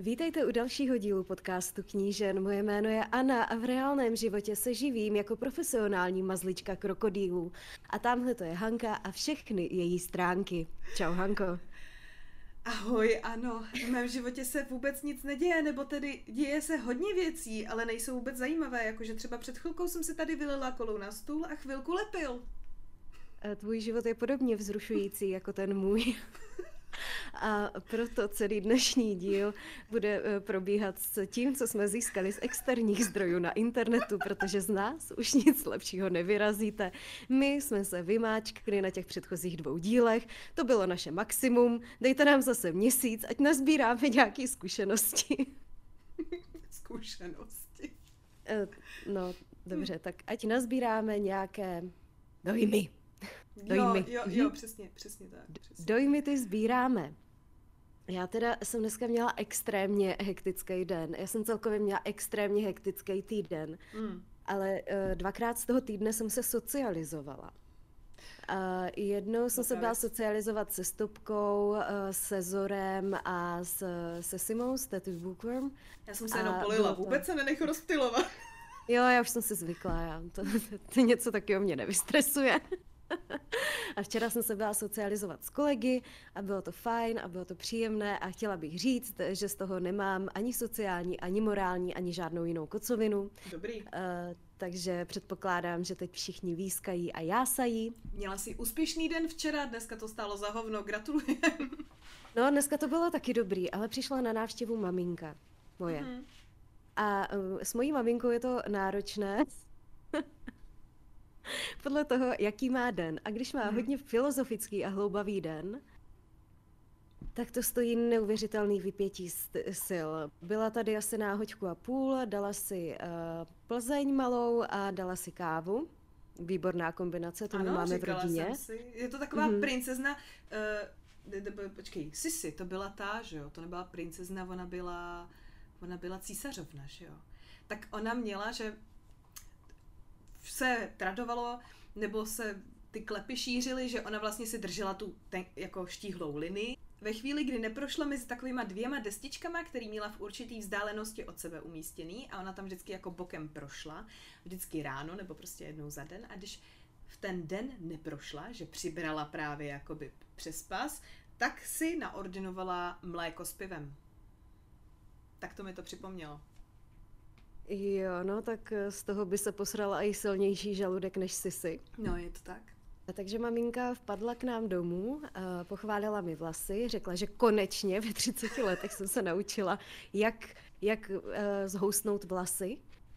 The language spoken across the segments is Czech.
Vítejte u dalšího dílu podcastu Knížen. Moje jméno je Anna a v reálném životě se živím jako profesionální mazlička krokodýlů. A tamhle to je Hanka a všechny její stránky. Čau Hanko. Ahoj, ano, v mém životě se vůbec nic neděje, nebo tedy děje se hodně věcí, ale nejsou vůbec zajímavé, jakože třeba před chvilkou jsem si tady vylila kolou na stůl a chvilku lepil. Tvůj život je podobně vzrušující jako ten můj. A proto celý dnešní díl bude eh, probíhat s tím, co jsme získali z externích zdrojů na internetu, protože z nás už nic lepšího nevyrazíte. My jsme se vymáčkli na těch předchozích dvou dílech, to bylo naše maximum, dejte nám zase měsíc, ať nazbíráme nějaké zkušenosti. Zkušenosti. Eh, no, dobře, tak ať nazbíráme nějaké dojmy. Dojmy. Jo, jo, jo, přesně, přesně tak. Přesně. Dojmy ty sbíráme. Já teda jsem dneska měla extrémně hektický den. Já jsem celkově měla extrémně hektický týden. Mm. Ale uh, dvakrát z toho týdne jsem se socializovala. Uh, jednou jsem se byla socializovat se Stopkou, uh, se Zorem a s, se Simou, s Tattoo Bookworm. Já jsem se jenom polila, to... vůbec se nenech rozptilovat. Jo, já už jsem si zvykla, já, to, to, to něco takového mě nevystresuje. a včera jsem se byla socializovat s kolegy a bylo to fajn a bylo to příjemné a chtěla bych říct, že z toho nemám ani sociální, ani morální, ani žádnou jinou kocovinu. Dobrý. Uh, takže předpokládám, že teď všichni výskají a jásají. Měla jsi úspěšný den včera, dneska to stálo za hovno, gratuluji. no, dneska to bylo taky dobrý, ale přišla na návštěvu maminka moje. Mm-hmm. A uh, s mojí maminkou je to náročné, podle toho, jaký má den. A když má hmm. hodně filozofický a hloubavý den, tak to stojí neuvěřitelný vypětí sil. Byla tady asi náhoďku a půl, dala si uh, Plzeň malou a dala si kávu. Výborná kombinace, to ano, my máme v rodině. Jsem si. Je to taková mm-hmm. princezna, uh, počkej, Sisi, to byla ta, že jo? To nebyla princezna, ona byla, ona byla císařovna, že jo? Tak ona měla, že se tradovalo, nebo se ty klepy šířily, že ona vlastně si držela tu ten, jako štíhlou linii. Ve chvíli, kdy neprošla mezi takovýma dvěma destičkama, který měla v určitý vzdálenosti od sebe umístěný a ona tam vždycky jako bokem prošla, vždycky ráno nebo prostě jednou za den a když v ten den neprošla, že přibrala právě jakoby přes pas, tak si naordinovala mléko s pivem. Tak to mi to připomnělo. Jo, no tak eh, z toho by se posrala i silnější žaludek než Sisi. No, je to tak. A takže maminka vpadla k nám domů, pochválila mi vlasy, řekla, že konečně ve 30 letech jsem se naučila, jak, jak uh, zhousnout vlasy.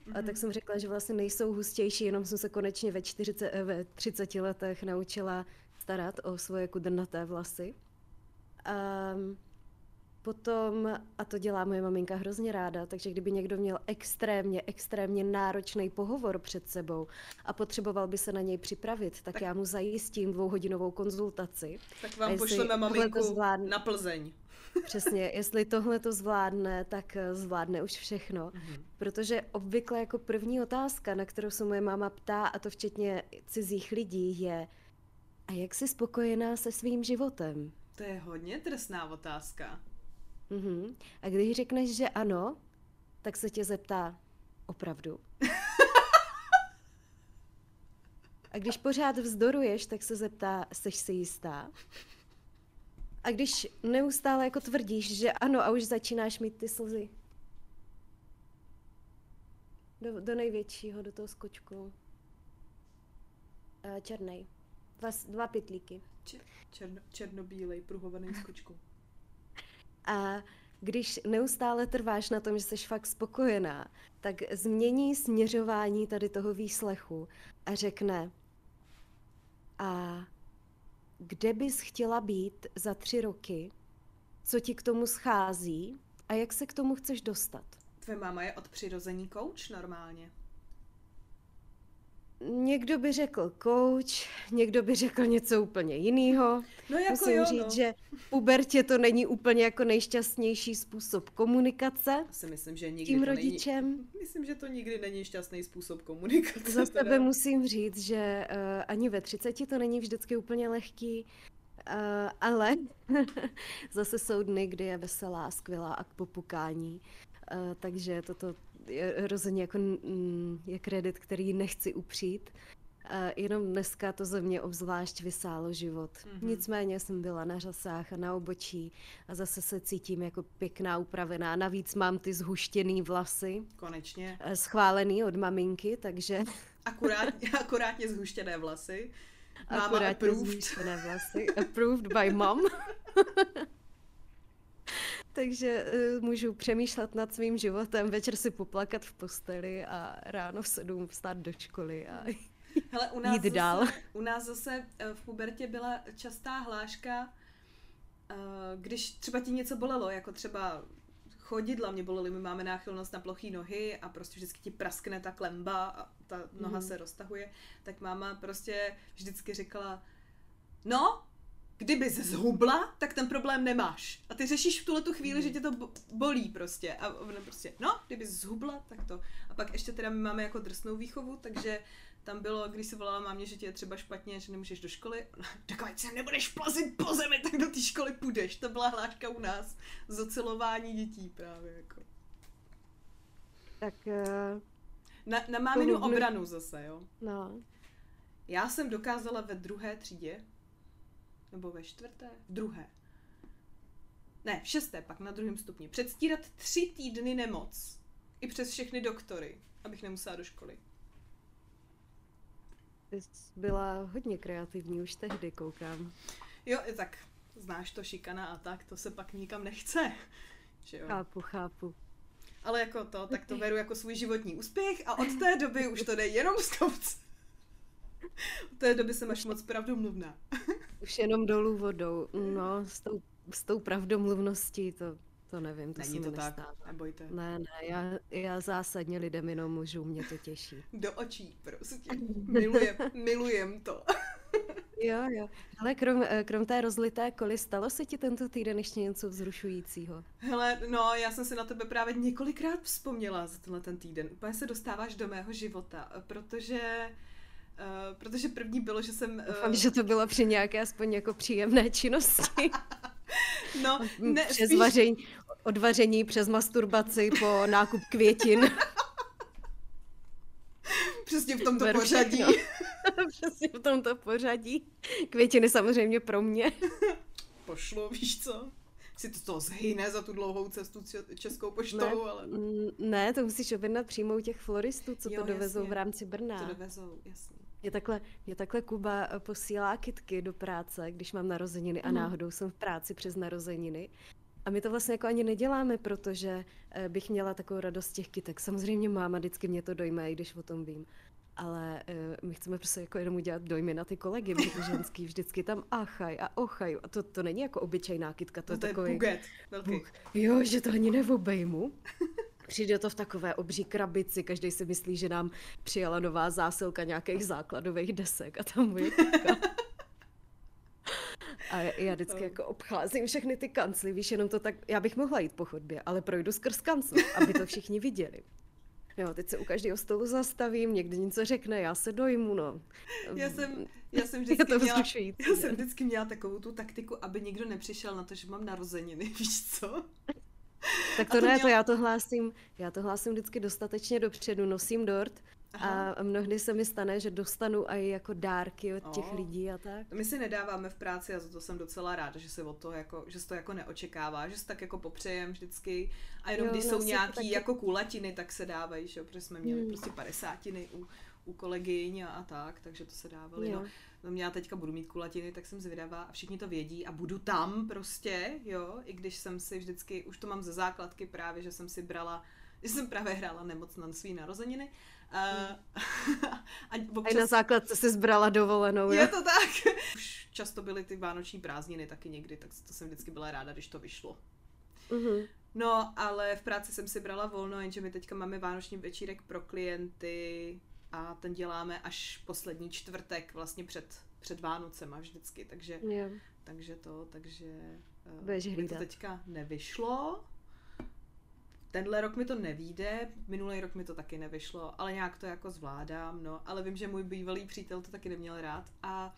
Mm-hmm. A tak mhm. jsem řekla, že vlastně nejsou hustější, jenom jsem se konečně ve, 40, eh, ve 30 letech naučila starat o svoje kudrnaté vlasy. Um, Potom, a to dělá moje maminka hrozně ráda, takže kdyby někdo měl extrémně, extrémně náročný pohovor před sebou a potřeboval by se na něj připravit, tak, tak já mu zajistím dvouhodinovou konzultaci. Tak vám pošleme maminku zvládne, na Plzeň. Přesně, jestli tohle to zvládne, tak eh, zvládne už všechno. Mm-hmm. Protože obvykle jako první otázka, na kterou se moje máma ptá, a to včetně cizích lidí, je a jak jsi spokojená se svým životem? To je hodně trestná otázka. Mm-hmm. A když řekneš, že ano, tak se tě zeptá opravdu. A když pořád vzdoruješ, tak se zeptá, seš si jistá? A když neustále jako tvrdíš, že ano a už začínáš mít ty slzy. Do, do největšího, do toho skočku. Černej. Dva, dva pytlíky. černo, černobílej, pruhovaný skočku. A když neustále trváš na tom, že jsi fakt spokojená, tak změní směřování tady toho výslechu a řekne a kde bys chtěla být za tři roky, co ti k tomu schází a jak se k tomu chceš dostat. Tvoje máma je od přirození kouč normálně. Někdo by řekl coach, někdo by řekl něco úplně jiného. No jako Musím jo, říct, no. že v pubertě to není úplně jako nejšťastnější způsob komunikace. Si myslím, že nikdy tím to rodičem. Není, myslím, že to nikdy není šťastný způsob komunikace. Za tebe musím říct, že uh, ani ve 30 to není vždycky úplně lehký. Uh, ale zase jsou dny, kdy je veselá, skvělá a k popukání. Uh, takže toto je rozhodně jako mm, je kredit, který nechci upřít. Jenom dneska to ze mě obzvlášť vysálo život. Mm-hmm. Nicméně jsem byla na řasách a na obočí a zase se cítím jako pěkná, upravená. Navíc mám ty zhuštěný vlasy. Konečně. Schválený od maminky, takže... Akurátně, akurátně zhuštěné vlasy. Máma akurátně zhuštěné vlasy. Approved by mom. Takže uh, můžu přemýšlet nad svým životem, večer si poplakat v posteli a ráno v sedm vstát do školy a Hele, u nás jít zase, dál. U nás zase eh, v pubertě byla častá hláška, uh, když třeba ti něco bolelo, jako třeba chodidla mě bolely, my máme náchylnost na plochý nohy a prostě vždycky ti praskne ta klemba a ta noha mm. se roztahuje, tak máma prostě vždycky říkala, no, kdyby se zhubla, tak ten problém nemáš. A ty řešíš v tuhle tu chvíli, mm. že tě to bolí prostě. A ona prostě, no, kdyby zhubla, tak to. A pak ještě teda my máme jako drsnou výchovu, takže tam bylo, když se volala mámě, že ti je třeba špatně, že nemůžeš do školy, tak ať se nebudeš plazit po zemi, tak do té školy půjdeš. To byla hláška u nás. Zocilování dětí právě jako. Tak... Uh, na, na máminu obranu zase, jo? No. Já jsem dokázala ve druhé třídě, nebo ve čtvrté, v druhé, ne, v šesté, pak na druhém stupni, předstírat tři týdny nemoc. I přes všechny doktory, abych nemusela do školy. Byla hodně kreativní už tehdy, koukám. Jo, tak znáš to šikana a tak, to se pak nikam nechce. Že jo? Chápu, chápu. Ale jako to, tak to beru jako svůj životní úspěch a od té doby už to jde jenom z Od té doby jsem až moc pravdomluvná. Už jenom dolů vodou. No, s tou, s tou pravdomluvností to to nevím, to Není se to mi tak, nestává. nebojte. Ne, ne, já, já zásadně lidem jenom můžu, mě to těší. Do očí prostě. Milujem, milujem to. jo, jo. Ale krom, eh, krom té rozlité koly, stalo se ti tento týden ještě něco vzrušujícího? Hele, no, já jsem si na tebe právě několikrát vzpomněla za tenhle ten týden. Úplně se dostáváš do mého života, protože... Uh, protože první bylo, že jsem... Uh... Doufám, že to bylo při nějaké aspoň jako příjemné činnosti. no, ne, přes spíš... vaření, od vaření přes masturbaci po nákup květin. Přesně v tomto Beru pořadí. Přesně v tomto pořadí. Květiny samozřejmě pro mě. Pošlo, víš co? Si to, to zhyne za tu dlouhou cestu českou poštou, ne, ale... Ne, to musíš objednat přímo u těch floristů, co jo, to dovezou jasně. v rámci Brna. To dovezou, jasně. Mě takhle, mě takhle Kuba posílá kitky do práce, když mám narozeniny a mm. náhodou jsem v práci přes narozeniny a my to vlastně jako ani neděláme, protože eh, bych měla takovou radost těch kytek. Samozřejmě máma vždycky mě to dojme, i když o tom vím. Ale uh, my chceme prostě jako jenom udělat dojmy na ty kolegy, protože ženský vždycky tam achaj a ochaj. A to, to není jako obyčejná kytka, to, no to je takový... buget velký. Jo, že to ani neobejmu. Přijde to v takové obří krabici, každý si myslí, že nám přijala nová zásilka nějakých základových desek a tam moje. A já vždycky jako obcházím všechny ty kancly, víš, jenom to tak, já bych mohla jít po chodbě, ale projdu skrz kancel, aby to všichni viděli. Jo, teď se u každého stolu zastavím, někdy něco řekne, já se dojmu, no. Já jsem, já jsem vždycky, to měla, já jsem vždycky měla takovou tu taktiku, aby nikdo nepřišel na to, že mám narozeniny, víš co? Tak to, to ne, měla... to já to hlásím, já to hlásím vždycky dostatečně dopředu, nosím dort Aha. A mnohdy se mi stane, že dostanu i jako dárky od těch oh. lidí a tak. My si nedáváme v práci a za to jsem docela ráda, že se o to jako, že se to jako neočekává, že se tak jako popřejem vždycky a jenom jo, když jsou nějaký taky... jako kulatiny, tak se dávají, že protože jsme měli hmm. prostě padesátiny u, u kolegyň a, a tak, takže to se dávali. No, no já teďka budu mít kulatiny, tak jsem zvědavá a všichni to vědí a budu tam prostě, jo, i když jsem si vždycky, už to mám ze základky právě, že jsem si brala že jsem právě hrála nemoc na svý narozeniny Uh, a, občas... a na základce si zbrala dovolenou, Je to tak. Už často byly ty vánoční prázdniny taky někdy, tak to jsem vždycky byla ráda, když to vyšlo. Uh-huh. No, ale v práci jsem si brala volno, jenže my teďka máme vánoční večírek pro klienty a ten děláme až poslední čtvrtek, vlastně před, před Vánocema vždycky, takže, yeah. takže to, takže uh, to teďka nevyšlo, Tenhle rok mi to nevíde, minulý rok mi to taky nevyšlo, ale nějak to jako zvládám, no. Ale vím, že můj bývalý přítel to taky neměl rád a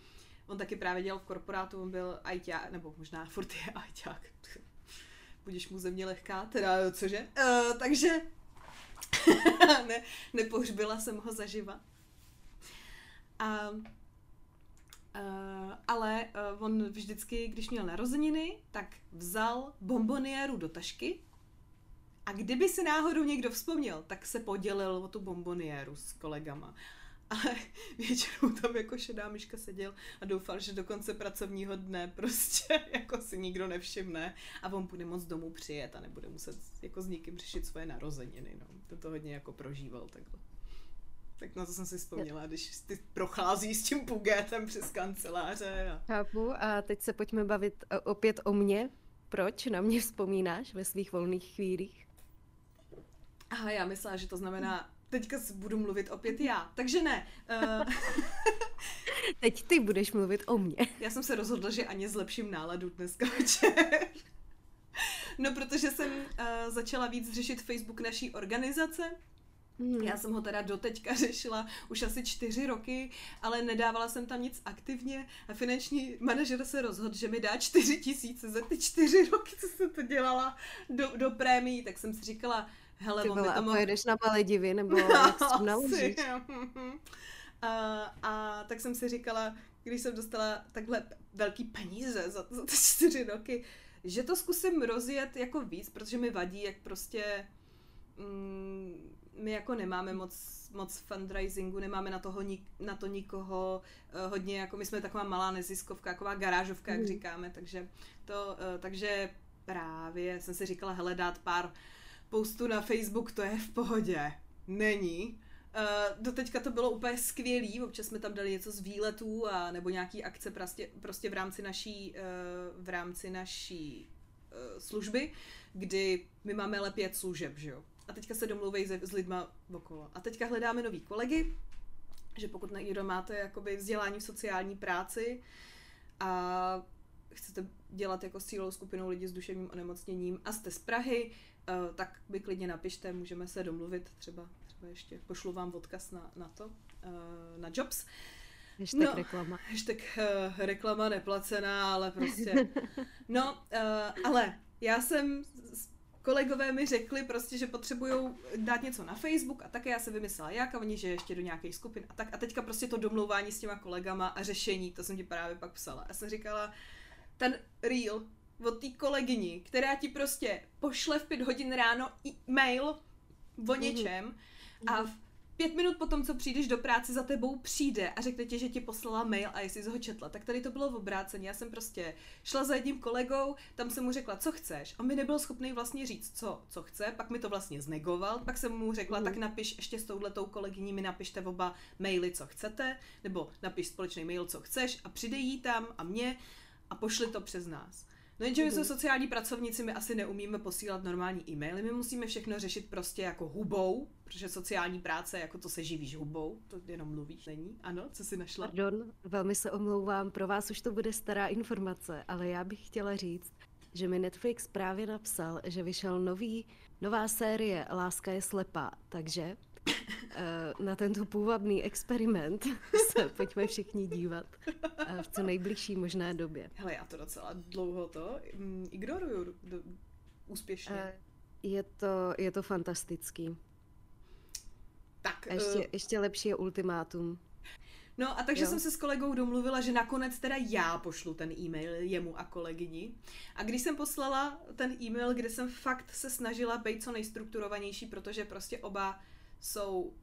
On taky právě dělal v korporátu, on byl ajťák, nebo možná furt je ajťák. Budeš mu země lehká, teda cože? Uh, takže ne, nepohřbila jsem ho zaživa. A, uh, ale uh, on vždycky, když měl narozeniny, tak vzal bomboniéru do tašky a kdyby se náhodou někdo vzpomněl, tak se podělil o tu bomboniéru s kolegama. Ale většinou tam jako šedá myška seděl a doufal, že do konce pracovního dne prostě jako si nikdo nevšimne a on bude moc domů přijet a nebude muset jako s nikým řešit svoje narozeniny. No. To to hodně jako prožíval takhle. Tak na to jsem si vzpomněla, když ty prochází s tím pugétem přes kanceláře. A... Chápu a teď se pojďme bavit opět o mně. Proč na mě vzpomínáš ve svých volných chvílích? Aha, já myslela, že to znamená, teďka budu mluvit opět já. Takže ne. Uh... Teď ty budeš mluvit o mně. Já jsem se rozhodla, že ani zlepším náladu dneska večer. No, protože jsem uh, začala víc řešit Facebook naší organizace. Hmm. Já jsem ho teda doteďka řešila už asi čtyři roky, ale nedávala jsem tam nic aktivně a finanční manažer se rozhodl, že mi dá čtyři tisíce za ty čtyři roky, co jsem to dělala do, do prémií, tak jsem si říkala, hele, Ty vole, a mohl... pojedeš na Maledivy, nebo jak s tím naložíš? a, a tak jsem si říkala, když jsem dostala takhle velký peníze za, za ty čtyři roky, že to zkusím rozjet jako víc, protože mi vadí, jak prostě mm, my jako nemáme moc, moc fundraisingu, nemáme na, toho, na to nikoho uh, hodně, jako my jsme taková malá neziskovka, taková garážovka, jak mm. říkáme, takže to, uh, takže právě jsem si říkala, hele, dát pár postu na Facebook, to je v pohodě. Není. Uh, doteďka to bylo úplně skvělý, občas jsme tam dali něco z výletů a nebo nějaký akce prostě, prostě v rámci naší, uh, v rámci naší uh, služby, kdy my máme ale pět služeb, že jo. A teďka se domluvejí s lidma okolo. A teďka hledáme nový kolegy, že pokud někdo máte jakoby vzdělání v sociální práci a chcete dělat jako s cílou skupinou lidí s duševním onemocněním a jste z Prahy, tak by klidně napište, můžeme se domluvit, třeba, třeba ještě pošlu vám odkaz na, na to, uh, na Jobs. Hashtag no, reklama. Hashtag uh, reklama neplacená, ale prostě. No, uh, ale já jsem, kolegové mi řekli prostě, že potřebují dát něco na Facebook a také já se vymyslela jak a oni, že ještě do nějakých skupin a tak a teďka prostě to domlouvání s těma kolegama a řešení, to jsem ti právě pak psala. Já jsem říkala, ten reel od té kolegyni, která ti prostě pošle v pět hodin ráno e-mail o mhm. něčem mm-hmm. a v pět minut potom, co přijdeš do práce, za tebou přijde a řekne ti, že ti poslala mail a jestli jsi ho četla. Tak tady to bylo v obrácení. Já jsem prostě šla za jedním kolegou, tam jsem mu řekla, co chceš. On mi nebyl schopný vlastně říct, co, co chce, pak mi to vlastně znegoval, pak jsem mu řekla, mm. tak napiš ještě s touhletou kolegyní, mi napište oba maily, co chcete, nebo napiš společný mail, co chceš a přidej jí tam a mě a pošli to přes nás. No jenže my jsme sociální pracovníci, my asi neumíme posílat normální e-maily, my musíme všechno řešit prostě jako hubou, protože sociální práce, jako to se živíš hubou, to jenom mluvíš, není? Ano, co si našla? Pardon, velmi se omlouvám, pro vás už to bude stará informace, ale já bych chtěla říct, že mi Netflix právě napsal, že vyšel nový, nová série Láska je slepá, takže na tento půvabný experiment se pojďme všichni dívat eh, v co nejbližší možné době. Hele, já to docela dlouho to mm, ignoruju do, úspěšně. Eh, je to, je to fantastický. Tak, ještě, uh... ještě lepší je ultimátum. No a takže jo. jsem se s kolegou domluvila, že nakonec teda já pošlu ten e-mail jemu a kolegyni. A když jsem poslala ten e-mail, kde jsem fakt se snažila být co nejstrukturovanější, protože prostě oba jsou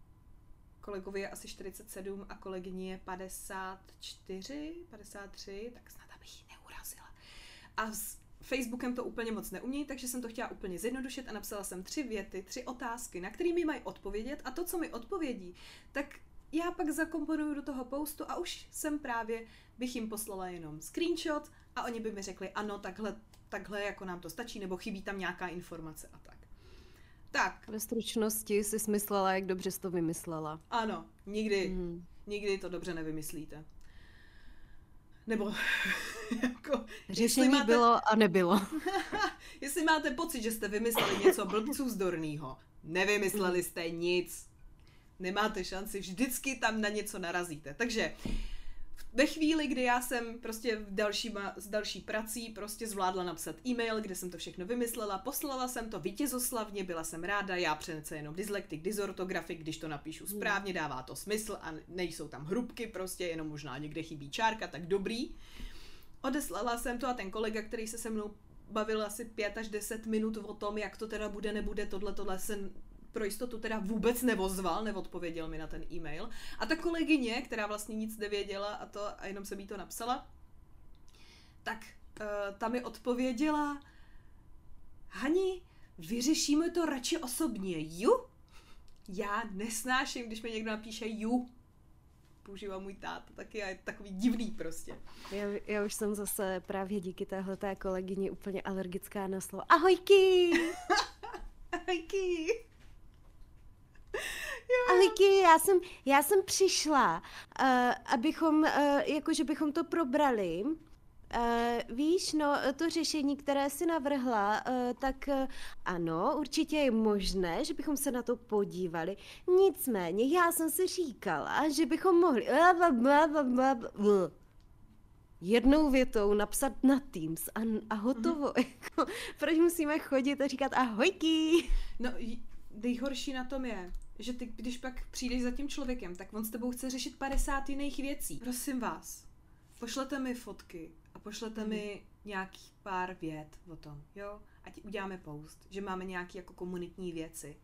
kolegovi je asi 47 a kolegyni je 54, 53, tak snad abych ji neurazila. A s Facebookem to úplně moc neumí, takže jsem to chtěla úplně zjednodušit a napsala jsem tři věty, tři otázky, na které mi mají odpovědět a to, co mi odpovědí, tak já pak zakomponuju do toho postu a už jsem právě bych jim poslala jenom screenshot a oni by mi řekli, ano, takhle, takhle jako nám to stačí, nebo chybí tam nějaká informace a tak. Tak. Ve stručnosti jsi smyslela, jak dobře jsi to vymyslela. Ano, nikdy, mm. nikdy to dobře nevymyslíte. Nebo jako... Řešení máte, bylo a nebylo. jestli máte pocit, že jste vymysleli něco blbců zdorného, nevymysleli jste nic. Nemáte šanci, vždycky tam na něco narazíte. Takže ve chvíli, kdy já jsem prostě další, s další prací prostě zvládla napsat e-mail, kde jsem to všechno vymyslela, poslala jsem to vítězoslavně, byla jsem ráda, já přenece jenom dyslektik, dysortografik, když to napíšu hmm. správně, dává to smysl a nejsou tam hrubky, prostě jenom možná někde chybí čárka, tak dobrý. Odeslala jsem to a ten kolega, který se se mnou bavil asi pět až deset minut o tom, jak to teda bude, nebude, tohle, tohle se pro jistotu teda vůbec nevozval, neodpověděl mi na ten e-mail. A ta kolegyně, která vlastně nic nevěděla a to a jenom se mi to napsala, tak uh, ta mi odpověděla, Hani, vyřešíme to radši osobně, ju? Já nesnáším, když mi někdo napíše ju. Používá můj táta, taky je takový divný prostě. Já, já už jsem zase právě díky téhle té kolegyni úplně alergická na slovo ahojky! ahojky! Aliky, já jsem, já jsem přišla, uh, abychom, uh, jakože bychom to probrali. Uh, víš, no, to řešení, které si navrhla, uh, tak uh, ano, určitě je možné, že bychom se na to podívali. Nicméně, já jsem si říkala, že bychom mohli jednou větou napsat na Teams a, a hotovo. Mm-hmm. Proč musíme chodit a říkat ahojky? No, nejhorší na tom je, že ty, když pak přijdeš za tím člověkem, tak on s tebou chce řešit 50 jiných věcí. Prosím vás, pošlete mi fotky a pošlete hmm. mi nějaký pár vět o tom, jo? Ať uděláme post, že máme nějaké jako komunitní věci.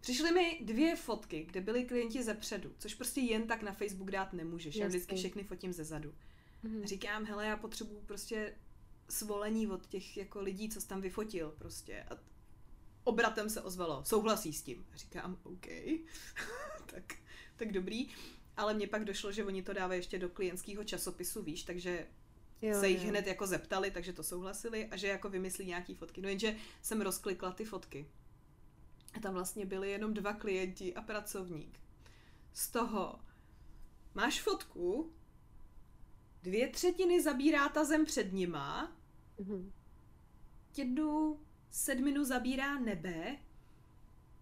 Přišly mi dvě fotky, kde byli klienti ze předu, což prostě jen tak na Facebook dát nemůžeš. Já vždycky všechny fotím ze zadu. Mm-hmm. Říkám, hele, já potřebuju prostě svolení od těch jako lidí, co jsi tam vyfotil prostě. A obratem se ozvalo, souhlasí s tím. Říkám, OK, tak, tak dobrý. Ale mně pak došlo, že oni to dávají ještě do klientského časopisu, víš, takže jo, se jich jo. hned jako zeptali, takže to souhlasili a že jako vymyslí nějaký fotky. No jenže jsem rozklikla ty fotky. A tam vlastně byly jenom dva klienti a pracovník. Z toho máš fotku, dvě třetiny zabírá ta zem před nima, mm-hmm. jednu sedminu zabírá nebe,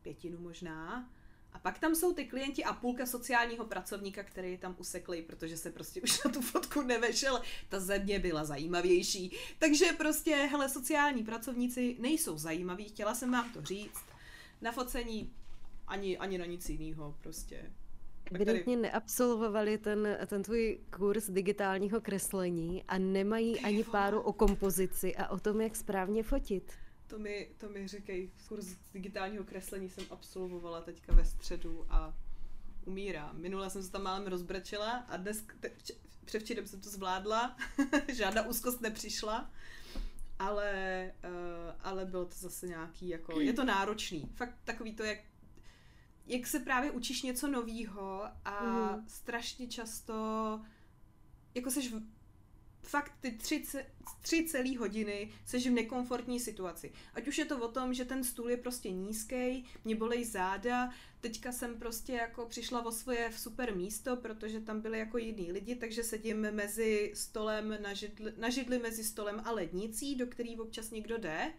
pětinu možná, a pak tam jsou ty klienti a půlka sociálního pracovníka, který tam usekli, protože se prostě už na tu fotku nevešel. Ta země byla zajímavější. Takže prostě, hele, sociální pracovníci nejsou zajímaví, chtěla jsem vám to říct. Na focení ani, ani na nic jiného prostě. Evidentně neabsolvovali ten, ten tvůj kurz digitálního kreslení a nemají ani páru o kompozici a o tom, jak správně fotit. To mi, to mi říkej, kurz digitálního kreslení jsem absolvovala teďka ve středu a umírám. Minule jsem se tam málem rozbrečela a dnes, te, převčírem jsem to zvládla, žádná úzkost nepřišla, ale, uh, ale bylo to zase nějaký, jako, je to náročný. Fakt takový to, jak jak se právě učíš něco novýho a mm. strašně často jako seš v, fakt ty tři, tři celé hodiny seš v nekomfortní situaci. Ať už je to o tom, že ten stůl je prostě nízký, mě bolej záda, teďka jsem prostě jako přišla o svoje super místo, protože tam byly jako jiný lidi, takže sedím mezi stolem na židli, na židli mezi stolem a lednicí, do který občas někdo jde.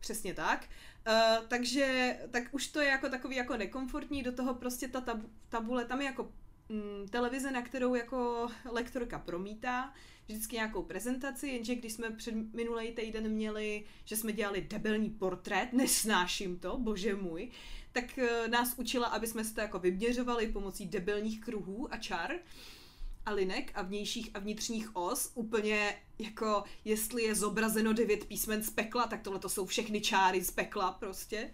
Přesně tak. Uh, takže tak už to je jako takový jako nekomfortní, do toho prostě ta tab- tabule, tam je jako mm, televize, na kterou jako lektorka promítá vždycky nějakou prezentaci, jenže když jsme před minulý týden měli, že jsme dělali debelní portrét, nesnáším to, bože můj, tak uh, nás učila, aby jsme se to jako vyměřovali pomocí debelních kruhů a čar a linek a vnějších a vnitřních os, úplně jako jestli je zobrazeno devět písmen z pekla, tak tohle to jsou všechny čáry z pekla prostě.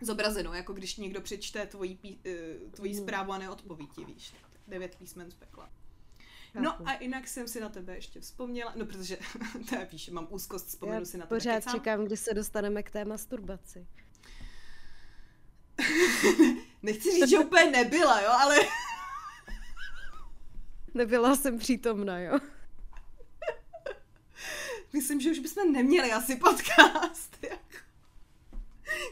Zobrazeno, jako když někdo přečte tvoji, pí, uh, tvoji mm. zprávu a neodpoví ti, víš. Devět písmen z pekla. No a jinak jsem si na tebe ještě vzpomněla, no protože, to je píše, mám úzkost, vzpomenu Já si na tebe. pořád kecám. čekám, kdy se dostaneme k té masturbaci. Nechci říct, že úplně nebyla, jo, ale... Nebyla jsem přítomna, jo. Myslím, že už bychom neměli asi podcast. Jako.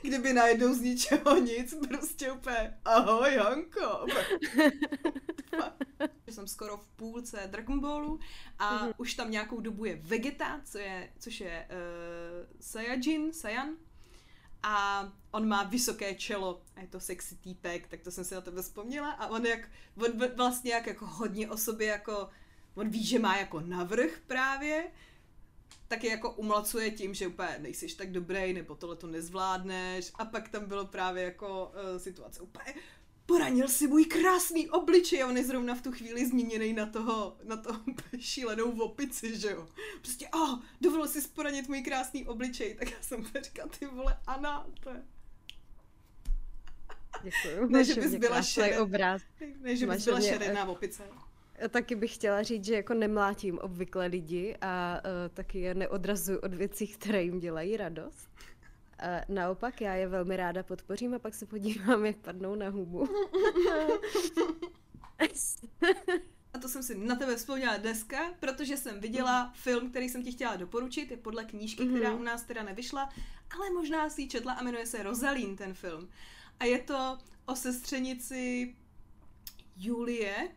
Kdyby najednou z ničeho nic, prostě úplně ahoj Janko. jsem skoro v půlce Dragon Ballu a mm-hmm. už tam nějakou dobu je Vegeta, co je, což je uh, Saiyajin, Saiyan. a on má vysoké čelo a je to sexy týpek, tak to jsem si na tebe vzpomněla a on jak, on vlastně jak jako hodně o sobě jako, on ví, že má jako navrh právě, tak je jako umlacuje tím, že úplně nejsiš tak dobrý, nebo tohle to nezvládneš a pak tam bylo právě jako uh, situace úplně poranil si můj krásný obličej a on je zrovna v tu chvíli změněný na toho, na toho šílenou opici, že jo. Prostě, oh, dovolil si poranit můj krásný obličej, tak já jsem říkala, ty vole, Ana, to je... Děkuju. Ne, že bys byla šeren, obraz. Ne, že bys byla šerená opice. Taky bych chtěla říct, že jako nemlátím obvykle lidi a uh, taky je neodrazuju od věcí, které jim dělají radost. A naopak já je velmi ráda podpořím a pak se podívám, jak padnou na hubu. a to jsem si na tebe vzpomněla dneska, protože jsem viděla film, který jsem ti chtěla doporučit, je podle knížky, mm-hmm. která u nás teda nevyšla, ale možná si ji četla a jmenuje se Rosalín ten film. A je to o sestřenici Julie,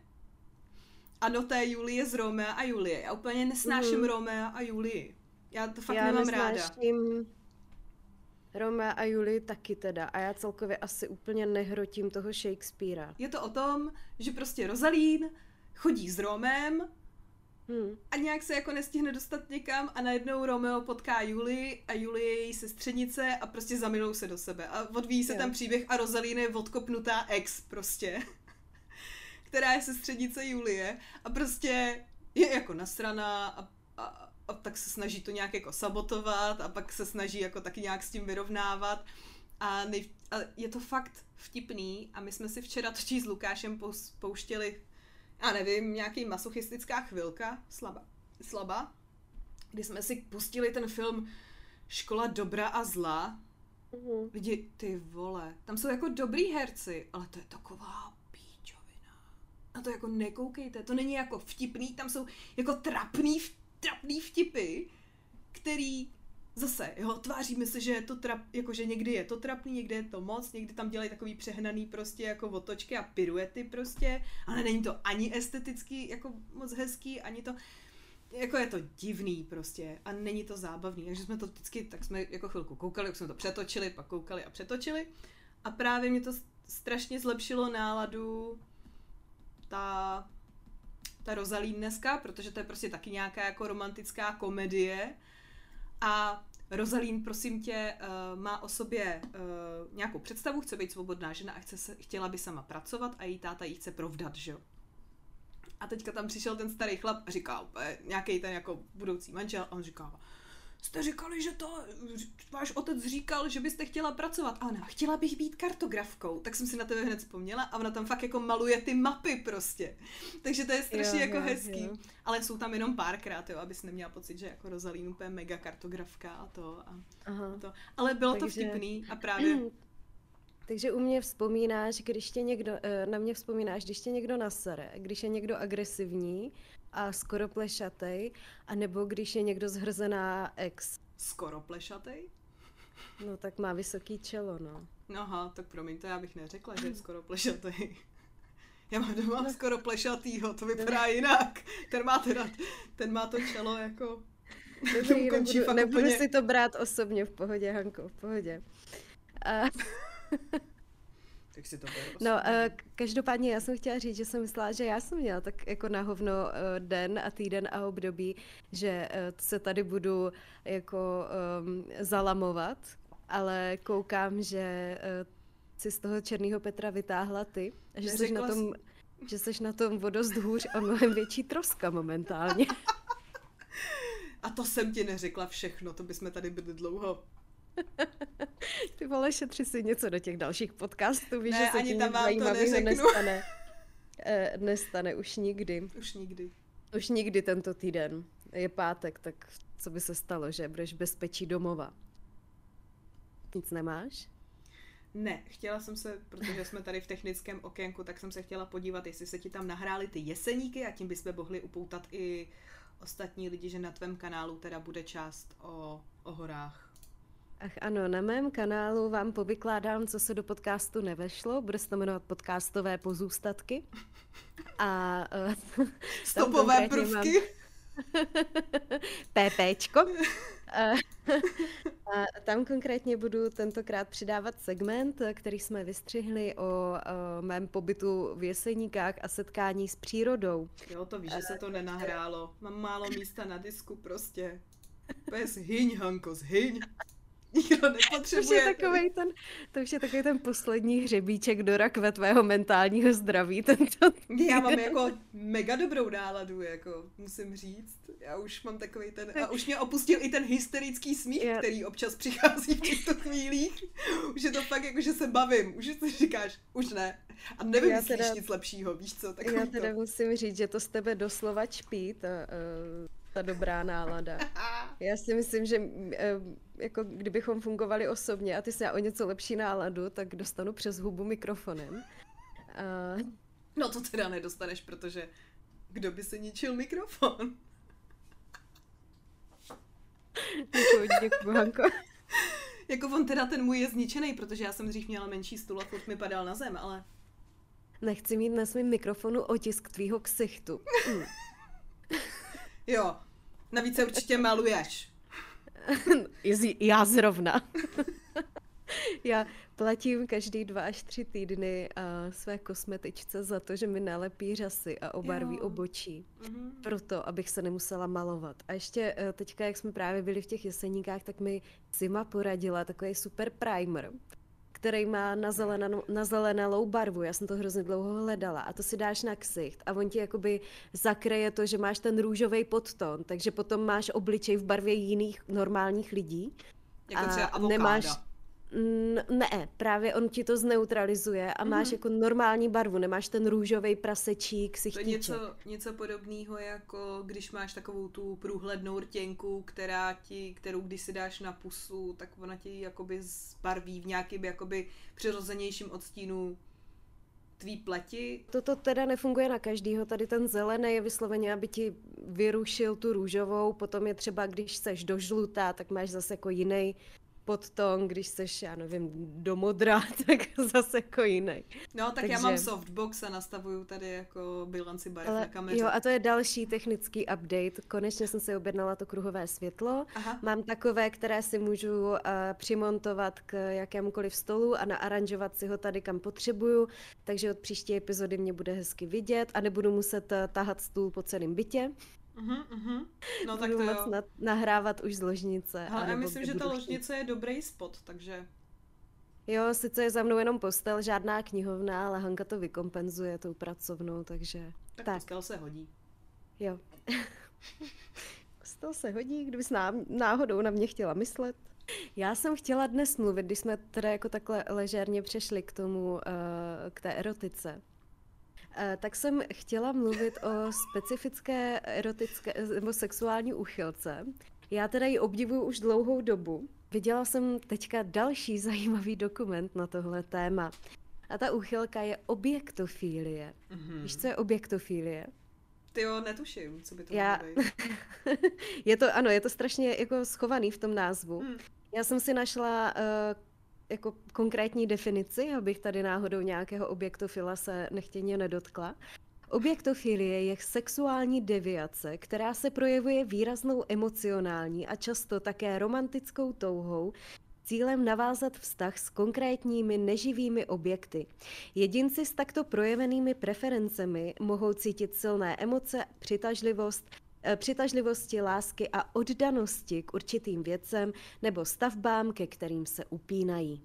a do té Julie z Romea a Julie. Já úplně nesnáším mm. Romea a Julii. Já to fakt já nemám ráda. Romea a Julie taky teda. A já celkově asi úplně nehrotím toho Shakespearea. Je to o tom, že prostě Rosalín chodí s Romem hmm. a nějak se jako nestihne dostat někam a najednou Romeo potká Julie a Julie je její sestřenice a prostě zamilou se do sebe. A odvíjí se jo. tam příběh a Rosalín je odkopnutá ex prostě která je sestřednice Julie a prostě je jako nasraná a, a, a tak se snaží to nějak jako sabotovat a pak se snaží jako taky nějak s tím vyrovnávat a, nej, a je to fakt vtipný a my jsme si včera točí s Lukášem pouštěli, já nevím, nějaký masochistická chvilka, slaba, slaba, kdy jsme si pustili ten film Škola dobra a zla. Mm-hmm. Lidi, ty vole, tam jsou jako dobrý herci, ale to je taková na to jako nekoukejte, to není jako vtipný, tam jsou jako trapný, trapný vtipy, který zase, jo, tváříme se, že je to trap, jako že někdy je to trapný, někdy je to moc, někdy tam dělají takový přehnaný prostě jako otočky a piruety prostě, ale není to ani esteticky jako moc hezký, ani to, jako je to divný prostě a není to zábavný, takže jsme to vždycky, tak jsme jako chvilku koukali, jak jsme to přetočili, pak koukali a přetočili. A právě mě to strašně zlepšilo náladu ta, ta Rosalín dneska, protože to je prostě taky nějaká jako romantická komedie a Rosalín, prosím tě, uh, má o sobě uh, nějakou představu, chce být svobodná žena a chce se, chtěla by sama pracovat a její táta jí chce provdat, že jo. A teďka tam přišel ten starý chlap a říká, nějaký ten jako budoucí manžel, a on říká, jste říkali, že to váš otec říkal, že byste chtěla pracovat. A ona, chtěla bych být kartografkou. Tak jsem si na tebe hned vzpomněla a ona tam fakt jako maluje ty mapy prostě. Takže to je strašně jo, jako jo, hezký. Jo. Ale jsou tam jenom párkrát, jo, abys neměla pocit, že jako Rosalín úplně mega kartografka a to. A, Aha. to. Ale bylo Takže... to vtipný a právě Takže u mě vzpomínáš, když tě někdo, eh, na mě vzpomínáš, když tě někdo nasere, když je někdo agresivní a skoro plešatej, anebo když je někdo zhrzená ex. Skoro plešatej? No tak má vysoký čelo, no. Aha, tak promiň, to já bych neřekla, že je skoro plešatej. Já mám doma no. skoro plešatýho, to vypadá jinak. Ten má teda, ten má to čelo jako... Dobrý, nebudu, nebudu úplně... si to brát osobně, v pohodě, Hanko, v pohodě. A... Tak si to No, uh, každopádně já jsem chtěla říct, že jsem myslela, že já jsem měla tak jako na hovno uh, den a týden a období, že uh, se tady budu jako um, zalamovat, ale koukám, že uh, si z toho Černého Petra vytáhla ty, že jsi na tom, že jsi na tom vodost hůř a mnohem větší troska momentálně. A to jsem ti neřekla všechno, to bychom tady byli dlouho. Ty vole, šetři si něco do těch dalších podcastů, víš, ne, že se ani tam vám to neřeknu. nestane. E, nestane už nikdy. Už nikdy. Už nikdy tento týden. Je pátek, tak co by se stalo, že budeš bezpečí domova? Nic nemáš? Ne, chtěla jsem se, protože jsme tady v technickém okénku, tak jsem se chtěla podívat, jestli se ti tam nahrály ty jeseníky a tím bychom mohli upoutat i ostatní lidi, že na tvém kanálu teda bude část o, o horách. Ach ano, na mém kanálu vám povykládám, co se do podcastu nevešlo. Bude se to jmenovat podcastové pozůstatky. A uh, stopové prvky. PPčko. A, tam konkrétně budu tentokrát přidávat segment, který jsme vystřihli o, o mém pobytu v Jeseníkách a setkání s přírodou. Jo, to víš, že se to nenahrálo. Mám málo místa na disku prostě. Bez hyň, Hanko, zhyň. Nikdo nepotřebuje. To už je takový ten, to už je takový ten poslední hřebíček do rakve tvého mentálního zdraví. Tento Já mám jako mega dobrou náladu, jako musím říct. Já už mám takový ten, a už mě opustil i ten hysterický smích, Já... který občas přichází v těchto chvílích. Už je to fakt jako, že se bavím, už si říkáš, už ne. A nevím, teda, nic lepšího, víš co? Já teda to. musím říct, že to z tebe doslova čpí, ta, uh, ta dobrá nálada. Já si myslím, že uh, jako kdybychom fungovali osobně a ty se o něco lepší náladu, tak dostanu přes hubu mikrofonem. A... No to teda nedostaneš, protože kdo by se ničil mikrofon? Děkuji, děkuji, Hanko. jako on teda ten můj je zničený, protože já jsem dřív měla menší stůl a furt mi padal na zem, ale... Nechci mít na svém mikrofonu otisk tvýho ksichtu. Mm. jo, navíc se určitě maluješ. Já zrovna. Já platím každý dva až tři týdny a své kosmetičce za to, že mi nalepí řasy a obarví jo. obočí. Mm-hmm. Proto, abych se nemusela malovat. A ještě eh, teďka, jak jsme právě byli v těch jeseníkách, tak mi Zima poradila takový super primer který má nazelenalou barvu. Já jsem to hrozně dlouho hledala. A to si dáš na ksicht a on ti jakoby zakreje to, že máš ten růžový podton, takže potom máš obličej v barvě jiných normálních lidí. Jako třeba avokáda. Nemáš, ne, právě on ti to zneutralizuje a máš mm-hmm. jako normální barvu, nemáš ten růžový prasečí ksichtíček. To je něco, něco podobného, jako když máš takovou tu průhlednou rtěnku, která ti, kterou když si dáš na pusu, tak ona ti jakoby zbarví v nějakým jakoby přirozenějším odstínu tvý pleti. Toto teda nefunguje na každýho, tady ten zelený je vysloveně, aby ti vyrušil tu růžovou, potom je třeba, když seš do žlutá, tak máš zase jako jiný podton, když seš, já nevím, do modra, tak zase jako jiný. No, tak Takže... já mám softbox a nastavuju tady jako bilanci barev Ale, na kameře. Jo, a to je další technický update. Konečně jsem si objednala to kruhové světlo. Aha. Mám takové, které si můžu uh, přimontovat k jakémukoliv stolu a naaranžovat si ho tady, kam potřebuju. Takže od příští epizody mě bude hezky vidět a nebudu muset uh, tahat stůl po celém bytě. Uh-huh, uh-huh. No tak to jo. Na, nahrávat už z ložnice. Ale já myslím, že ta ložnice je dobrý spot, takže... Jo, sice je za mnou jenom postel, žádná knihovna, ale Hanka to vykompenzuje tou pracovnou, takže... Tak, tak. postel se hodí. Jo. postel se hodí, kdybys náhodou na mě chtěla myslet. Já jsem chtěla dnes mluvit, když jsme teda jako takhle ležérně přešli k tomu, uh, k té erotice, Eh, tak jsem chtěla mluvit o specifické erotické nebo sexuální uchylce. Já teda ji obdivuju už dlouhou dobu. Viděla jsem teďka další zajímavý dokument na tohle téma. A ta uchylka je objektofílie. Mm-hmm. Víš, co je objektofílie? Ty jo, netuším, co by to Já... je to, ano, je to strašně jako schovaný v tom názvu. Mm. Já jsem si našla uh, jako konkrétní definici, abych tady náhodou nějakého objektofila se nechtěně nedotkla. Objektofilie je sexuální deviace, která se projevuje výraznou emocionální a často také romantickou touhou, cílem navázat vztah s konkrétními neživými objekty. Jedinci s takto projevenými preferencemi mohou cítit silné emoce, přitažlivost, přitažlivosti, lásky a oddanosti k určitým věcem nebo stavbám, ke kterým se upínají.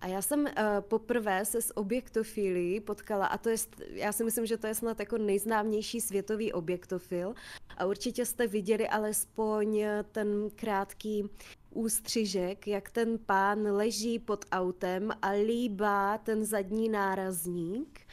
A já jsem uh, poprvé se s objektofilií potkala, a to je, já si myslím, že to je snad jako nejznámější světový objektofil. A určitě jste viděli alespoň ten krátký ústřižek, jak ten pán leží pod autem a líbá ten zadní nárazník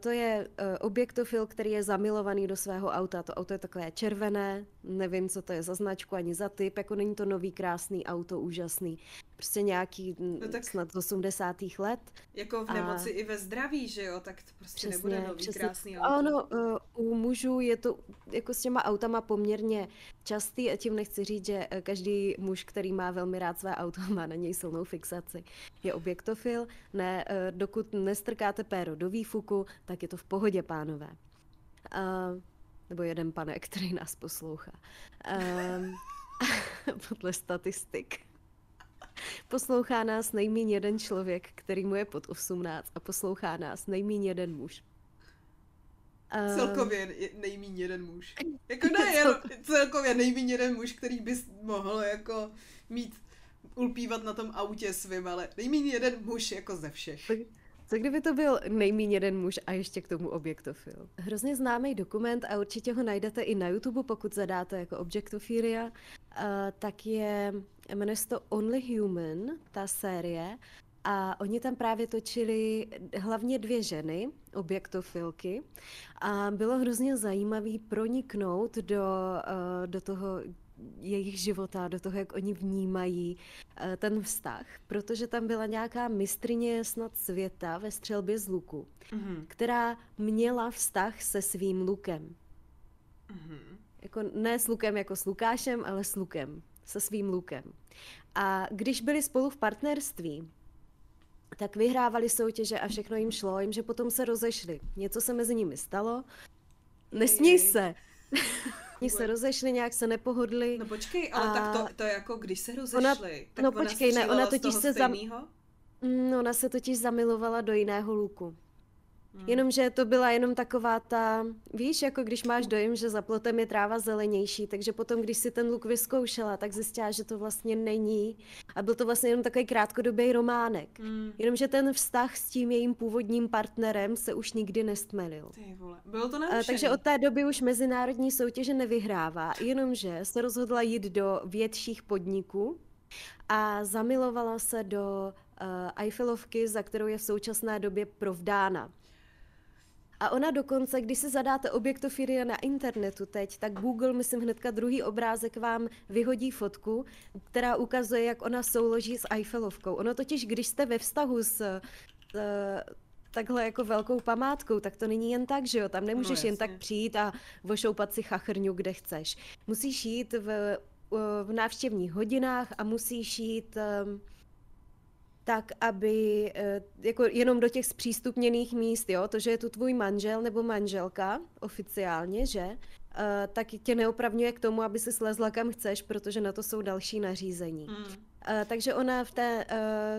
to je uh, objektofil, který je zamilovaný do svého auta. To auto je takové červené, nevím, co to je za značku ani za typ, jako není to nový krásný auto, úžasný. Prostě nějaký no tak snad z 80. let. Jako v nemoci a... i ve zdraví, že jo, tak prostě přesně, nebude nový přesně. krásný auto. Ano, uh, u mužů je to jako s těma autama poměrně častý a tím nechci říct, že každý muž, který má velmi rád své auto, má na něj silnou fixaci. Je objektofil, ne, uh, dokud nestrkáte péro do výfuku, tak je to v pohodě, pánové. Uh, nebo jeden pane, který nás poslouchá. Um, podle statistik. Poslouchá nás nejméně jeden člověk, který mu je pod 18 a poslouchá nás nejméně jeden muž. Um, celkově nejméně jeden muž. Jako ne, jen, celkově nejméně jeden muž, který bys mohl jako mít ulpívat na tom autě svým, ale nejméně jeden muž jako ze všech. Tak, co kdyby to byl nejméně jeden muž a ještě k tomu objektofil? Hrozně známý dokument a určitě ho najdete i na YouTube, pokud zadáte jako objectophilia, uh, tak je, jmenuje se to Only Human, ta série, a oni tam právě točili hlavně dvě ženy, objektofilky, a bylo hrozně zajímavý proniknout do, uh, do toho jejich života, do toho, jak oni vnímají uh, ten vztah, protože tam byla nějaká mistrině snad světa ve střelbě z luku, mm-hmm. která měla vztah se svým lukem. Mm-hmm. Jako ne s lukem jako s Lukášem, ale s lukem, se svým lukem. A když byli spolu v partnerství, tak vyhrávali soutěže a všechno jim šlo, jim, že potom se rozešli. Něco se mezi nimi stalo. Nesmí se. Oni se rozešli, nějak se nepohodli. No počkej, ale a... tak to, to je jako, když se rozešli, ona, tak no ona počkej, ne, ona totiž se zam... No, ona se totiž zamilovala do jiného luku. Hmm. Jenomže to byla jenom taková ta, víš, jako když máš dojem, že za plotem je tráva zelenější, takže potom, když si ten luk vyzkoušela, tak zjistila, že to vlastně není. A byl to vlastně jenom takový krátkodobý románek. Hmm. Jenomže ten vztah s tím jejím původním partnerem se už nikdy nestmelil. Ty vole, bylo to A, Takže od té doby už mezinárodní soutěže nevyhrává, jenomže se rozhodla jít do větších podniků a zamilovala se do uh, Eiffelovky, za kterou je v současné době provdána. A ona dokonce, když si zadáte objektofilie na internetu teď, tak Google, myslím hnedka druhý obrázek vám vyhodí fotku, která ukazuje, jak ona souloží s Eiffelovkou. Ono totiž, když jste ve vztahu s, s takhle jako velkou památkou, tak to není jen tak, že jo? Tam nemůžeš no, jen tak přijít a vošoupat si chachrňu, kde chceš. Musíš jít v, v návštěvních hodinách a musíš jít tak, aby eh, jako jenom do těch zpřístupněných míst, jo, to, že je tu tvůj manžel nebo manželka oficiálně, že, eh, tak tě neopravňuje k tomu, aby si slezla kam chceš, protože na to jsou další nařízení. Mm. Takže ona v té,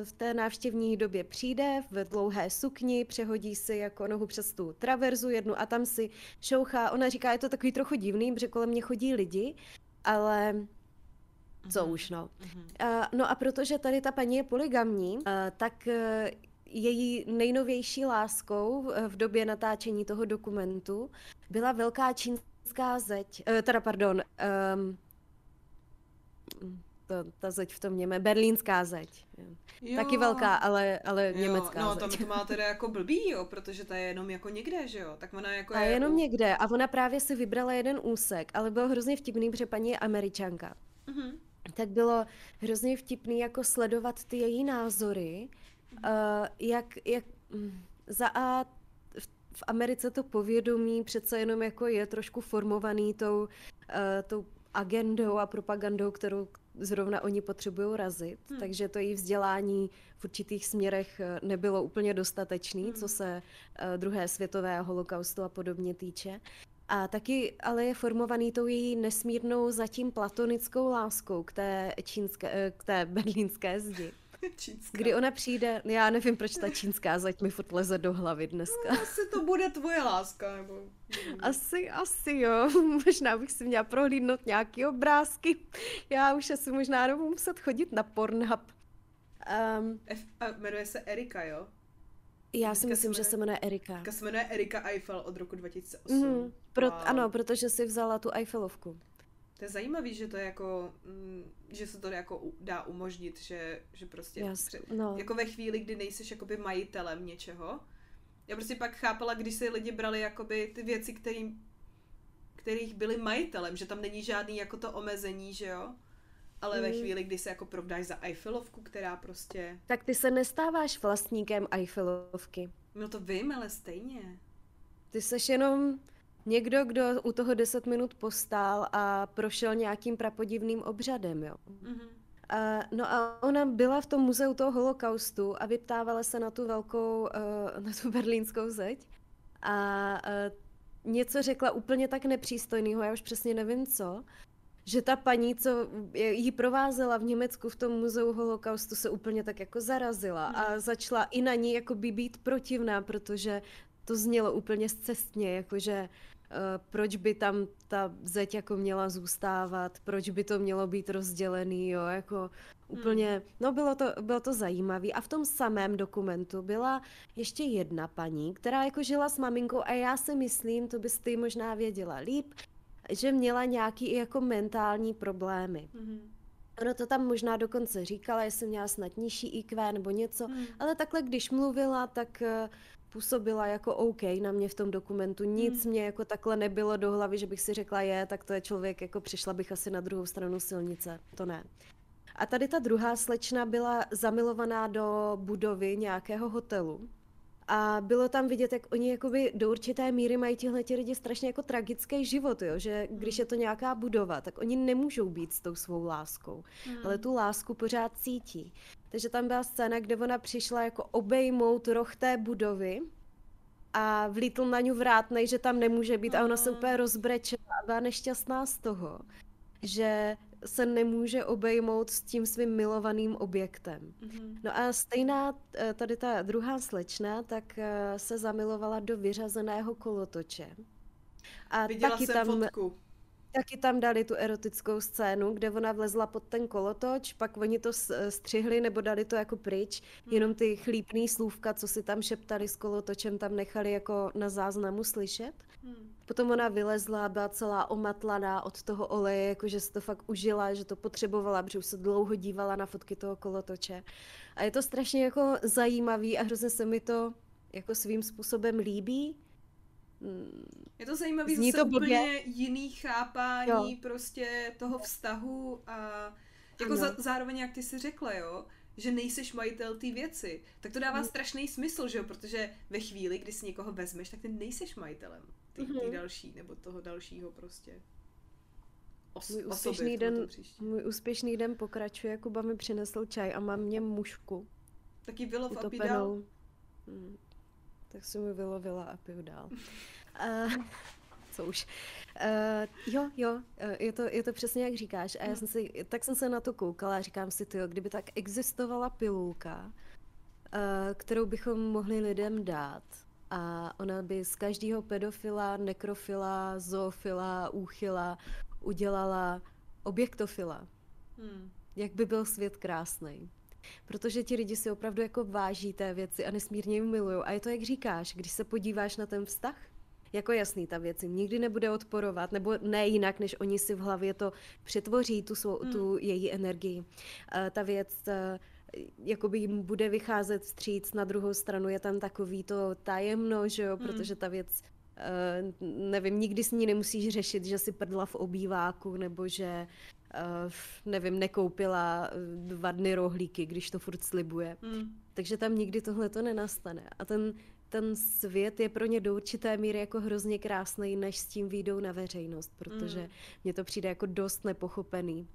v té návštěvní době přijde v dlouhé sukni, přehodí si jako nohu přes tu traverzu jednu a tam si šouchá. Ona říká, je to takový trochu divný, protože kolem mě chodí lidi, ale co mm-hmm. už, no. Uh, no a protože tady ta paní je poligamní, uh, tak uh, její nejnovější láskou v době natáčení toho dokumentu byla velká čínská zeď, teda pardon, um, to, ta zeď v tom něme, berlínská zeď. Jo. Taky velká, ale, ale jo, německá no, zeď. tam to má teda jako blbý, jo, protože ta je jenom jako někde, že jo, tak ona jako A je jenom u... někde a ona právě si vybrala jeden úsek, ale byl hrozně vtipný, protože paní je američanka. Mm-hmm tak bylo hrozně vtipný jako sledovat ty její názory, uh, jak, jak mm, za A v, v Americe to povědomí přece jenom jako je trošku formovaný tou, uh, tou agendou a propagandou, kterou zrovna oni potřebují razit, hmm. takže to její vzdělání v určitých směrech eh, nebylo úplně dostatečný, hmm. co se uh, druhé světové holokaustu a podobně týče. A taky ale je formovaný tou její nesmírnou zatím platonickou láskou k té, čínské, eh, k té berlínské zdi. Čínská. Kdy ona přijde, já nevím, proč ta čínská zeď mi furt leze do hlavy dneska. No, asi to bude tvoje láska, nebo... Asi, asi jo. Možná bych si měla prohlídnout nějaký obrázky. Já už asi možná nebudu muset chodit na Pornhub. Um, F, a jmenuje se Erika, jo? Já si myslím, že se jmenuje Erika. se jmenuje Erika Eiffel od roku 2008. Mm, pro, wow. Ano, protože si vzala tu Eiffelovku. To je zajímavý, že to je jako, mm, že se to jako dá umožnit, že, že prostě Jas, no. jako ve chvíli, kdy nejseš jakoby majitelem něčeho. Já prostě pak chápala, když se lidi brali jakoby ty věci, kterým, kterých byli majitelem, že tam není žádný jako to omezení, že jo? Ale mm. ve chvíli, kdy se jako provdáš za Eiffelovku, která prostě... Tak ty se nestáváš vlastníkem Eiffelovky. No to vím, ale stejně. Ty seš jenom někdo, kdo u toho 10 minut postál a prošel nějakým prapodivným obřadem, jo. Mm-hmm. Uh, no a ona byla v tom muzeu toho holokaustu a vyptávala se na tu velkou, uh, na tu berlínskou zeď a uh, něco řekla úplně tak nepřístojného, já už přesně nevím co, že ta paní, co ji provázela v Německu v tom muzeu holokaustu, se úplně tak jako zarazila a Hmm. začala i na ní jako by být protivná, protože to znělo úplně zcestně, jakože uh, proč by tam ta zeď jako měla zůstávat, proč by to mělo být rozdělený, jo, jako úplně, no bylo to, bylo to zajímavé. A v tom samém dokumentu byla ještě jedna paní, která jako žila s maminkou a já si myslím, to bys ty možná věděla líp, že měla nějaký jako mentální problémy. Mhm. Ona to tam možná dokonce říkala, jestli měla snad nižší IQ nebo něco, Hmm. ale takhle, když mluvila, tak eh, působila jako OK na mě v tom dokumentu. Nic Hmm. mě jako takhle nebylo do hlavy, že bych si řekla, je, tak to je člověk, jako přišla bych asi na druhou stranu silnice. To ne. A tady ta druhá slečna byla zamilovaná do budovy nějakého hotelu. A bylo tam vidět, jak oni jakoby do určité míry mají tihle ti lidi strašně jako tragický život, jo? že když je to nějaká budova, tak oni nemůžou být s tou svou láskou, Hmm. ale tu lásku pořád cítí. Takže tam byla scéna, kde ona přišla jako obejmout roh té budovy a vlítl na ní vrátnej, že tam nemůže být a ona se úplně rozbrečela a byla nešťastná z toho, že se nemůže obejmout s tím svým milovaným objektem. Mhm. No a stejná eh, tady ta druhá slečna, tak eh, se zamilovala do vyřazeného kolotoče. A Viděla taky jsem tam, fotku. taky tam dali tu erotickou scénu, kde ona vlezla pod ten kolotoč, pak oni to eh, střihli nebo dali to jako pryč, jenom ty chlípný slůvka, co si tam šeptali s kolotočem, tam nechali jako na záznamu slyšet. Hmm. Potom ona vylezla, byla celá omatlaná od toho oleje, jakože si to fakt užila, že to potřebovala, protože už se dlouho dívala na fotky toho kolotoče. A je to strašně jako zajímavý a hrozně se mi to jako svým způsobem líbí. Mm, Je to zajímavý, Zní zase to blbě. úplně jiný chápání Jo. prostě toho vztahu a jako Ano. za, zároveň, jak ty si řekla, jo, že nejseš majitel té věci, tak to dává Mhm. strašný smysl, že jo, protože ve chvíli, kdy si někoho vezmeš, tak ty nejseš majitelem té Mhm. další, nebo toho dalšího prostě. Os, Můj úspěšný den- můj úspěšný den pokračuje, Kuba mi přinesl čaj a mám mě mušku Taky vylov a pidal. utopenou. Mm, tak si mi vylovila a piju dál. Uh, co už. Uh, jo, jo, eh, je to, je to přesně jak říkáš. A já jsem si, tak jsem se na to koukala a říkám si, tyjo, kdyby tak existovala pilulka, uh, kterou bychom mohli lidem dát a ona by z každého pedofila, nekrofila, zoofila, úchyla udělala objektofila. Hmm. Jak by byl svět krásný. Protože ti lidi si opravdu jako váží té věci a nesmírně jim milují. A je to, jak říkáš, když se podíváš na ten vztah, jako jasný, ta věc jim nikdy nebude odporovat, nebo ne jinak, než oni si v hlavě to přetvoří, tu, svou, Hmm. tu její energii. Eh, ta věc eh, jakoby jim bude vycházet vstříc, na druhou stranu je tam takový to tajemno, že jo, Hmm. protože ta věc eh, nevím, nikdy s ní nemusíš řešit, že si prdla v obýváku, nebo že uh, nevím, nekoupila eh, dva dny rohlíky, když to furt slibuje. Hmm. Takže tam nikdy tohle to nenastane. A ten, ten svět je pro ně do určité míry jako hrozně krásný, než s tím výjdou na veřejnost, protože Mm. mně to přijde jako dost nepochopený.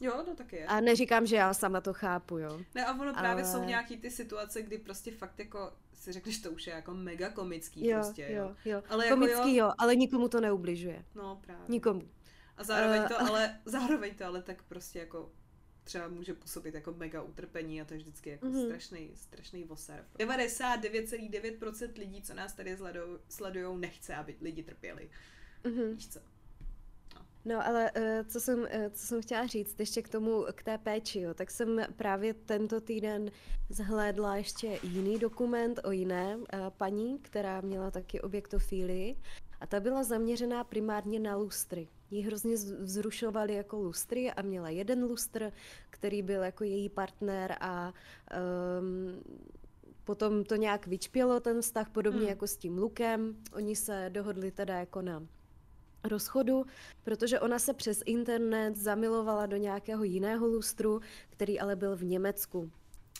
Jo, to taky je. A neříkám, že já sama to chápu, jo. Ne, a ono právě Ale- jsou nějaký ty situace, kdy prostě fakt jako si řekneš, to už je jako mega komický Jo, prostě, jo. jo, jo. Ale jako Komický jo- jo, ale nikomu to neubližuje. No právě. Nikomu. A zároveň Eh, to ale, zároveň to ale tak prostě jako třeba může působit jako mega utrpení a to je vždycky jako Mhm. strašný, strašný voser. 99,9% lidí, co nás tady sledujou, nechce, aby lidi trpěli. Mhm. Víš co? No ale eh, co jsem, eh, co jsem chtěla říct ještě k tomu, k té péči, jo, tak jsem právě tento týden zhlédla ještě jiný dokument o jiné eh, paní, která měla taky objektofílii a ta byla zaměřená primárně na lustry. Jí hrozně vzrušovaly jako lustry a měla jeden lustr, který byl jako její partner a um, potom to nějak vyčpělo ten vztah, podobně Hmm. jako s tím Lukem. Oni se dohodli teda jako na rozchodu, protože ona se přes internet zamilovala do nějakého jiného lustru, který ale byl v Německu.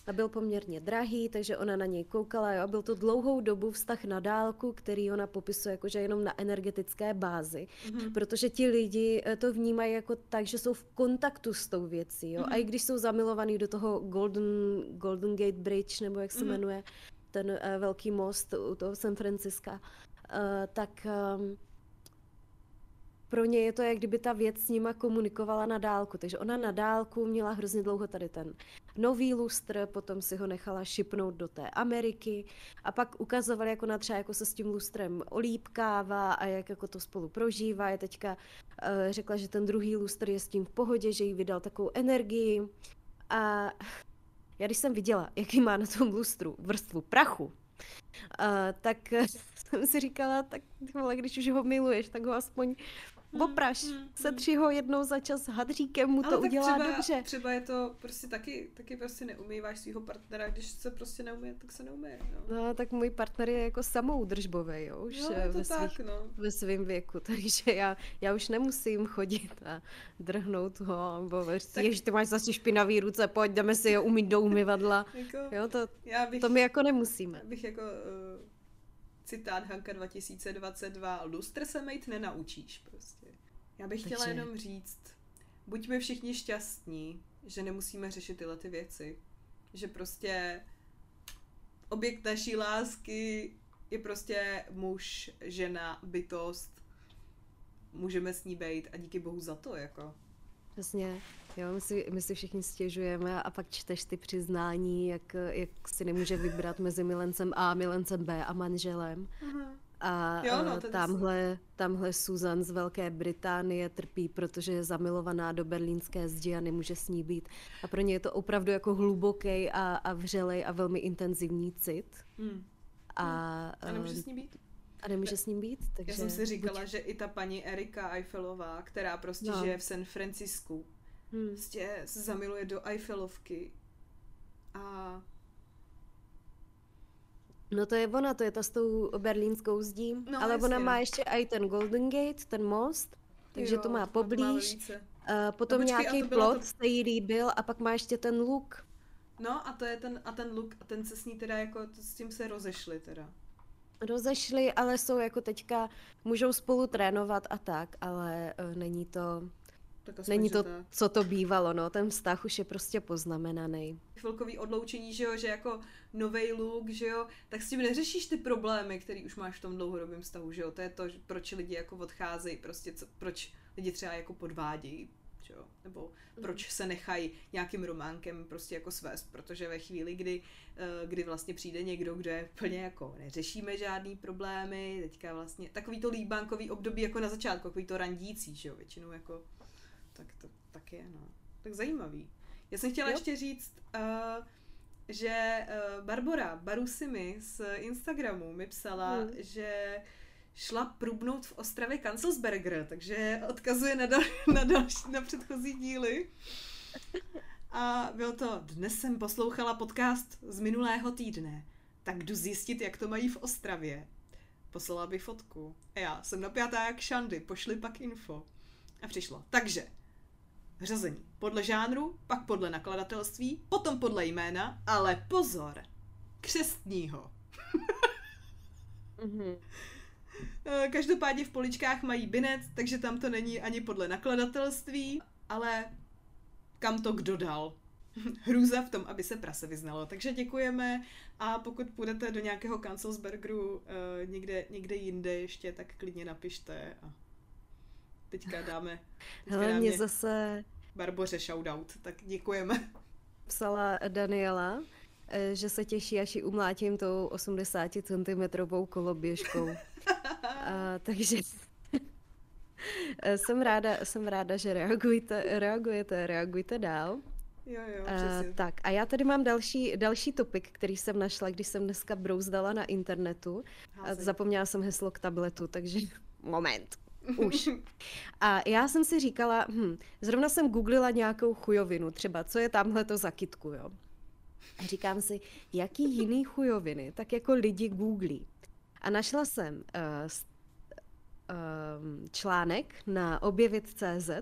A byl poměrně drahý, takže ona na něj koukala. Jo? A byl to dlouhou dobu vztah na dálku, který ona popisuje jakože jenom na energetické bázi. Mhm. Protože ti lidi eh, to vnímají jako tak, že jsou v kontaktu s tou věcí. Jo? A i když jsou zamilovaní do toho Golden, Golden Gate Bridge, nebo jak se Mhm. jmenuje, ten uh, velký most u toho San Franciska, uh, tak um, pro ně je to, jak kdyby ta věc s nima komunikovala na dálku. Takže ona na dálku měla hrozně dlouho tady ten nový lustr, potom si ho nechala šipnout do té Ameriky a pak ukazovali, jako na třeba jako se s tím lustrem olípkává a jak jako to spolu prožívá. Je teďka uh, řekla, že ten druhý lustr je s tím v pohodě, že jí vydal takovou energii. A já když jsem viděla, jaký má na tom lustru vrstvu prachu, uh, tak jsem si říkala, tak vole, když už ho miluješ, tak ho aspoň Opraš, hmm, hmm. setři ho jednou za čas hadříkem, mu Ale to udělá třeba, dobře. třeba je to prostě taky, taky prostě neumýváš svého partnera, když se prostě neumije, tak se neumije. No, no tak můj partner je jako samoudržbový, jo, už no, ve, tak, svých, no. ve svém věku, takže já, já už nemusím chodit a drhnout ho, nebo tak... jež ty máš zase špinavý ruce, pojď, jdeme si je umít do umyvadla. jako, jo, to, já bych, to my jako nemusíme. Bych jako uh, citát Hanka 2022, lustr se mít nenaučíš prostě. Já bych chtěla Takže... jenom říct, buďme všichni šťastní, že nemusíme řešit tyhle ty věci. Že prostě objekt naší lásky je prostě muž, žena, bytost. Můžeme s ní být a díky bohu za to, jako. Přesně. Jo, my si, my si všichni stěžujeme a pak čteš ty přiznání, jak, jak si nemůže vybrat mezi milencem A, milencem B a manželem. Aha. A jo, no, tamhle, tamhle Susan z Velké Británie trpí, protože je zamilovaná do berlínské zdi a nemůže s ní být. A pro ně je to opravdu jako hluboký a, a vřelej a velmi intenzivní cit. Hmm. A, a nemůže s ní být? A nemůže s ním být, takže... Já jsem si říkala, buď... že i ta paní Erika Eiffelová, která prostě no. žije v San Francisku, hmm. prostě se zamiluje do Eiffelovky a No to je ona, to je ta s tou berlínskou zdí, no, ale jasně. ona má ještě i ten Golden Gate, ten most, takže jo, to má poblíž. Uh, potom no, počkej, nějaký plot to... se jí líbil a pak má ještě ten luk. No a to je ten, a ten luk, a ten se s ní teda jako, to, s tím se rozešli teda. Rozešli, ale jsou jako teďka, můžou spolu trénovat a tak, ale uh, není to tak Není to, tak. co to bývalo, no, ten vztah už je prostě poznamenaný. Chvilkový odloučení, že jo, že jako nový look, že jo, tak s tím neřešíš ty problémy, který už máš v tom dlouhodobém vztahu, že jo, to je to, proč lidi jako odcházejí, prostě co, proč lidi třeba jako podvádějí, že jo, nebo mm. proč se nechají nějakým románkem prostě jako svést, protože ve chvíli, kdy, eh, kdy vlastně přijde někdo, kde plně jako neřešíme žádný problémy, teďka vlastně takový to líbánkový období jako na začátku, takový to randící, že jo, většinou jako tak to tak je, no. Tak zajímavý. Já jsem chtěla jo. ještě říct, uh, že uh, Barbara Barusimi z Instagramu mi psala, hmm. že šla průbnout v Ostravě Kancelsberger, takže odkazuje na, dal, na, další, na předchozí díly. A bylo to, dnes jsem poslouchala podcast z minulého týdne, tak jdu zjistit, jak to mají v Ostravě. Poslala by fotku. A já jsem napjatá jak šandy, pošli pak info. A přišlo. Takže, Řazení podle žánru, pak podle nakladatelství, potom podle jména, ale pozor, křestního. mm-hmm. Každopádně v poličkách mají binec, takže tam to není ani podle nakladatelství, ale kam to kdo dal. Hrůza v tom, aby se prase vyznalo. Takže děkujeme a pokud půjdete do nějakého Kancelsbergeru uh, někde, někde jinde ještě, tak klidně napište a teďka dáme... Teďka Hele, mě zase... Barboře shoutout, tak děkujeme. Psala Daniela, eh, že se těší, až ji umlátím tou 80 cm koloběžkou. a, takže jsem ráda, jsem ráda, že reagujete, reagujete, reagujte dál. Jo, jo, uh, tak a já tady mám další, další topik, který jsem našla, když jsem dneska brouzdala na internetu. A zapomněla jsem heslo k tabletu, takže moment. Už. A já jsem si říkala, hm, zrovna jsem googlila nějakou chujovinu, třeba co je tamhle to za kitku, jo. A říkám si, jaký jiný chujoviny, tak jako lidi googlí. A našla jsem uh, uh, článek na objevit.cz, uh,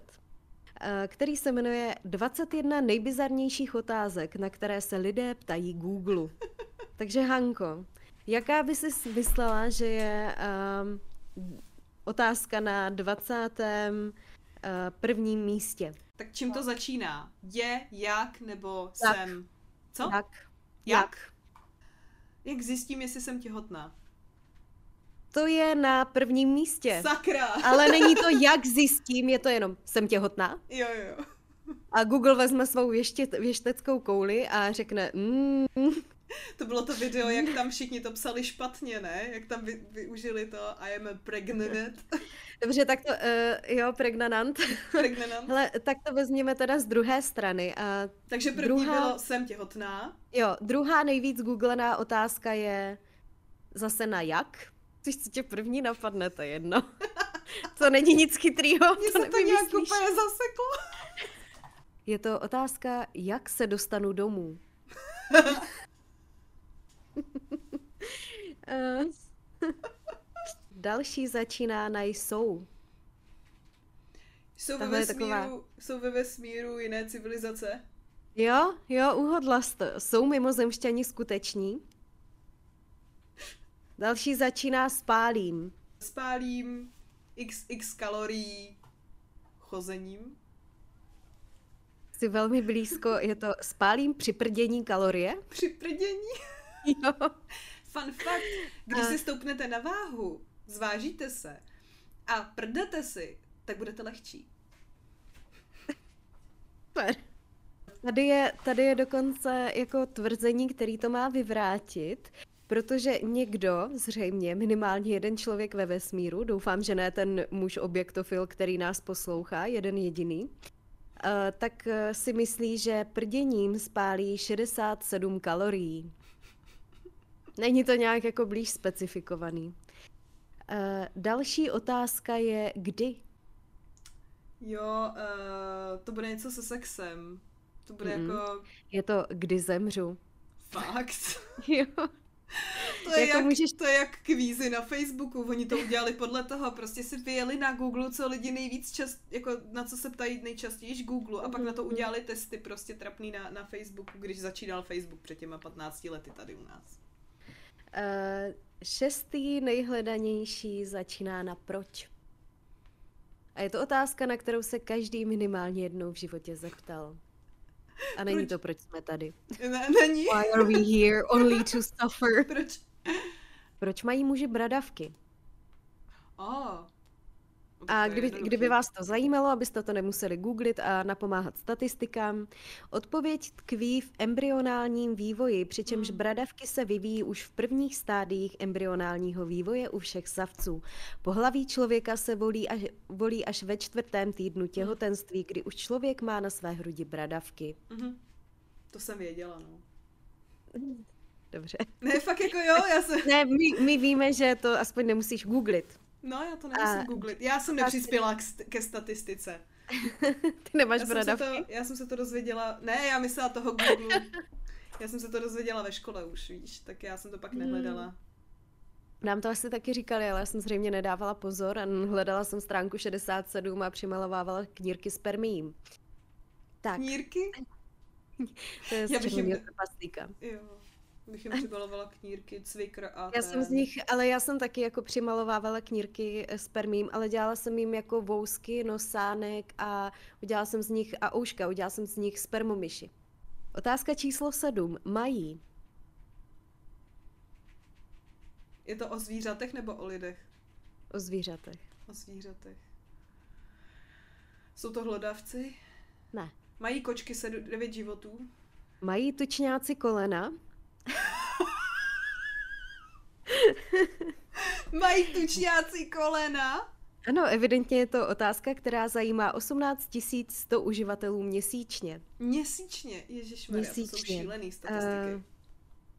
který se jmenuje 21 nejbizarnějších otázek, na které se lidé ptají Google. Takže Hanko, jaká by si myslela, že je um, otázka na 20. Eh, prvním místě. Tak čím to začíná? Je, jak nebo tak. jsem? Co? Jak. Jak? Jak zjistím, jestli jsem těhotná? to je na prvním místě. Sakra! Ale není to, jak zjistím, je to jenom, jsem těhotná. Jo, jo. A Google vezme svou věště, věšteckou kouli a řekne, mm, To bylo to video, jak tam všichni to psali špatně, ne? Jak tam vy, využili to I am a pregnant. Dobře, tak to, uh, jo, pregnant. pregnant. Hele, tak to vezměme teda z druhé strany. Uh, Takže první druhá, bylo jsem těhotná. Jo, druhá nejvíc googlená otázka je zase na jak? Což co tě první napadne, to je jedno. to není nic chytrýho. Mně se to nějak úplně zaseklo. Je to otázka, jak se dostanu domů. Uh, další začíná na jsou. Jsou ve, vesmíru, taková... jsou ve vesmíru jiné civilizace? Jo, jo, uhodla jsi to. Jsou mimozemšťani skuteční? Další začíná spálím. Spálím x, x kalorií chozením. Jsi velmi blízko, je to spálím připrdění kalorie? Připrdění? Jo. Fun fact, když si stoupnete na váhu, zvážíte se a prdete si, tak budete lehčí. Super. Tady je, tady je dokonce jako tvrzení, který to má vyvrátit, protože někdo, zřejmě minimálně jeden člověk ve vesmíru, doufám, že ne ten muž objektofil, který nás poslouchá, jeden jediný, uh, tak uh, si myslí, že prděním spálí 67 kalorií. Není to nějak jako blíž specifikovaný. Uh, další otázka je, kdy? Jo, uh, to bude něco se sexem. To bude mm. jako... Je to, kdy zemřu. Fakt? jo. To je, jako jak, můžeš... to je jak kvízy na Facebooku, oni to udělali podle toho, prostě si vyjeli na Google, co lidi nejvíc čas, jako na co se ptají nejčastěji Google a pak na to mhm. udělali testy prostě trapný na, na Facebooku, když začínal Facebook před těma 15 lety tady u nás. Uh, šestý nejhledanější začíná na proč. A je to otázka, na kterou se každý minimálně jednou v životě zeptal. A není proč? to, proč jsme tady. Ne, není. Why are we here only to suffer? Proč? Proč mají muži bradavky? Oh. A kdyby, kdyby vás to zajímalo, abyste to nemuseli googlit a napomáhat statistikám, odpověď tkví v embryonálním vývoji, přičemž hmm. bradavky se vyvíjí už v prvních stádiích embryonálního vývoje u všech savců. Pohlaví člověka se volí až, volí až ve čtvrtém týdnu hmm. těhotenství, kdy už člověk má na své hrudi bradavky. Mm-hmm. To jsem věděla, no. Dobře. Ne, fakt jako jo, já jsem... ne, my, my víme, že to aspoň nemusíš googlit. No, já to nemusím a... googlit. Já jsem nepřispěla k, ke statistice. Ty nemáš já bradavky? Jsem to, já jsem se to dozvěděla, ne, já myslela toho Google. já jsem se to dozvěděla ve škole už, víš, tak já jsem to pak nehledala. Hmm. Nám to asi taky říkali, ale já jsem zřejmě nedávala pozor a hledala jsem stránku 67 a přimalovávala knírky spermiím. Tak. Knírky? to je z jim... paslíka. Jo bych jim přibalovala knírky, cvikr a Já ten... jsem z nich, ale já jsem taky jako přimalovávala knírky s permím, ale dělala jsem jim jako vousky, nosánek a udělala jsem z nich a ouška, udělala jsem z nich spermomyši. Otázka číslo sedm. Mají. Je to o zvířatech nebo o lidech? O zvířatech. O zvířatech. Jsou to hlodavci? Ne. Mají kočky 9 životů? Mají tučňáci kolena? Mají tučňáci kolena? Ano, evidentně je to otázka, která zajímá 18 100 uživatelů měsíčně. Měsíčně? Ježišmarja, měsíčně. to jsou šílený statistiky. Uh,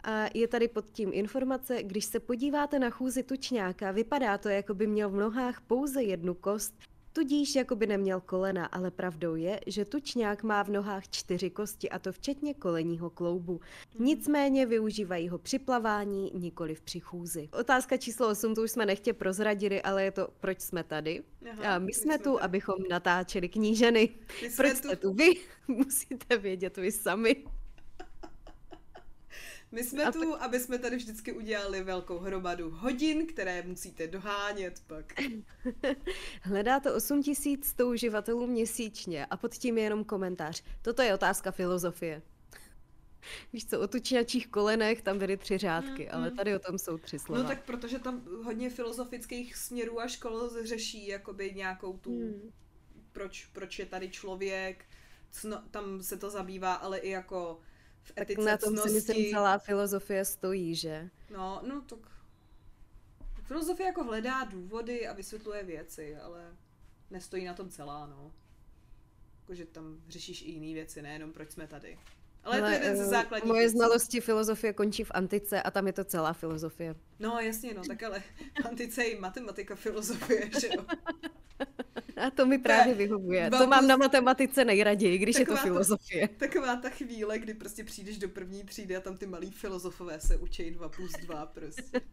a je tady pod tím informace, když se podíváte na chůzi tučňáka, vypadá to, jako by měl v nohách pouze jednu kost, Tudíž jako by neměl kolena, ale pravdou je, že tučňák má v nohách čtyři kosti a to včetně kolenního kloubu. Mhm. Nicméně využívají ho při plavání, nikoli v přichůzi. Otázka číslo 8, tu už jsme nechtě prozradili, ale je to, proč jsme tady. Aha, a my, my jsme, jsme tu, tady. abychom natáčeli kníženy. Proč jste tu vy? Musíte vědět vy sami. My jsme a tu, tak... aby jsme tady vždycky udělali velkou hromadu hodin, které musíte dohánět pak. Hledá to 8100 uživatelů měsíčně a pod tím je jenom komentář. Toto je otázka filozofie. Víš co, o tučňačích kolenech tam byly tři řádky, Mm, ale mm. tady o tom jsou tři slova. No tak protože tam hodně filozofických směrů a škol řeší jakoby nějakou tu, Hmm. proč, proč je tady člověk, cno, tam se to zabývá, ale i jako v Tak etice na tom si myslím cnosti. celá filozofie stojí, že? No, no tak filozofie jako hledá důvody a vysvětluje věci, ale nestojí na tom celá, no. Jakože tam řešíš i jiné věci, nejenom proč jsme tady. Ale, to je jeden ze eh, základních Moje věcí. znalosti filozofie končí v antice a tam je to celá filozofie. No jasně, no, tak ale v antice je i matematika, filozofie, že jo. A to mi právě vyhovuje. dva To mám na matematice nejraději, když je to to- filozofie. Taková ta chvíle, kdy prostě přijdeš do první třídy a tam ty malí filozofové se učí 2 plus 2 prostě.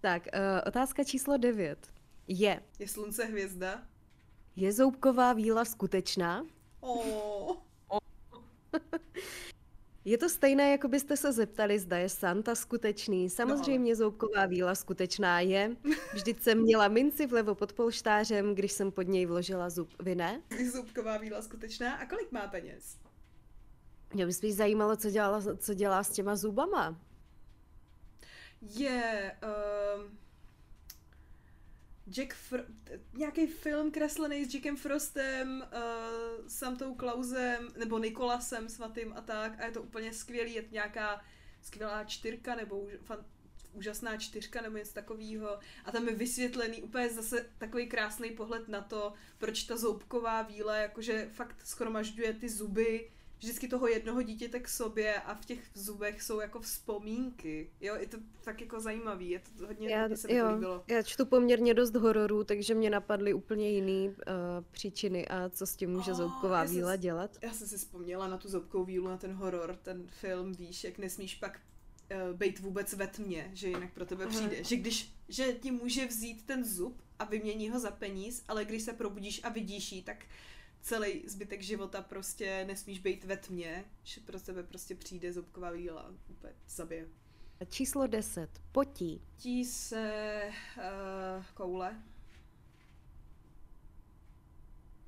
Tak, uh, otázka číslo 9. Je, Je slunce hvězda? je zoubková víla skutečná? Oh. Je to stejné, jako byste se zeptali, zda je Santa skutečný. Samozřejmě zoubková víla skutečná je. Vždyť jsem měla minci vlevo pod polštářem, když jsem pod něj vložila zub. Vy ne? Je zubková víla skutečná? A kolik má peněz? Mě by spíš zajímalo, co, dělala, co dělá s těma zubama. Je um, Jack Fr- nějaký film kreslený s Jackem Frostem, uh, Santou Klausem, nebo Nikolasem svatým a tak. A je to úplně skvělý, je to nějaká skvělá čtyřka, nebo už, fan, úžasná čtyřka, nebo něco takového. A tam je vysvětlený úplně zase takový krásný pohled na to, proč ta zoubková víla jakože fakt schromažďuje ty zuby vždycky toho jednoho dítěte k sobě a v těch zubech jsou jako vzpomínky. Jo, je to tak jako zajímavý, je to hodně, Já, hodně se mi to jo, líbilo. já čtu poměrně dost hororů, takže mě napadly úplně jiný uh, příčiny a co s tím může Oh, zoubková já víla dělat. Já jsem si vzpomněla na tu zoubkovou vílu, na ten horor, ten film, víš, jak nesmíš pak uh, být vůbec ve tmě, že jinak pro tebe přijde. Že když, že ti může vzít ten zub a vymění ho za peníz, ale když se probudíš a vidíš ji, tak celý zbytek života prostě nesmíš být ve tmě, že pro tebe prostě přijde zoubková víla úplně zabije. Číslo 10. Potí. Tí se uh, koule.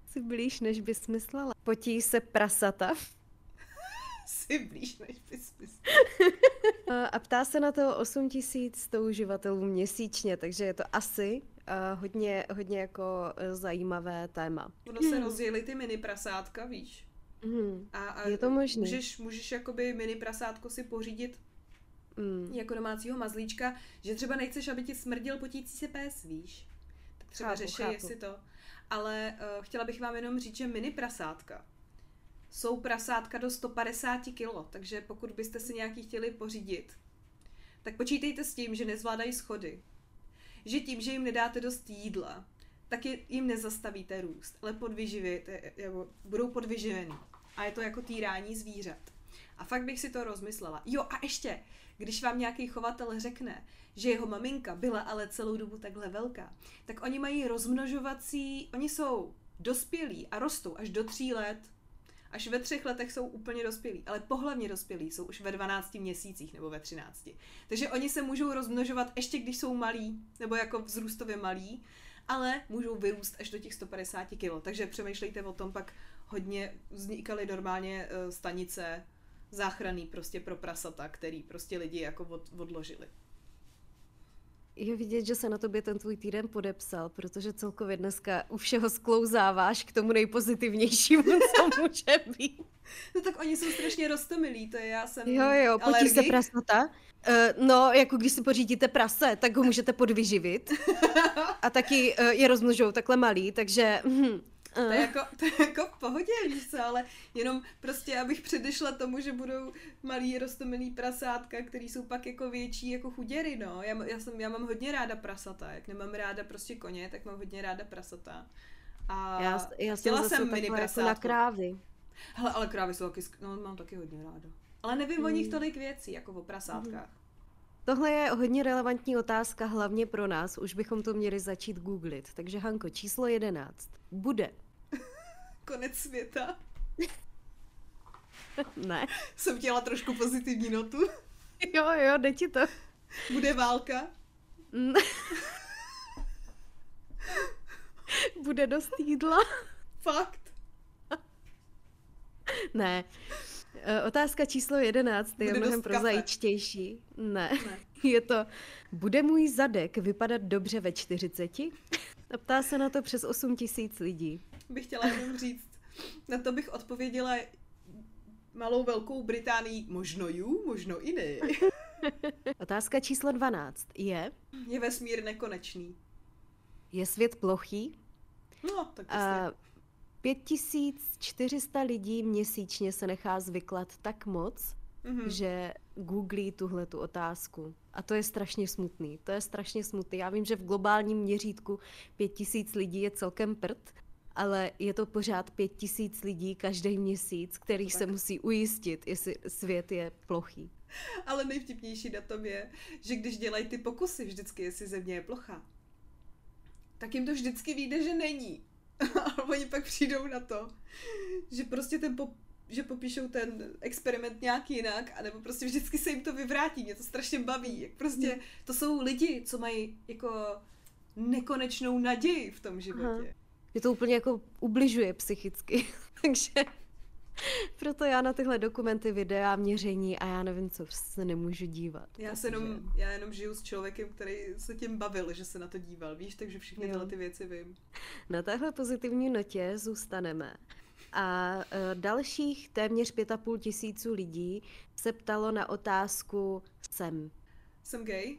Jsi blíž, než bys myslela. Potí se prasata. Si blíž, než bys myslel. Eh, A ptá se na to 8 100 uživatelů měsíčně, takže je to asi uh, hodně, hodně jako eh, zajímavé téma. Ono se rozjeli ty mini prasátka, víš? Hmm. A, a Je to možný. Můžeš, můžeš jakoby mini prasátko si pořídit Mm. jako domácího mazlíčka, že třeba nechceš, aby ti smrdil potící se pes, víš? Tak třeba Chápu, řeši, chápu. jestli to. Ale uh, chtěla bych vám jenom říct, že mini prasátka jsou prasátka do 150 kg, takže pokud byste si nějaký chtěli pořídit, tak počítejte s tím, že nezvládají schody. Že tím, že jim nedáte dost jídla, tak jim nezastavíte růst, ale podvyživíte, nebo budou podvyživený. A je to jako týrání zvířat. A fakt bych si to rozmyslela. Jo a ještě, když vám nějaký chovatel řekne, že jeho maminka byla ale celou dobu takhle velká, tak oni mají rozmnožovací, oni jsou dospělí a rostou až do tří let. Až ve třech letech jsou úplně dospělí, ale pohlavně dospělí jsou už ve 12 měsících nebo ve 13. Takže oni se můžou rozmnožovat ještě když jsou malí, nebo jako vzrůstově malí, ale můžou vyrůst až do těch 150 kg. Takže přemýšlejte o tom, pak hodně vznikaly normálně eh, stanice záchranný prostě pro prasata, který prostě lidi jako od, odložili. Je vidět, že se na tobě ten tvůj týden podepsal, protože celkově dneska u všeho sklouzáváš k tomu nejpozitivnějšímu, co může být. No tak oni jsou strašně roztomilí, to je já jsem Jo, jo, potí se prasata. Uh, no, jako když si pořídíte prase, tak ho můžete podvyživit. A taky uh, je rozmnožou takhle malý, takže... Hm, To je, jako, to je jako v pohodě, víš co, ale jenom prostě, abych předešla tomu, že budou malí rostomilí prasátka, který jsou pak jako větší jako chuděry, no. Já, já, jsem, já mám hodně ráda prasata, jak nemám ráda prostě koně, tak mám hodně ráda prasata. A já, já jsem chtěla jsem takhle mini jako na prasátko. krávy. Hele, ale krávy jsou taky, no mám taky hodně ráda. Ale nevím o nich Mm. tolik věcí, jako o prasátkách. Tohle je hodně relevantní otázka, hlavně pro nás. Už bychom to měli začít googlit. Takže Hanko, číslo 11. Bude. Konec světa. Ne. Jsem chtěla trošku pozitivní notu. Jo, jo, jde ti to. Bude válka. Bude dost jídla. Fakt. Ne. Eh, Otázka číslo 11 je Bude mnohem dost kafe. prozajičtější. Ne. Ne. Je to, bude můj zadek vypadat dobře ve 40? A ptá se na to přes 8 tisíc lidí. Bych chtěla jenom říct, na to bych odpověděla malou velkou Británii, možno ju, možno i ne. Otázka číslo 12 je, Je vesmír nekonečný. je svět plochý? No, tak prostě. A 5400 lidí měsíčně se nechá zvyklat tak moc, Mhm. že googlí tuhle tu otázku. A to je strašně smutný. To je strašně smutný. Já vím, že v globálním měřítku 5000 lidí je celkem prd, ale je to pořád 5000 lidí každý měsíc, který se Tak. musí ujistit, jestli svět je plochý. Ale nejvtipnější na tom je, že když dělají ty pokusy vždycky, jestli země je plochá, tak jim to vždycky vyjde, že není. A oni pak přijdou na to, že prostě ten pop, že popíšou ten experiment nějak jinak, anebo prostě vždycky se jim to vyvrátí. Mě to strašně baví. Jak prostě to jsou lidi, co mají jako nekonečnou naději v tom životě. Mě to úplně jako ubližuje psychicky. Takže proto já na tyhle dokumenty, videa, měření a já nevím co, se nemůžu dívat. Já, se jenom, já jenom žiju s člověkem, který se tím bavil, že se na to díval, víš, takže všechny Jo. tyhle ty věci vím. Na téhle pozitivní notě zůstaneme. A e, dalších téměř pět a půl tisíců lidí se ptalo na otázku jsem. Jsem gay?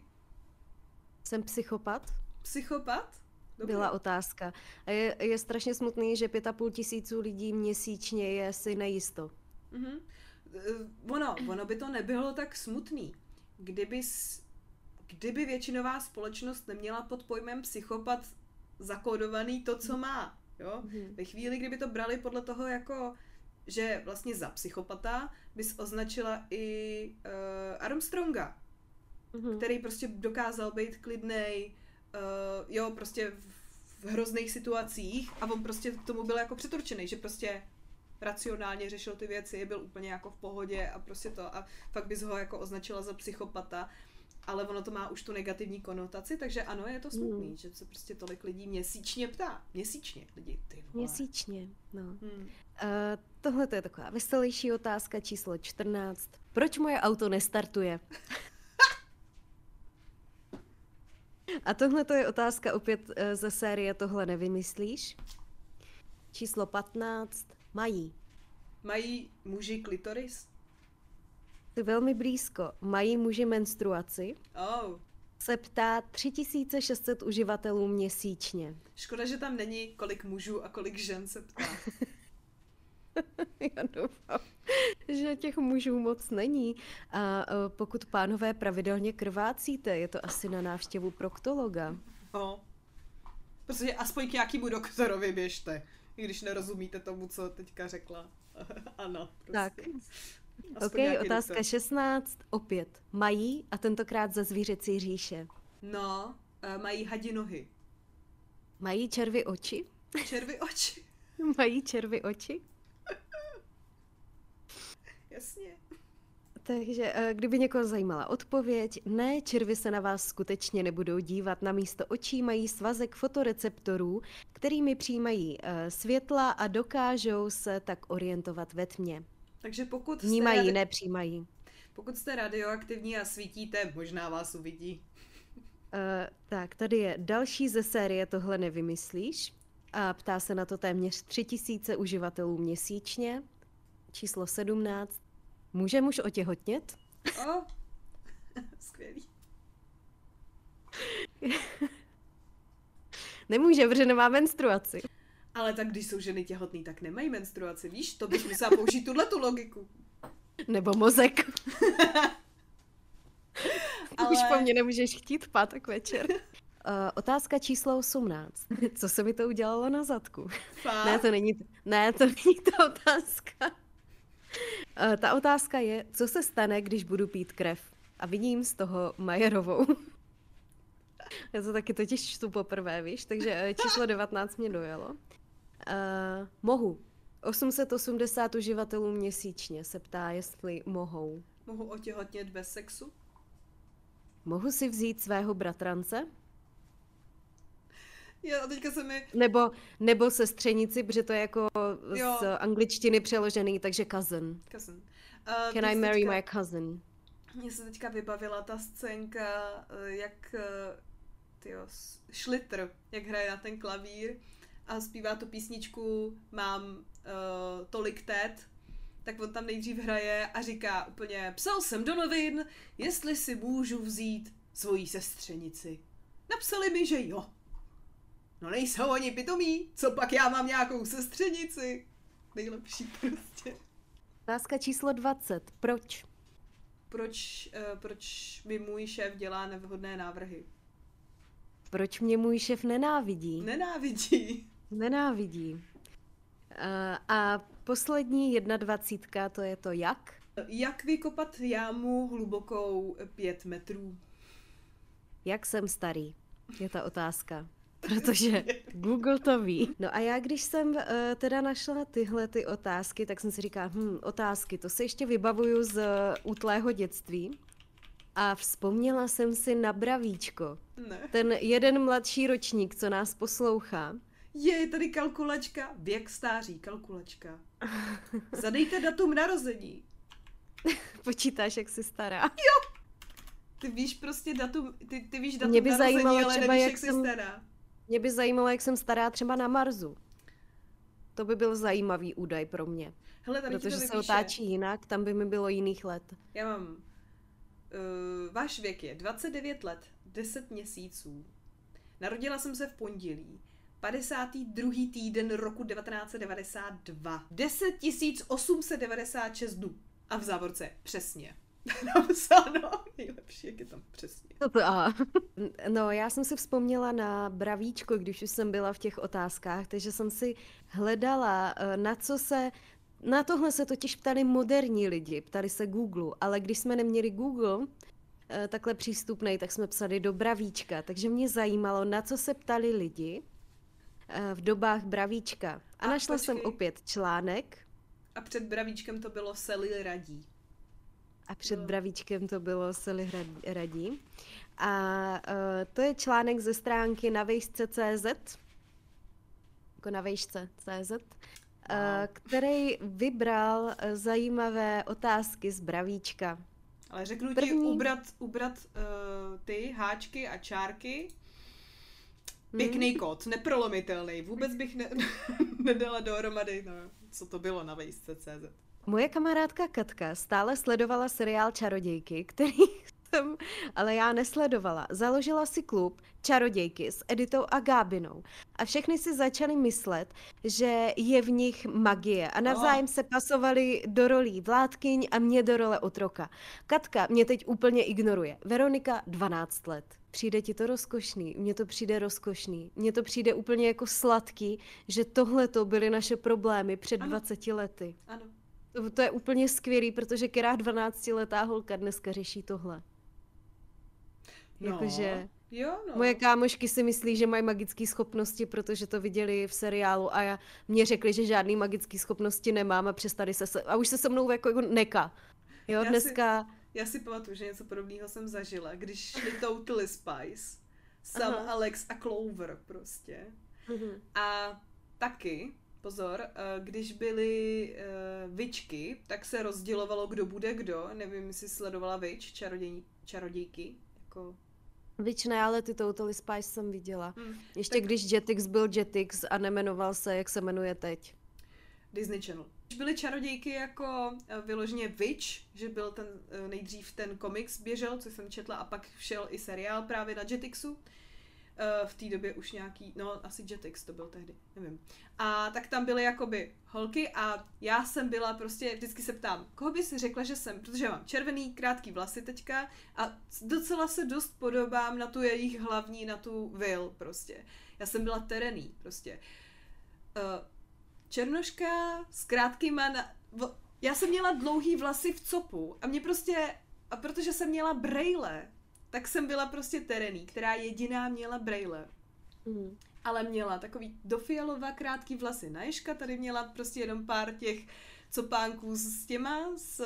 Jsem psychopat? Psychopat? Dobrý. Byla otázka. A je, je strašně smutný, že pět a půl tisíců lidí měsíčně je si nejisto. Mhm. Eh, Ono, ono by to nebylo tak smutný, kdyby, kdyby většinová společnost neměla pod pojmem psychopat zakódovaný to, co má. Jo? Mhm. Ve chvíli, kdyby to brali podle toho jako že vlastně za psychopata bys označila i uh, Armstronga, Mhm. který prostě dokázal být klidnej, uh, jo, prostě v, hrozných situacích a on prostě k tomu byl jako přeturčený, že prostě racionálně řešil ty věci, byl úplně jako v pohodě a prostě to a fakt bys ho jako označila za psychopata, ale ono to má už tu negativní konotaci, takže ano, je to smutný, Mm. že se prostě tolik lidí měsíčně ptá. Měsíčně lidi, ty vole. Měsíčně, no. Hmm. Uh, tohle to je taková veselější otázka číslo 14. Proč moje auto nestartuje? A tohle to je otázka opět eh, ze série Tohle nevymyslíš. Číslo 15. Mají. Mají muži klitoris? Ty velmi blízko. Mají muži menstruaci? Oh, Se ptá 3600 uživatelů měsíčně. škoda, že tam není kolik mužů a kolik žen se ptá. Já doufám, že těch mužů moc není. A eh, pokud pánové pravidelně krvácíte, je to asi na návštěvu proktologa. No. Prostě aspoň k nějakému doktorovi běžte, i když nerozumíte tomu, co teďka řekla. ano, prostě. Tak. Aspoň OK, otázka doktor. 16. Opět. Mají a tentokrát ze zvířecí říše. No, eh, mají hadi nohy. Mají červy oči? Červy oči. Mají červy oči? Jasně. Takže eh, kdyby někoho zajímala odpověď, ne, červy se na vás skutečně nebudou dívat. Na místo očí mají svazek fotoreceptorů, kterými přijímají eh, světla a dokážou se tak orientovat ve tmě. Takže pokud Vnímají, radi- nepřijímají. pokud jste radioaktivní a svítíte, možná vás uvidí. Uh, tak, tady je další ze série Tohle nevymyslíš. A ptá se na to téměř tři tisíce uživatelů měsíčně. Číslo 17. Může muž otěhotnět? O, skvělý. Nemůže, protože nemá menstruaci. Ale tak když jsou ženy těhotný, tak nemají menstruaci, víš? To bys musela použít tuhle tu logiku. Nebo mozek. Ale... Už po mně nemůžeš chtít v pátek večer. Uh, otázka číslo 18. Co se mi to udělalo na zadku? Fakt? Ne, to není, ne, to není ta otázka. Uh, ta otázka je, co se stane, když budu pít krev. A vidím z toho Majerovou. Já to taky totiž čtu poprvé, víš, takže eh, číslo 19 mě dojelo. Uh, mohu. 880 uživatelů měsíčně se ptá, jestli mohou. Mohu otěhotnět bez sexu? Mohu si vzít svého bratrance? Já, a teďka se mi... Nebo, nebo sestřenici, protože to je jako jo. z angličtiny přeložený, takže cousin. Cousin. Uh, Can I marry teďka, my cousin? Mně se teďka vybavila ta scénka, eh, jak eh, tyjo, Schlitter, jak hraje na ten klavír a zpívá tu písničku Mám uh, tolik tet, tak on tam nejdřív hraje a říká úplně Psal jsem do novin, jestli si můžu vzít svoji sestřenici. Napsali mi, že jo. No nejsou oni pitomí, co pak já mám nějakou sestřenici. Nejlepší prostě. Otázka číslo 20. Proč? Proč, uh, proč mi můj šéf dělá nevhodné návrhy? Proč mě můj šéf nenávidí? Nenávidí. Nenávidí. Uh, a poslední jedna dvacítka, to je to jak? Jak vykopat jámu hlubokou pět metrů? Jak jsem starý? Je ta otázka. Protože Google to ví. No a já, když jsem uh, teda našla tyhle ty otázky, tak jsem si říkala, hm, otázky, to se ještě vybavuju z uh, útlého dětství. A vzpomněla jsem si na Bravíčko. Ne. Ten jeden mladší ročník, co nás poslouchá. Je tady kalkulačka, věk stáří, kalkulačka. Zadejte datum narození. Počítáš, jak jsi stará. Jo! Ty víš prostě datum, ty, ty víš datum Mě by narození, zajímalo ale třeba, nevíš, jak jak jsi jsem- stará. Mě by zajímalo, jak jsem stará třeba na Marsu. To by byl zajímavý údaj pro mě. Hele, tady Protože to se otáčí jinak, tam by mi bylo jiných let. Já mám... Uh, váš věk je 29 let, 10 měsíců. Narodila jsem se v pondělí. 52. týden roku 1992. 10 896 dnů. A v závorce přesně. Napsáno. Nejlepší, jak je tam přesně. To to, aha. No, já jsem si vzpomněla na Bravíčko, když už jsem byla v těch otázkách, takže jsem si hledala, eh, na co se... Na tohle se totiž ptali moderní lidi, ptali se Google, ale když jsme neměli Google eh, takhle přístupný, tak jsme psali do Bravíčka, takže mě zajímalo, na co se ptali lidi eh, v dobách Bravíčka. A, A našla jsem počkej. opět článek A před Bravíčkem to bylo Sely radí. A před. Bravíčkem to bylo Hrad- radí. A uh, to je článek ze stránky na vejšce.cz, jako na vejšce.cz, uh, který vybral eh, zajímavé otázky z Bravíčka. Ale řeknu ti První- ubrat, ubrat uh, ty háčky a čárky. Hmm. Pěkný kód, neprolomitelný. Vůbec bych ne, nedala dohromady, no, co to bylo na vejsce.cz. Moje kamarádka Katka stále sledovala seriál Čarodějky, který jsem, ale já nesledovala. Založila si klub Čarodějky s Editou a Gábinou a všechny si začaly myslet, že je v nich magie a navzájem se pasovali do rolí vládkyň a mě do role otroka. Katka mě teď úplně ignoruje. Veronika 12 let. Přijde ti to rozkošný, mně to přijde rozkošný, mně to přijde úplně jako sladký, že tohle to byly naše problémy před Ano. 20 lety. Ano. To, to je úplně skvělý, protože která 12-letá holka dneska řeší tohle. No, Jakože jo, no. moje kámošky si myslí, že mají magické schopnosti, protože to viděli v seriálu a já, mě řekli, že žádný magické schopnosti nemám a přestali se, se a už se se mnou jako, jako neka. Jo, Já si- dneska, Já si pamatuju, že něco podobného jsem zažila, když šli Totally Spice, Sam, Aha. Alex a Clover prostě. Mhm. A taky, pozor, eh, když byly uh, vičky, tak se rozdělovalo, kdo bude kdo. Nevím, jestli sledovala vič, čaroděj, čarodějky. Jako, Víč ne, ale ty Totally Spice jsem viděla. hm, Ještě Tak- když Jetix byl Jetix a nemenoval se, jak se jmenuje teď. Disney Channel. Když byly čarodějky jako eh, vyloženě Witch, že byl ten eh, nejdřív ten komiks běžel, co jsem četla, a pak šel i seriál právě na Jetixu. Eh, V té době už nějaký, no asi Jetix to byl tehdy, nevím. A tak tam byly jakoby holky a já jsem byla prostě, vždycky se ptám, koho by si řekla, že jsem, protože mám červený, krátký vlasy teďka a docela se dost podobám na tu jejich hlavní, na tu Will prostě. Já jsem byla terený prostě. Uh, černoška s krátkýma na... Já jsem měla dlouhý vlasy v copu a mě prostě... A protože jsem měla brejle, tak jsem byla prostě terený, která jediná měla brejle. Mhm. Ale měla takový dofialová krátký vlasy na ježka, tady měla prostě jenom pár těch copánků s těma, s,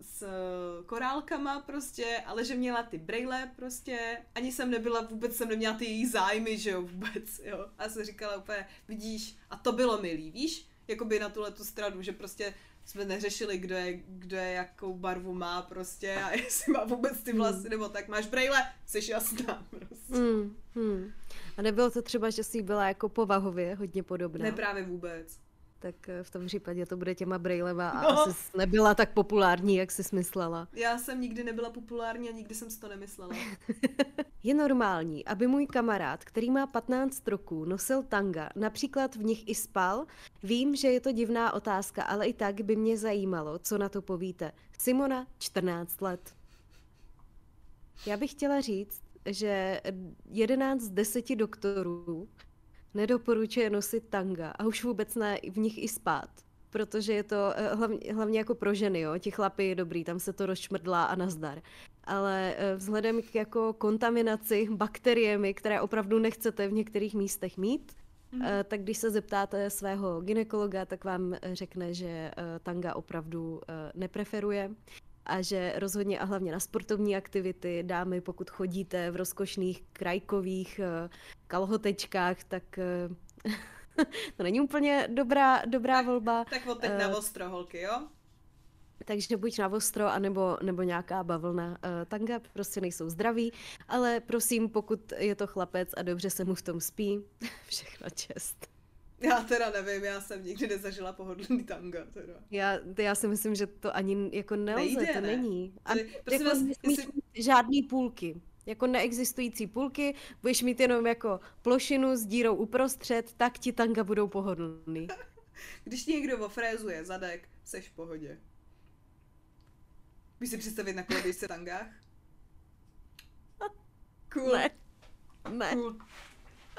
s korálkama prostě, ale že měla ty brejle prostě, ani jsem nebyla, vůbec jsem neměla ty její zájmy, že jo, vůbec, jo. A jsem říkala úplně, vidíš, a to bylo milý, víš, jakoby na tuhle tu stranu, že prostě jsme neřešili, kdo je, kdo je jakou barvu má prostě a jestli má vůbec ty vlasy, hmm. nebo tak máš brejle, jsi jasná prostě. Hmm, hmm. A nebylo to třeba, že jsi byla jako povahově hodně podobná? Ne právě vůbec tak eh, v tom případě to bude těma brejlema a no. asi nebyla tak populární, jak jsi smyslela. Já jsem nikdy nebyla populární a nikdy jsem si to nemyslela. Je normální, aby můj kamarád, který má 15 roků, nosil tanga, například v nich i spal? Vím, že je to divná otázka, ale i tak by mě zajímalo, co na to povíte. Simona, 14 let. Já bych chtěla říct, že 11 z 10 doktorů nedoporučuje nosit tanga a už vůbec ne v nich i spát. Protože je to eh, hlavně, hlavně jako pro ženy, jo. Ti chlapy je dobrý, tam se to rozšmrdlá a nazdar. Ale eh, vzhledem k jako kontaminaci bakteriemi, které opravdu nechcete v některých místech mít, mm. tak když se zeptáte svého ginekologa, tak vám řekne, že tanga opravdu nepreferuje a že rozhodně a hlavně na sportovní aktivity, dámy, pokud chodíte v rozkošných krajkových uh, kalhotečkách, tak uh, to není úplně dobrá, dobrá tak, volba. Tak od teď na ostro, holky, jo? Takže buď na ostro, anebo, nebo nějaká bavlna. Uh, tanga prostě nejsou zdraví, ale prosím, pokud je to chlapec a dobře se mu v tom spí, všechno čest. Já teda nevím, já jsem nikdy nezažila pohodlný tanga. Teda. Já, já si myslím, že to ani jako nelze, Nejde, to ne? není. A Tady, prosím jako vás, jestli... žádný půlky. Jako neexistující půlky, budeš mít jenom jako plošinu s dírou uprostřed, tak ti tanga budou pohodlný. Když ti někdo ofrézuje zadek, seš v pohodě. Víš si představit na koloběžce tangách? Cool. Ne. Ne. Cool.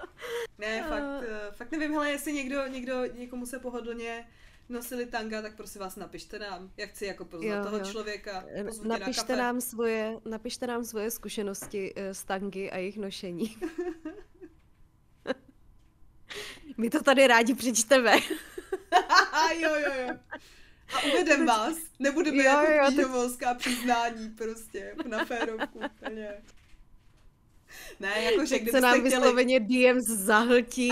Ne, fakt, uh, fakt nevím, hele, jestli někdo, někdo, někomu se pohodlně nosili tanga, tak prosím vás napište nám, jak chci jako poznat jo, toho jo. člověka. Napište na nám, svoje, napište nám svoje zkušenosti s tangy a jejich nošení. My to tady rádi přečteme. jo, jo, jo. A uvedem vás. Nebudeme jo, jako knihovolská přiznání prostě na férovku. Úplně. Ne, jakože kdybyste se nám chtěli... vysloveně DMs zahltí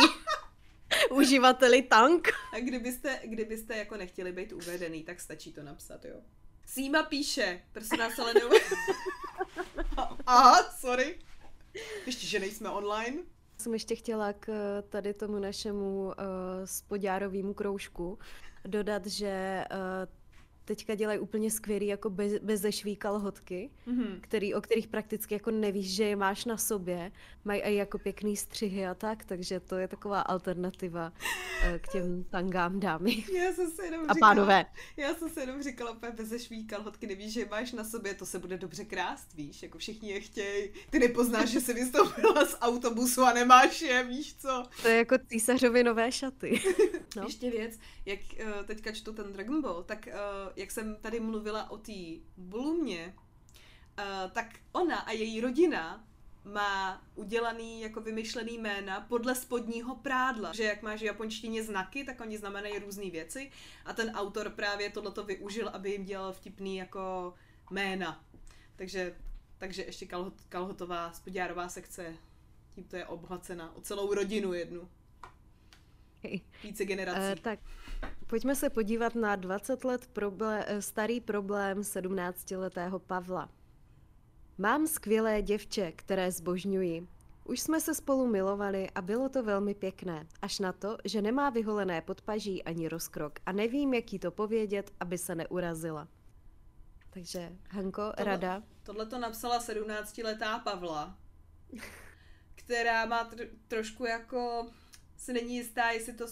uživateli tank. A kdybyste, kdybyste jako nechtěli být uvedený, tak stačí to napsat, jo. Sýma píše, prosím nás ale ne... Aha, sorry. Ještě, že nejsme online. Jsem ještě chtěla k tady tomu našemu uh, spodňárovému kroužku dodat, že uh, teďka dělají úplně skvělý jako bez, bezešvý kalhotky, mm-hmm. který, o kterých prakticky jako nevíš, že je máš na sobě. Mají i jako pěkný střihy a tak, takže to je taková alternativa eh, k těm tangám dámy. Já jsem se jenom a říkala, pánové. Já jsem se jenom říkala, úplně bezešvý kalhotky, nevíš, že je máš na sobě, to se bude dobře krást, víš, jako všichni je chtějí. Ty nepoznáš, že jsi vystoupila z autobusu a nemáš je, víš co? To je jako císařovi nové šaty. No. Ještě věc, jak uh, teďka čtu ten Dragon Ball, tak uh, jak jsem tady mluvila o té Blumě, uh, tak ona a její rodina má udělaný jako vymyšlený jména podle spodního prádla. Že jak máš v japonštině znaky, tak oni znamenají různé věci a ten autor právě tohleto využil, aby jim dělal vtipný jako jména. Takže, takže ještě kalhot, kalhotová spodňárová sekce tímto je obohacena o celou rodinu jednu. Více generací. Uh, tak pojďme se podívat na 20 let problé- eh, starý problém 17-letého Pavla. Mám skvělé děvče, které zbožňuji. Už jsme se spolu milovali a bylo to velmi pěkné, až na to, že nemá vyholené podpaží ani rozkrok a nevím, jak jí to povědět, aby se neurazila. Takže, Hanko, tohle, rada? Tohle to napsala 17-letá Pavla, která má tr- trošku jako se není jistá, jestli to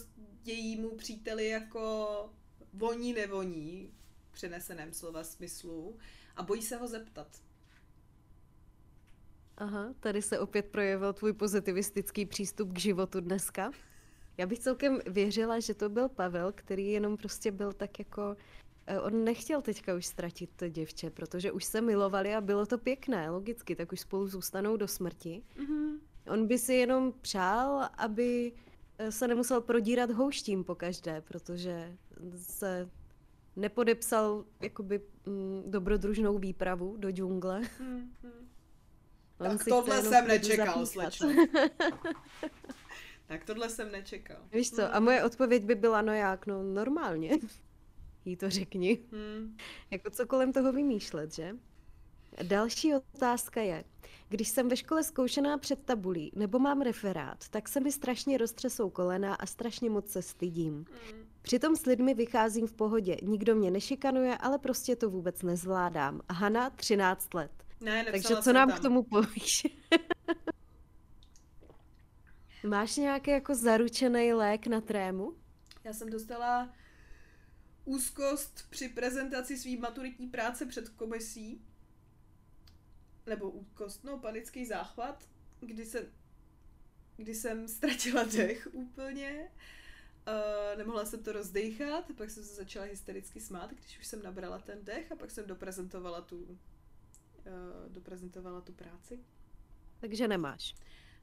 jejímu příteli jako voní nevoní, v přeneseném slova smyslu, a bojí se ho zeptat. Aha, tady se opět projevil tvůj pozitivistický přístup k životu dneska. Já bych celkem věřila, že to byl Pavel, který jenom prostě byl tak jako... Eh, on nechtěl teďka už ztratit to děvče, protože už se milovali a bylo to pěkné, logicky, tak už spolu zůstanou do smrti. Mm-hmm. On by si jenom přál, aby se nemusel prodírat houštím po každé, protože se nepodepsal jakoby mm, dobrodružnou výpravu do džungle. Hmm, hmm. On Tak tohle jsem nečekal, slečno. tak tohle jsem nečekal. Víš co, a moje odpověď by byla, no jak, no normálně. Jí to řekni. Hmm. Jako co kolem toho vymýšlet, že? Další otázka je, když jsem ve škole zkoušená před tabulí nebo mám referát, tak se mi strašně roztřesou kolena a strašně moc se stydím. Hmm. Přitom s lidmi vycházím v pohodě, nikdo mě nešikanuje, ale prostě to vůbec nezvládám. Hana, 13 let. Ne, Takže co nám tam. k tomu povíš? Máš nějaký jako zaručený lék na trému? Já jsem dostala úzkost při prezentaci své maturitní práce před komisí. Nebo úzkost, no, panický záchvat, kdy jsem, kdy jsem ztratila dech úplně. Uh, nemohla jsem to rozdechat, pak jsem se začala hystericky smát, když už jsem nabrala ten dech a pak jsem doprezentovala tu, uh, doprezentovala tu práci. Takže nemáš.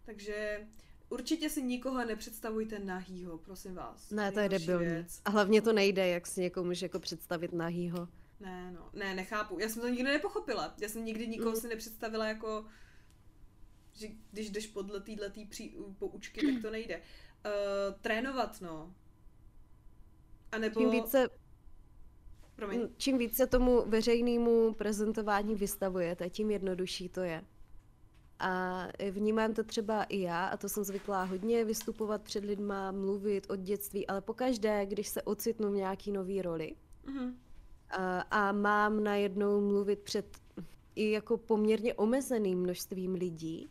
Takže určitě si nikoho nepředstavujte nahýho, prosím vás. Ne, to je debilní. věc. A hlavně to nejde, jak si někomu můžeš jako představit nahýho. Ne, no, ne, nechápu. Já jsem to nikdy nepochopila. Já jsem nikdy nikoho Mm. si nepředstavila jako, že když jdeš podle této pří, poučky, tak to nejde. Uh, trénovat, no. A nebo... Čím více, Promiň. čím více tomu veřejnému prezentování vystavujete, tím jednodušší to je. A vnímám to třeba i já, a to jsem zvyklá hodně vystupovat před lidma, mluvit od dětství, ale pokaždé, když se ocitnu v nějaký nový roli Mhm. A, a mám najednou mluvit před i jako poměrně omezeným množstvím lidí,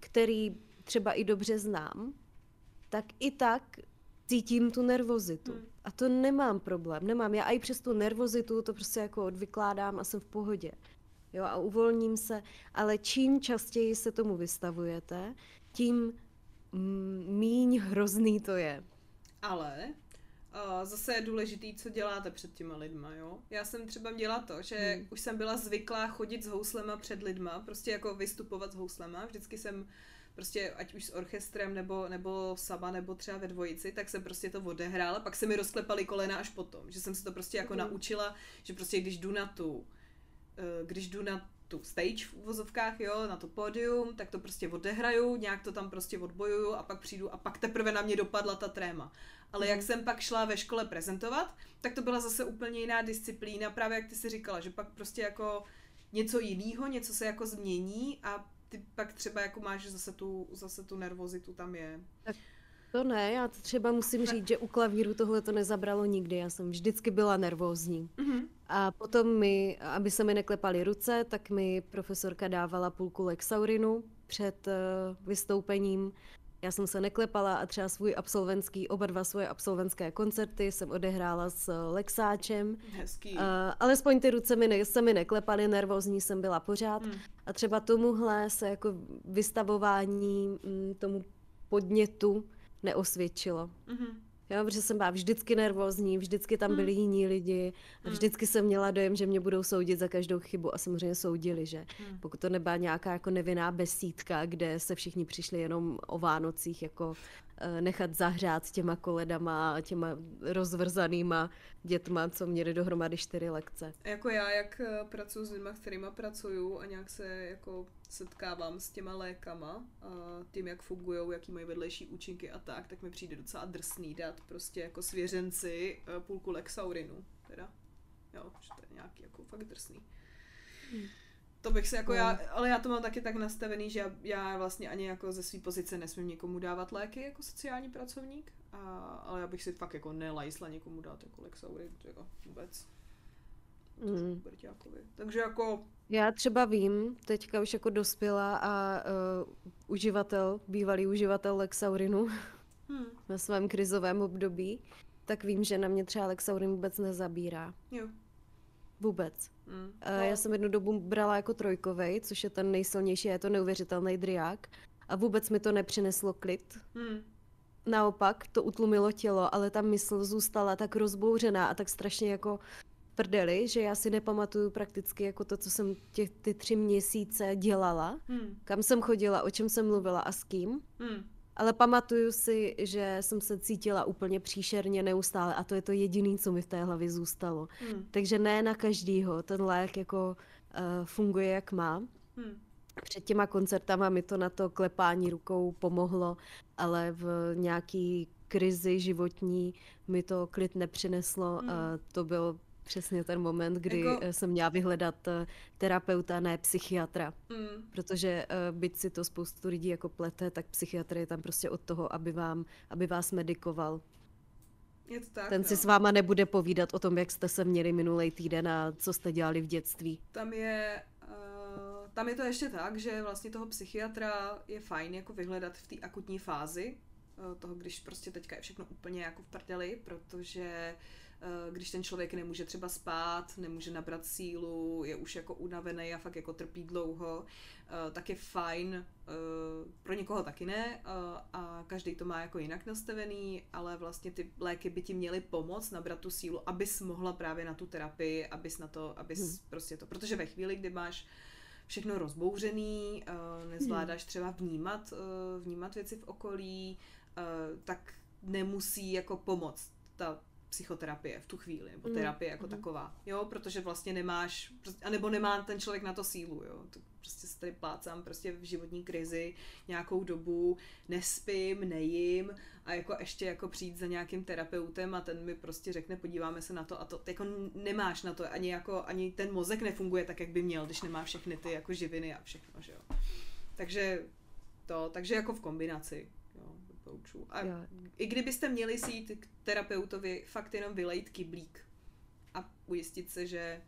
který třeba i dobře znám, tak i tak cítím tu nervozitu. Hmm. A to nemám problém, nemám. Já i přes tu nervozitu to prostě jako odvykládám a jsem v pohodě. Jo, a uvolním se, ale čím častěji se tomu vystavujete, tím míň hrozný to je. Ale zase je důležitý, co děláte před těma lidma, jo. Já jsem třeba měla to, že Hmm. hmm. už jsem byla zvyklá chodit s houslema před lidma, prostě jako vystupovat s houslema. Vždycky jsem prostě, ať už s orchestrem, nebo, nebo sama, nebo třeba ve dvojici, tak jsem prostě to odehrála, pak se mi rozklepaly kolena až potom, že jsem se to prostě jako Mhm. naučila, že prostě když jdu na tu, eh, když jdu na tu stage v uvozovkách, jo, na to pódium, tak to prostě odehraju, nějak to tam prostě odbojuju a pak přijdu a pak teprve na mě dopadla ta tréma. Ale jak Mhm. jsem pak šla ve škole prezentovat, tak to byla zase úplně jiná disciplína, právě jak ty si říkala, že pak prostě jako něco jiného, něco se jako změní a ty pak třeba jako máš zase tu, zase tu nervozitu tam je. To ne, já to třeba musím říct, že u klavíru tohle to nezabralo nikdy. Já jsem vždycky byla nervózní. Mhm. A potom mi, aby se mi neklepaly ruce, tak mi profesorka dávala půlku Lexaurinu před uh, vystoupením. Já jsem se neklepala a třeba svůj absolventský, oba dva svoje absolventské koncerty jsem odehrála s Lexáčem. Hezký. Uh, alespoň ty ruce mi ne, se mi neklepaly, nervózní jsem byla pořád. Mm. A třeba tomuhle se jako vystavování mm, tomu podnětu neosvědčilo. Mhm. Jo, protože jsem byla vždycky nervózní, vždycky tam byli Hmm. jiní lidi a Hmm. vždycky jsem měla dojem, že mě budou soudit za každou chybu a samozřejmě soudili, že Hmm. pokud to nebyla nějaká jako nevinná besídka, kde se všichni přišli jenom o Vánocích jako eh, nechat zahřát těma koledama a těma rozvrzanýma dětma, co měli dohromady čtyři lekce. Jako já, jak eh, pracuji s lidmi, s kterými pracuju a nějak se jako setkávám s těma lékama a tím, jak fungují, jaký mají vedlejší účinky a tak, tak mi přijde docela drsný dát prostě jako svěřenci eh, půlku Lexaurinu, teda. Jo, že to je nějaký jako fakt drsný. Hmm. To bych se jako No. já, ale já to mám taky tak nastavený, že já, já vlastně ani jako ze své pozice nesmím někomu dávat léky jako sociální pracovník, a, ale já bych si fakt jako nelajsla někomu dát jako Lexaurin, jako vůbec. Mm. Takže jako, Já třeba vím, teďka už jako dospělá a uh, uživatel, bývalý uživatel Lexaurinu hm, ve svém krizovém období, tak vím, že na mě třeba Lexaurin vůbec nezabírá. jo. Vůbec. Hm. Uh, já jsem jednu dobu brala jako trojkovej, což je ten nejsilnější, je to neuvěřitelný driák. A vůbec mi to nepřineslo klid. Hm. Naopak to utlumilo tělo, ale ta mysl zůstala tak rozbouřená a tak strašně jako prdeli, že já si nepamatuju prakticky jako to, co jsem těch ty tři měsíce dělala, Hm. kam jsem chodila, o čem jsem mluvila a s kým. Hm. ale pamatuju si, že jsem se cítila úplně příšerně neustále a to je to jediné, co mi v té hlavě zůstalo. Hmm. Takže ne na každýho ten lék jako uh, funguje, jak má. Hmm. Před těma koncertama mi to na to klepání rukou pomohlo, ale v nějaký krizi životní mi to klid nepřineslo. Hmm. To byl přesně ten moment, kdy jako... Eh, jsem měla vyhledat eh, terapeuta, ne psychiatra. Mm. Protože uh, byť si to spoustu lidí jako plete, tak psychiatr je tam prostě od toho, aby, vám, aby vás medikoval. Je to tak, Ten no. si s váma nebude povídat o tom, jak jste se měli minulý týden a co jste dělali v dětství. Tam je, uh, tam je to ještě tak, že vlastně toho psychiatra je fajn jako vyhledat v té akutní fázi, uh, toho, když prostě teďka je všechno úplně jako v prdeli, protože uh, Eh, když ten člověk nemůže třeba spát, nemůže nabrat sílu, je už jako unavený a fakt jako trpí dlouho, eh, tak je fajn, eh, pro někoho taky ne a každý to má jako jinak nastavený, ale vlastně ty léky by ti měly pomoct nabrat tu sílu, abys mohla právě na tu terapii, abys na to, abys hmm. prostě to, protože ve chvíli, kdy máš všechno rozbouřený, nezvládáš hmm. třeba vnímat, vnímat věci v okolí, tak nemusí jako pomoct ta psychoterapie v tu chvíli, nebo mm. terapie jako mm. taková, jo, protože vlastně nemáš, anebo nemá ten člověk na to sílu, jo, to prostě se tady plácám prostě v životní krizi nějakou dobu, nespím, nejím a jako ještě jako přijít za nějakým terapeutem a ten mi prostě řekne, podíváme se na to a to, jako nemáš na to, ani jako, ani ten mozek nefunguje tak, jak by měl, když nemá všechny ty jako živiny a všechno, že jo. Takže to, takže jako v kombinaci doporučuji. A jo. i kdybyste měli si jít k terapeutovi, fakt jenom vylejt kyblík a ujistit se, že,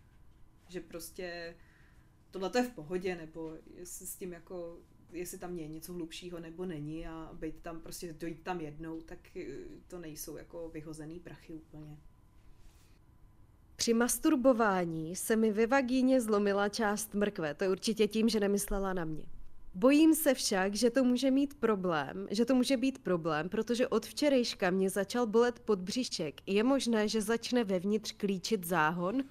že prostě tohle je v pohodě, nebo jestli s tím jako, jestli tam je něco hlubšího nebo není a být tam prostě, dojít tam jednou, tak eh, to nejsou jako vyhozený prachy úplně. Při masturbování se mi ve vagíně zlomila část mrkve. To je určitě tím, že nemyslela na mě. Bojím se však, že to může mít problém, že to může být problém, protože od včerejška mě začal bolet podbříšek. Je možné, že začne vevnitř klíčit záhon?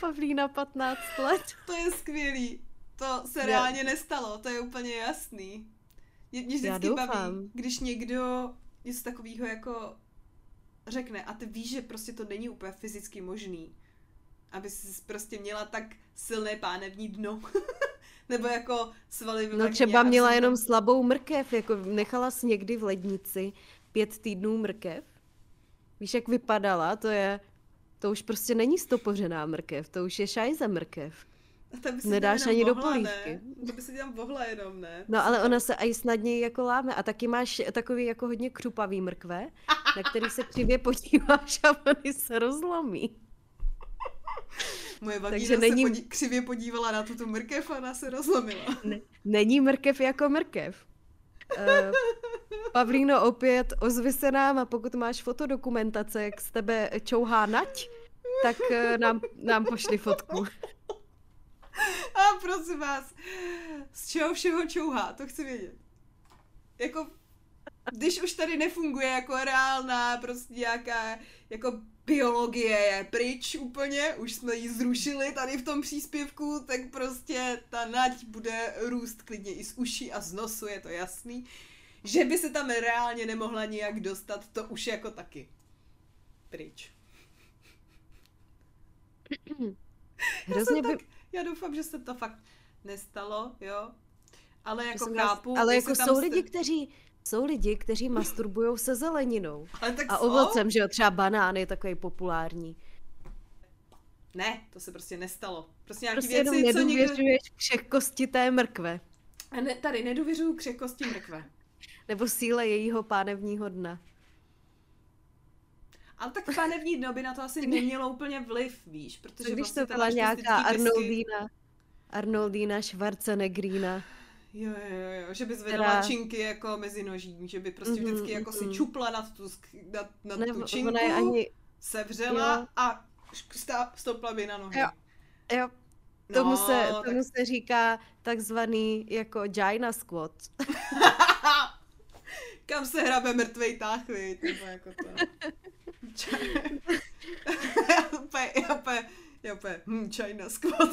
Pavlína 15 let. To je skvělý. To se Já... reálně nestalo, to je úplně jasný. Mě, mě vždycky baví, když někdo něco takového jako řekne a ty víš, že prostě to není úplně fyzicky možný, aby jsi prostě měla tak silné pánevní dno. Nebo jako svaly No třeba měla jenom slabou mrkev, jako nechala si někdy v lednici pět týdnů mrkev. Víš, jak vypadala? To je, to už prostě není stopořená mrkev, to už je šajza mrkev. Nedáš ani vohla, do polívky. Ne? To by se tam vohla jenom, ne? No ale ona se i snadněji jako láme. A taky máš takový jako hodně křupavý mrkve, na který se křivě podíváš a oni se rozlomí. Moje vagína Takže není... se podí- křivě podívala na tuto mrkev a ona se rozlomila. Ne, není mrkev jako mrkev. Uh, Pavlíno, opět ozvi se nám a pokud máš fotodokumentace, jak z tebe čouhá nať, tak uh, nám, nám pošli fotku. A prosím vás, z čeho všeho čouhá, to chci vědět. Jako, když už tady nefunguje jako reálná prostě nějaká jako biologie je pryč úplně, už jsme ji zrušili tady v tom příspěvku, tak prostě ta nať bude růst klidně i z uší a z nosu, je to jasný. Že by se tam reálně nemohla nijak dostat, to už jako taky pryč. Hrozně já, by... tak, já doufám, že se to fakt nestalo, jo. Ale jako chápu... Ale jako jsou jste... lidi, kteří jsou lidi, kteří masturbují se zeleninou. Ale tak a ovocem, že jo, třeba banán je takový populární. Ne, to se prostě nestalo. Prostě nějaký prostě věci, jenom co někdo... křehkosti té mrkve. A ne, tady nedůvěřuju křehkosti mrkve. Nebo síle jejího pánevního dna. Ale tak pánevní dno by na to asi nemělo úplně vliv, víš, protože Když vlastně to byla nějaká Arnoldína, Arnoldína Schwarzeneggerina. Jo, jo, jo, že by zvedala která... činky jako mezi noží, že by prostě mhm, vždycky jako si mhm. čupla nad tu, nad, nad ne, tu činku, ani... sevřela jo. a stoupla by na nohy. Jo, jo. Tomu, no, se, tak... tomu se říká takzvaný jako Jaina squat. Kam se hrabe mrtvej tah, viď? Nebo jako to. já úplně, já úplně, já úplně, hm, China squat.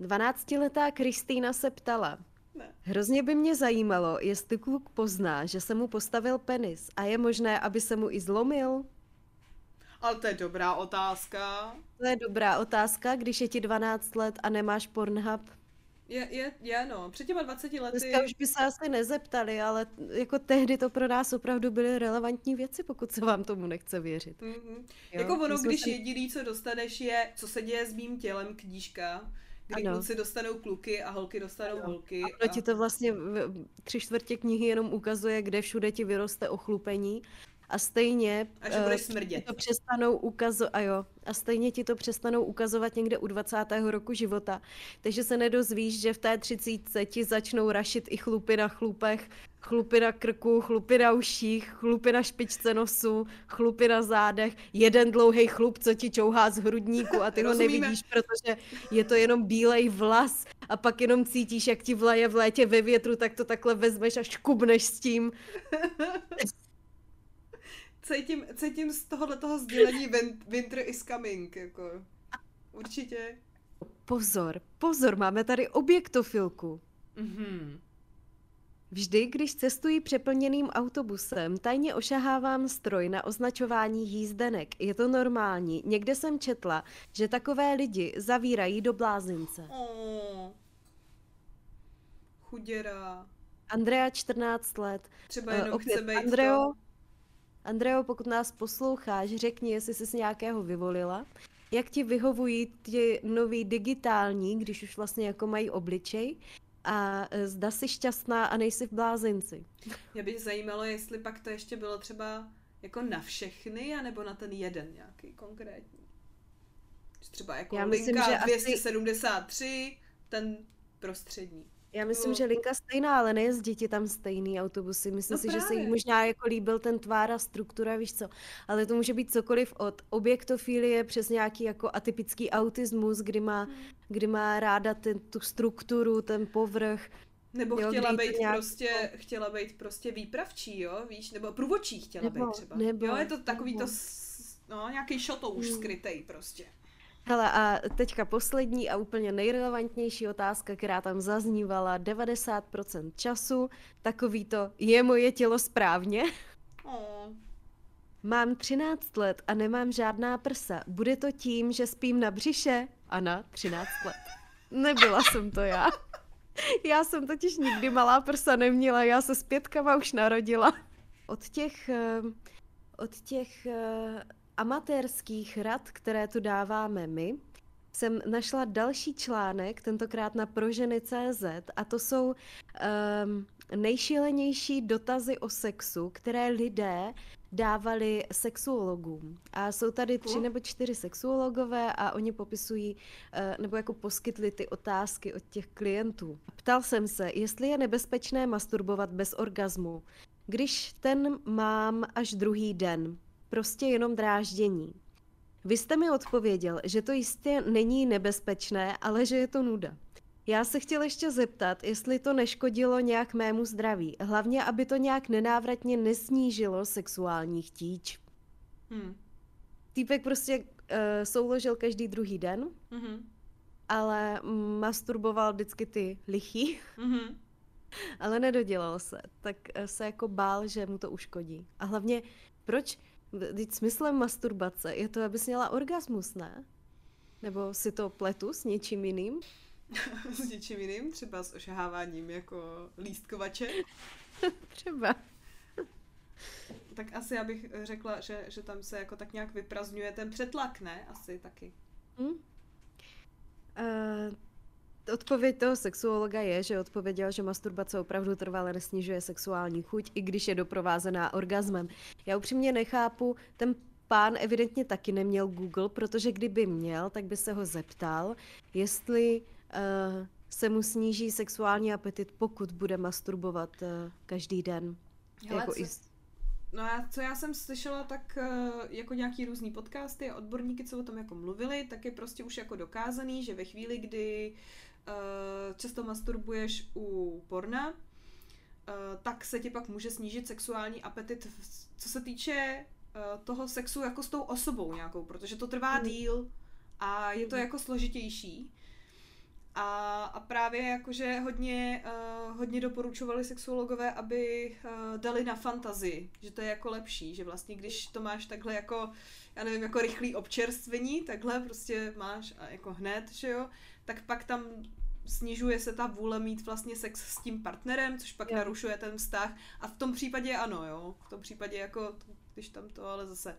Dvanáctiletá Kristýna se ptala, Ne. Hrozně by mě zajímalo, jestli kluk pozná, že se mu postavil penis a je možné, aby se mu i zlomil? Ale to je dobrá otázka. To je dobrá otázka, když je ti 12 let a nemáš Pornhub. Je, je, je no. Před těma 20 lety... Dneska už by se asi nezeptali, ale jako tehdy to pro nás opravdu byly relevantní věci, pokud se vám tomu nechce věřit. Mm-hmm. Jo, Jako ono, když jediný, co dostaneš, je, co se děje s mým tělem, knížka, kdy Ano. kluci dostanou kluky a holky dostanou Ano. holky. A ono ti to vlastně v- tři čtvrtě knihy jenom ukazuje, kde všude ti vyroste ochlupení a stejně A že eh, budeš ti smrdět. to přestanou ukazovat, a jo, a stejně ti to přestanou ukazovat někde u 20. roku života. Takže se nedozvíš, že v té třicítce ti začnou rašit i chlupy na chlupech, chlupy na krku, chlupy na uších, chlupy na špičce nosu, chlupy na zádech, jeden dlouhý chlup, co ti čouhá z hrudníku a ty ho nevidíš, protože je to jenom bílej vlas a pak jenom cítíš, jak ti vlaje v létě ve větru, tak to takhle vezmeš a škubneš s tím. Cítím, cítím z tohohle toho sdělení win- Winter is coming, jako. Určitě. Pozor, pozor, máme tady objektofilku. Mhm. Vždy, když cestuji přeplněným autobusem, tajně ošahávám stroj na označování jízdenek. Je to normální. Někde jsem četla, že takové lidi zavírají do blázince. Oh. Chuděra. Andrea, 14 let. Třeba Eh, jenom opět, chce být Andreo, to. Andreo, pokud nás posloucháš, řekni, jestli jsi nějakého vyvolila. Jak ti vyhovují ti noví digitální, když už vlastně jako mají obličej? A eh, zda jsi šťastná a nejsi v blázinci. Mě by zajímalo, jestli pak to ještě bylo třeba jako na všechny, anebo na ten jeden nějaký konkrétní. Třeba jako Já myslím, linka že asi- 273, ten prostřední. Já myslím, No. že linka stejná, ale nejezdí tam stejný autobusy. Myslím No si, že se jí právě. možná jako líbil ten tvár a struktura, víš co. Ale to může být cokoliv od objektofilie přes nějaký jako atypický autismus, kdy má, Hmm. kdy má ráda ten, tu strukturu, ten povrch. Nebo Jo, chtěla být nějak- prostě, chtěla být prostě výpravčí, jo, víš, nebo průvodčí chtěla Nebo- být třeba. nebo- jo, je to takový nebo. to, no, nějaký šotouš Hmm. skrytej prostě. Hele, a teďka poslední a úplně nejrelevantnější otázka, která tam zaznívala 90% času, takový to, je moje tělo správně? Oh. Mám 13 let a nemám žádná prsa. Bude to tím, že spím na břiše? Ana, 13 let. Nebyla jsem to já. Já jsem totiž nikdy malá prsa neměla, já se s pětkama už narodila. Od těch, eh, od těch eh, amatérských rad, které tu dáváme my, jsem našla další článek, tentokrát na proženy.cz a to jsou um, nejšílenější dotazy o sexu, které lidé dávali sexuologům. A jsou tady tři nebo čtyři sexuologové a oni popisují, eh, nebo jako poskytli ty otázky od těch klientů. Ptal jsem se, jestli je nebezpečné masturbovat bez orgazmu, když ten mám až druhý den. Prostě jenom dráždění. Vy jste mi odpověděl, že to jistě není nebezpečné, ale že je to nuda. Já se chtěl ještě zeptat, jestli to neškodilo nějak mému zdraví, hlavně aby to nějak nenávratně nesnížilo sexuální chtíč. Hm. Týpek prostě uh, souložil každý druhý den, Mhm. ale masturboval vždycky ty lichý, Mhm. ale nedodělal se, tak eh, se jako bál, že mu to uškodí. A hlavně, proč? Teď smyslem masturbace je to, abys měla orgasmus, ne? Nebo si to pletu s něčím jiným? s něčím jiným, třeba s ošaháváním jako lístkovače. Třeba. Tak asi já bych řekla, že, že tam se jako tak nějak vyprazňuje ten přetlak, ne? Asi taky. Hm? Uh, odpověď toho sexuologa je, že odpověděl, že masturbace opravdu trvale nesnižuje sexuální chuť, i když je doprovázená orgasmem. Já upřímně nechápu, ten pán evidentně taky neměl Google, protože kdyby měl, tak by se ho zeptal, jestli uh, se mu sníží sexuální apetit, pokud bude masturbovat uh, každý den. Hele, jako co, i no já, co já jsem slyšela, tak eh, jako nějaký různý podcasty a odborníky, co o tom jako mluvili, tak je prostě už jako dokázaný, že ve chvíli, kdy eh, často masturbuješ u porna, eh, tak se ti pak může snížit sexuální apetit, co se týče eh, toho sexu jako s tou osobou nějakou, protože to trvá Mm. díl a je to Mm. jako složitější. A, a právě jakože hodně, uh, hodně doporučovali sexuologové, aby uh, dali na fantazii, že to je jako lepší, že vlastně když to máš takhle jako, já nevím, jako rychlý občerstvení, takhle prostě máš a jako hned, že jo, tak pak tam snižuje se ta vůle mít vlastně sex s tím partnerem, což pak jo. narušuje ten vztah a v tom případě ano, jo, v tom případě jako, když tam to ale zase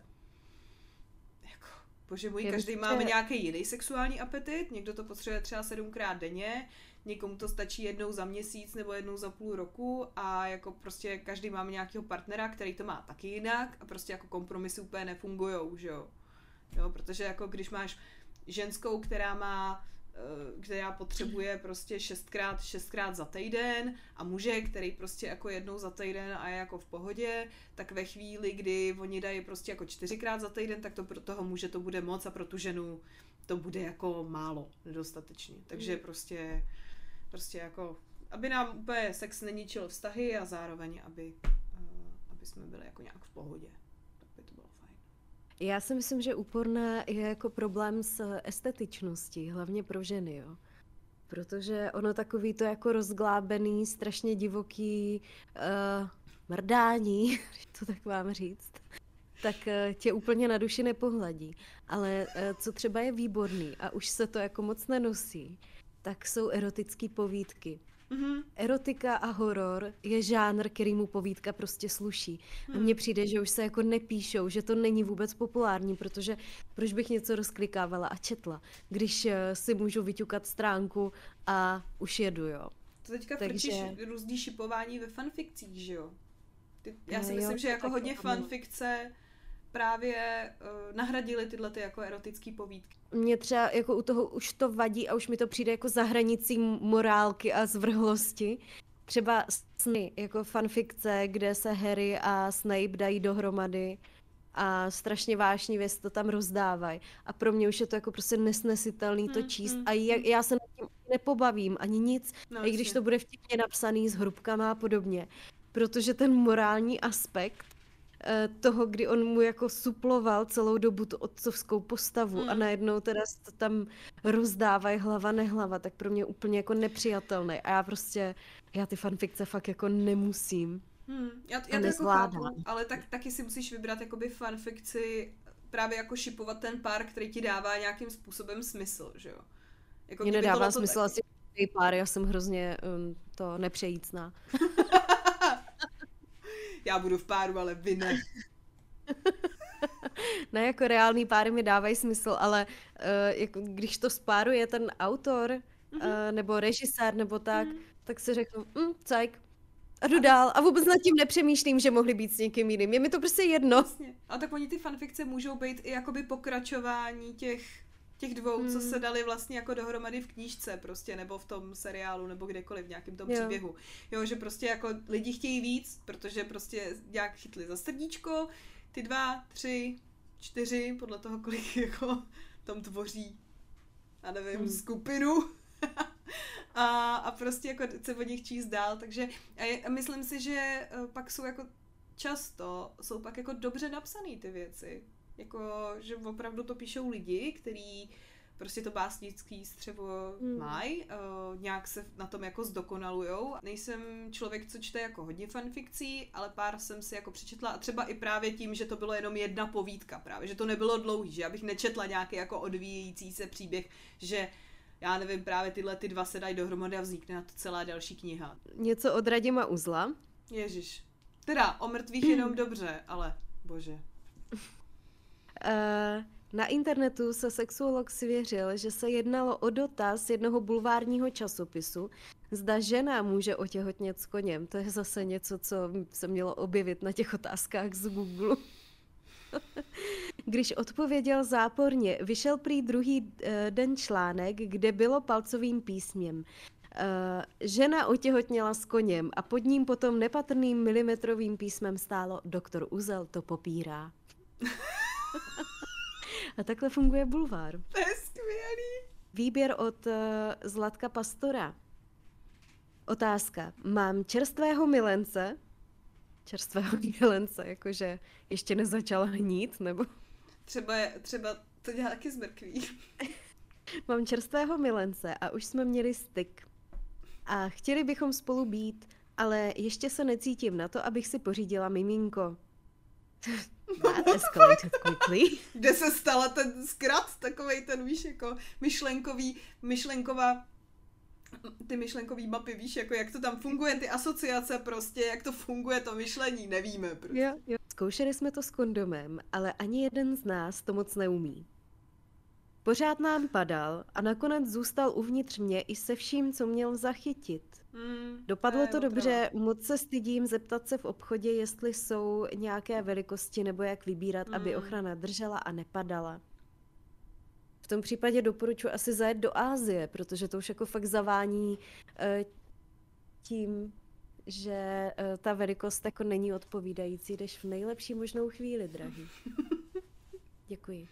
Bože můj, každý máme nějaký jiný sexuální apetit, někdo to potřebuje třeba sedmkrát denně, někomu to stačí jednou za měsíc nebo jednou za půl roku a jako prostě každý máme nějakého partnera, který to má taky jinak a prostě jako kompromisy úplně nefungujou, že jo. Jo, protože jako když máš ženskou, která má Eh, která potřebuje prostě šestkrát, šestkrát za týden a muže, který prostě jako jednou za týden a je jako v pohodě, tak ve chvíli, kdy oni dají prostě jako čtyřikrát za týden, tak to pro toho muže to bude moc a pro tu ženu to bude jako málo, nedostatečně. Takže mm. prostě, prostě jako, aby nám úplně sex neničil vztahy a zároveň, aby, uh, aby jsme byli jako nějak v pohodě. Já si myslím, že úporná je jako problém s estetičností, hlavně pro ženy, jo. Protože ono takový to jako rozglábený, strašně divoký uh, mrdání, to tak vám říct, tak uh, tě úplně na duši nepohladí. Ale uh, co třeba je výborný a už se to jako moc nenosí, tak jsou erotické povídky. Mm-hmm. Erotika a horor je žánr, který mu povídka prostě sluší. Mm. A mně přijde, že už se jako nepíšou, že to není vůbec populární, protože proč bych něco rozklikávala a četla, když uh, si můžu vyťukat stránku a už jedu, jo. To teďka Takže... frčíš různý šipování ve fanfikcích, že jo? Ty, já si myslím, jo, že jako hodně fanfikce právě uh, nahradili tyhle ty jako erotické povídky. Mně třeba jako u toho už to vadí a už mi to přijde jako za hranicí morálky a zvrhlosti. Třeba sny, jako fanfikce, kde se Harry a Snape dají dohromady a strašně vášnivě to tam rozdávají. A pro mě už je to jako prostě nesnesitelný to hmm, číst hmm, a já, hmm. já se nad tím nepobavím ani nic, no, i když to bude vtipně napsaný s hrubkama a podobně. Protože ten morální aspekt toho, kdy on mu jako suploval celou dobu tu otcovskou postavu mm. a najednou teda to tam rozdávají hlava nehlava, tak pro mě úplně jako nepřijatelný. A já prostě, já ty fanfikce fakt jako nemusím. Hmm. Já, já to jako chápu, ale tak, taky si musíš vybrat jakoby fanfikci právě jako šipovat ten pár, který ti dává nějakým způsobem smysl, že jo? Jako Mně nedává smysl tak... asi pár, já jsem hrozně um, to nepřejícná. já budu v páru, ale vy ne. ne, jako reální páry mi dávají smysl, ale uh, jako, když to spáruje ten autor, mm-hmm. uh, nebo režisér, nebo tak, mm. tak si řeknu, mm, cajk, a jdu dál a vůbec nad tím nepřemýšlím, že mohli být s někým jiným. Je mi to prostě jedno. Vlastně. A tak oni ty fanfikce můžou být i jakoby pokračování těch těch dvou, hmm. co se dali vlastně jako dohromady v knížce prostě, nebo v tom seriálu, nebo kdekoliv, v nějakém tom jo. příběhu. Jo, že prostě jako lidi chtějí víc, protože prostě nějak chytli za srdíčko, ty dva, tři, čtyři, podle toho, kolik jako tam tvoří, a nevím, hmm. skupinu. a, a prostě jako se o nich číst dál, takže a, je, a myslím si, že eh, pak jsou jako často, jsou pak jako dobře napsané ty věci. Jako, že opravdu to píšou lidi, kteří prostě to básnický střevo hmm. mají, uh, nějak se na tom jako zdokonalujou. Nejsem člověk, co čte jako hodně fanfikcí, ale pár jsem si jako přečetla a třeba i právě tím, že to bylo jenom jedna povídka právě, že to nebylo dlouhý, že já bych nečetla nějaký jako odvíjející se příběh, že já nevím, právě tyhle ty dva se dají dohromady a vznikne na to celá další kniha. Něco od Radima Uzla? Ježíš. Teda o mrtvých jenom dobře, ale bože. Uh, na internetu se sexuolog svěřil, že se jednalo o dotaz jednoho bulvárního časopisu, zda žena může otěhotnět s koněm. To je zase něco, co se mělo objevit na těch otázkách z Google. Když odpověděl záporně, vyšel prý druhý uh, den článek, kde bylo palcovým písmem. Uh, žena otěhotněla s koněm a pod ním potom nepatrným milimetrovým písmem stálo doktor Uzel to popírá. A takhle funguje bulvár. To je skvělý. Výběr od uh, Zlatka Pastora. Otázka. Mám čerstvého milence, čerstvého milence, jakože ještě nezačal hnít, nebo? Třeba, třeba to dělá taky z mrkví. Mám čerstvého milence a už jsme měli styk. A chtěli bychom spolu být, ale ještě se necítím na to, abych si pořídila miminko. That escalated quickly. Kde se stala ten zkrat, takovej ten, víš, jako myšlenkový, myšlenková ty myšlenkové mapy, víš, jako jak to tam funguje, ty asociace prostě, jak to funguje to myšlení, nevíme prostě. Jo, jo. Zkoušeli jsme to s kondomem, ale ani jeden z nás to moc neumí. Pořád nám padal a nakonec zůstal uvnitř mě i se vším, co měl zachytit. Hmm, Dopadlo to dobře, moc se stydím zeptat se v obchodě, jestli jsou nějaké velikosti nebo jak vybírat, aby Mm. ochrana držela a nepadala. V tom případě doporučuji asi zajet do Ázie, protože to už jako fakt zavání eh, tím, že eh, ta velikost jako není odpovídající, jdeš v nejlepší možnou chvíli, drahý. Děkuji.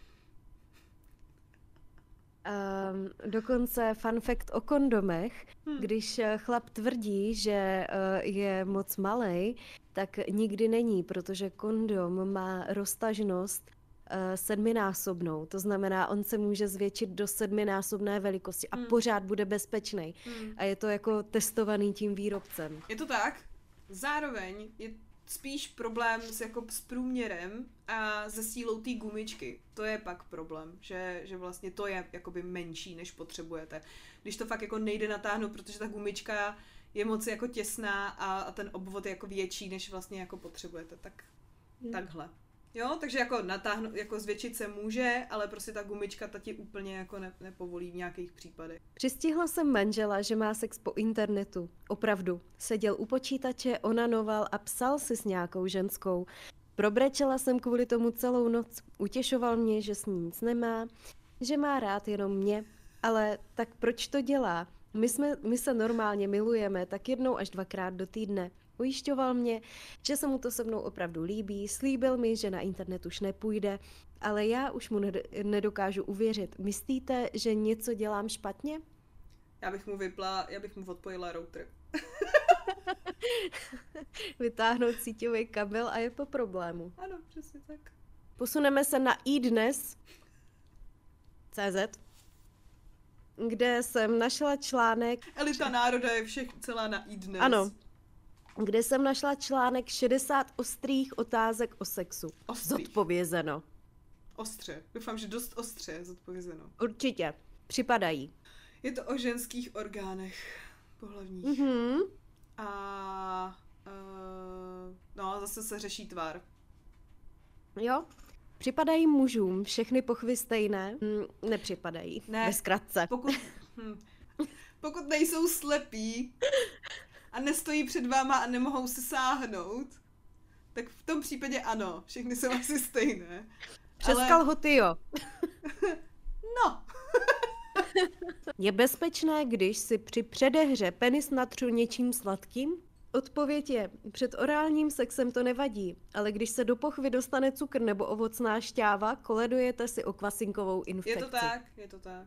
Um, dokonce fun fact o kondomech, Hm. když eh, chlap tvrdí, že eh, je moc malý, tak nikdy není, protože kondom má roztažnost eh, sedminásobnou. To znamená, on se může zvětšit do sedminásobné velikosti a Hmm. pořád bude bezpečný. Hmm. A je to jako testovaný tím výrobcem. Je to tak. Zároveň je spíš problém s, jako s průměrem a se sílou té gumičky. To je pak problém, že, že vlastně to je jakoby menší, než potřebujete. Když to fakt jako nejde natáhnout, protože ta gumička je moc jako těsná a, a ten obvod je jako větší, než vlastně jako potřebujete, tak Hmm. takhle. Jo, takže jako natáhnout, jako zvětšit se může, ale prostě ta gumička ta ti úplně jako ne, nepovolí v nějakých případech. Přistihla jsem manžela, že má sex po internetu. Opravdu. Seděl u počítače, onanoval a psal si s nějakou ženskou. Probrečela jsem kvůli tomu celou noc. Utěšoval mě, že s ní nic nemá, že má rád jenom mě. Ale tak proč to dělá? My, jsme, my se normálně milujeme tak jednou až dvakrát do týdne. Ujišťoval mě, že se mu to se mnou opravdu líbí, slíbil mi, že na internet už nepůjde, ale já už mu ned- nedokážu uvěřit. Myslíte, že něco dělám špatně? Já bych mu vypla, já bych mu odpojila router. Vytáhnout síťový kabel a je po problému. Ano, přesně tak. Posuneme se na iDnes. CZ, kde jsem našla článek, Elita národa je všech celá na i dnes. ano, kde jsem našla článek 60 ostrých otázek o sexu. Ostrých. Zodpovězeno. Ostře. Doufám, že dost ostře zodpovězeno. Určitě. Připadají. Je to o ženských orgánech pohlavních. Mhm. A uh, no, zase se řeší tvar. Jo. Připadají mužům všechny pochvy stejné? Mm, nepřipadají. Ne. Ve zkratce. Pokud, hm, pokud nejsou slepí a nestojí před váma a nemohou si sáhnout, tak v tom případě ano, všechny jsou asi stejné. Přes Ale- kalhoty jo. No, Je bezpečné, když si při předehře penis natřu něčím sladkým? Odpověď je, před orálním sexem to nevadí, ale když se do pochvy dostane cukr nebo ovocná šťáva, koledujete si o kvasinkovou je infekci. to tak, je to tak.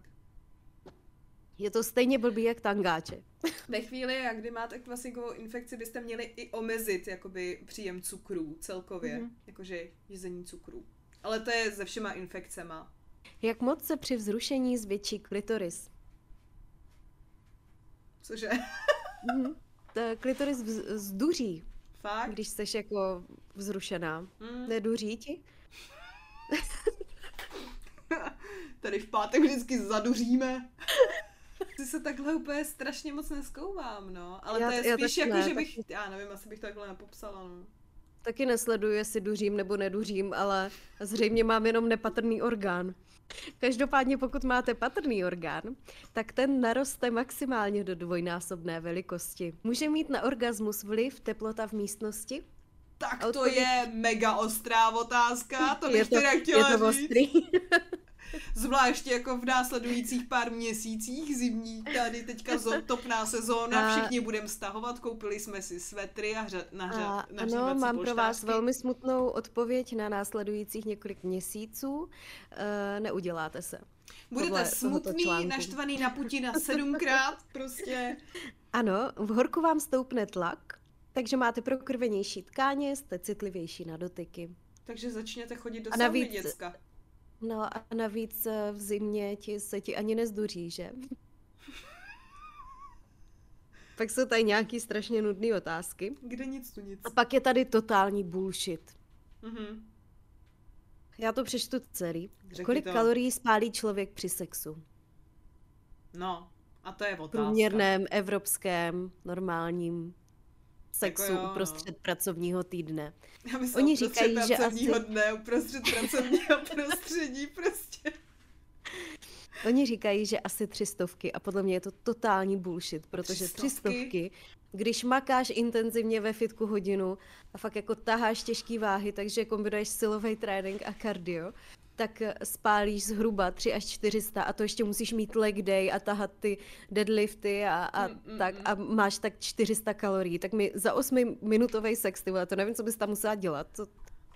Je to stejně blbý jak tangáče. Ve chvíli, jak kdy máte kvasinkovou infekci, byste měli i omezit jakoby příjem cukrů celkově, Mhm. mm-hmm. jakože jizení cukrů. Ale to je se všema infekcema. Jak moc se při vzrušení zvětší klitoris? Cože? Mhm. Ta klitoris vz- zduří, Fakt? když jsi jako vzrušená. Mm. Neduří ti? Tady v pátek vždycky zaduříme. Ty se takhle úplně strašně moc neskouvám, no. Ale Já- to je spíš jako, ne, že bych, taky. já nevím, asi bych to takhle nepopsala, no. Taky nesleduju, jestli duřím nebo neduřím, ale zřejmě mám jenom nepatrný orgán. Každopádně pokud máte patrný orgán, tak ten naroste maximálně do dvojnásobné velikosti. Může mít na orgasmus vliv teplota v místnosti? Tak to Odpověď- je mega ostrá otázka, to bych je to, teda je chtěla to říct. ostrý. Zvláště jako v následujících pár měsících zimní, tady teďka topná sezóna, A- všichni budeme stahovat, koupili jsme si svetry a hře- na, A hře- na ano, mám pro vás velmi smutnou odpověď na následujících několik měsíců. E, neuděláte se. Budete tohoto smutný, článku. naštvaný na Putina sedmkrát, prostě. Ano, v horku vám stoupne tlak, takže máte prokrvenější tkáně, jste citlivější na dotyky. Takže začněte chodit do A sauny, navíc- děcka. No a navíc eh, v zimě ti se ti ani nezduří, že? Pak jsou tady nějaký strašně nudné otázky. Kde nic, tu nic. A pak je tady totální bullshit. Mhm. Já to přečtu celý. Řekni Kolik to. kalorií spálí člověk při sexu? No, a to je otázka. Průměrném, evropském, normálním sexu Jako jo, uprostřed pracovního týdne. Já myslím, Oni říkají, že pracovního asi- dne, uprostřed pracovního prostředí prostě. Oni říkají, že asi tři stovky a podle mě je to totální bullshit, protože Tři stovky? stovky, když makáš intenzivně ve fitku hodinu a fakt jako taháš těžký váhy, takže kombinuješ silový trénink a kardio, tak eh, spálíš zhruba 3 až 400 a to ještě musíš mít leg day a tahat ty deadlifty a, a Mm, mm, tak mm. a máš tak 400 kalorií. Tak mi za 8 minutový sex, ty vole, to nevím, co bys tam musela dělat. To,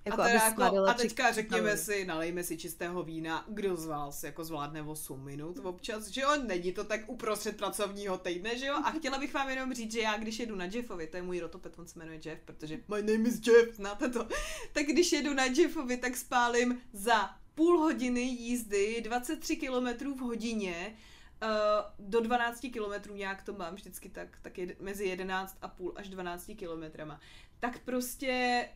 jako, a, teda jako, spálila a teďka řekněme kalorie. si, nalejme si čistého vína, kdo z vás jako zvládne 8 minut občas, že jo, není to tak uprostřed pracovního týdne, že jo, a chtěla bych vám jenom říct, že já když jedu na Jeffovi, to je můj rotopet, on se jmenuje Jeff, protože my name is Jeff, znáte to, tak když jedu na Jeffovi, tak spálím za půl hodiny jízdy 23 km v hodině, Uh, do 12 kilometrů nějak to mám vždycky tak, tak je, mezi 11 a půl až 12 kilometrama. Tak prostě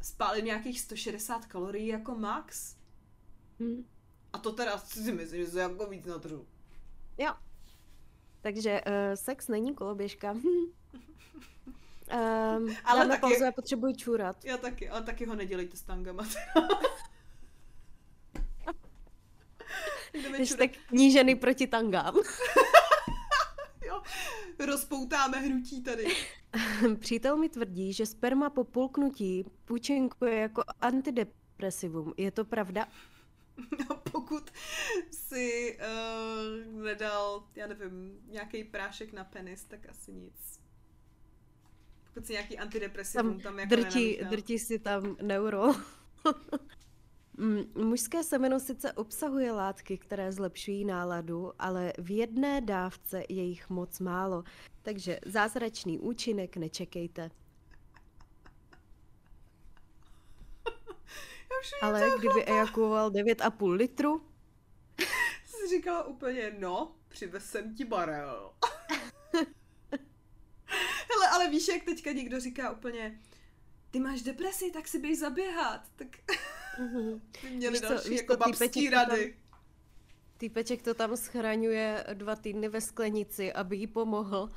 spálím nějakých 160 kalorií jako max. Hm. A to teda si myslím, že se jako víc natřu. Jo. Takže uh, sex není koloběžka. um, Ale dáme taky- pauzu, já potřebuji čůrat. Já taky, ale taky ho nedělejte s tangama. Čurat. Hashtag kníženy proti tangám. Jo, rozpoutáme hnutí tady. Přítel mi tvrdí, že sperma po pulknutí účinkuje jako antidepresivum. Je to pravda? A pokud si uh, nedal, já nevím, nějaký prášek na penis, tak asi nic. Pokud si nějaký antidepresivum Tam, tam, jako drtí, nenamíchal. drtí si tam neuro. Mm, Mužské semeno sice obsahuje látky, které zlepšují náladu, ale v jedné dávce je jich moc málo. Takže zázračný účinek nečekejte. Ale kdyby ejakuloval 9,5 litru, jsi říkala úplně, no, přivez jsem ti barel. Hele, ale víš, jak teďka někdo říká úplně, ty máš depresi, tak si běž zaběhat. Tak mhm, by měli Víš další jako babský to tam- rady. týpeček to tam schraňuje dva týdny ve sklenici, aby jí pomohl.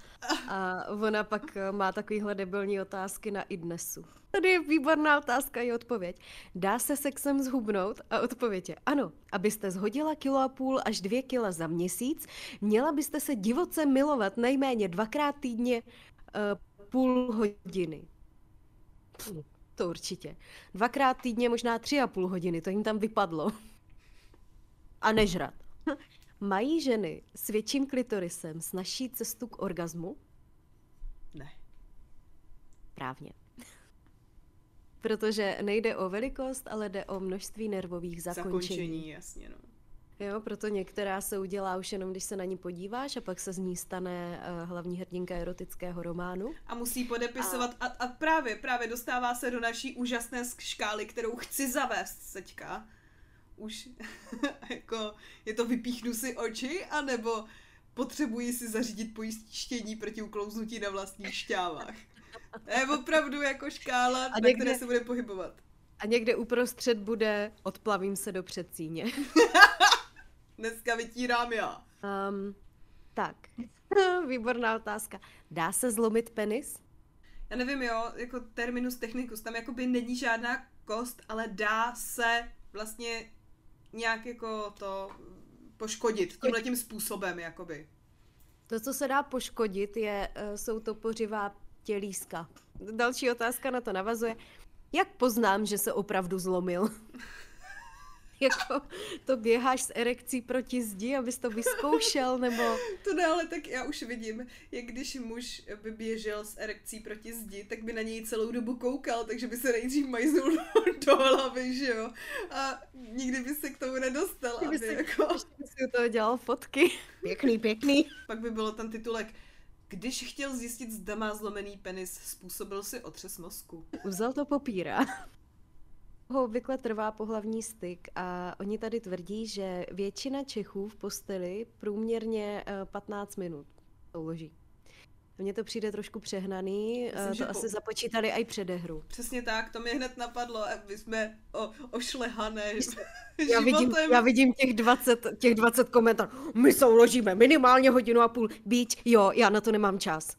A ona pak eh, má takovýhle debilní otázky na idnesu. Tady je výborná otázka i odpověď. Dá se sexem zhubnout? A odpověď je ano. Abyste zhodila kilo a půl až dvě kila za měsíc, měla byste se divoce milovat nejméně dvakrát týdně uh, půl hodiny. To určitě. Dvakrát týdně možná tři a půl hodiny, to jim tam vypadlo. A nežrat. Mají ženy s větším klitorisem snažší cestu k orgazmu? Ne. Právně. Protože nejde o velikost, ale jde o množství nervových zakončení. Zakončení, jasně, no. Jo, proto některá se udělá už jenom, když se na ní podíváš a pak se z ní stane uh, hlavní hrdinka erotického románu. A musí podepisovat a, a právě, právě dostává se do naší úžasné škály, kterou chci zavést teďka. Už jako, je to vypíchnu si oči, anebo potřebuji si zařídit pojištění proti uklouznutí na vlastních šťávách. To je opravdu jako škála, A na někde- které se bude pohybovat. A někde uprostřed bude odplavím se do předsíně. Dneska vytírám já. Um, tak, výborná otázka. Dá se zlomit penis? Já nevím, jo, jako terminus technicus, tam jakoby není žádná kost, ale dá se vlastně nějak jako to poškodit tímhle tím způsobem, jakoby. To, co se dá poškodit, je, eh, jsou to pořivá tělíska. Další otázka na to navazuje. Jak poznám, že se opravdu zlomil? jako to běháš s erekcí proti zdi, abys to vyzkoušel, nebo... To ne, ale tak já už vidím, jak když muž by běžel s erekcí proti zdi, tak by na něj celou dobu koukal, takže by se nejdřív majznul do hlavy, že jo? A nikdy by se k tomu nedostal, Kdyby aby si- jako... Si toho dělal fotky. Pěkný, pěkný. Pak by bylo ten titulek když chtěl zjistit, zda má zlomený penis, způsobil si otřes mozku. Vzal to popírá. Ho obvykle trvá pohlavní styk a oni tady tvrdí, že většina Čechů v posteli průměrně eh, 15 minut uloží. Mně to přijde trošku přehnaný, Myslím, eh, že to po- asi započítali i předehru. Přesně tak, to mě hned napadlo, a my jsme o, ošlehané Já vidím, já vidím těch 20, těch 20 komentářů. My se uložíme minimálně hodinu a půl. Bíč, jo, já na to nemám čas.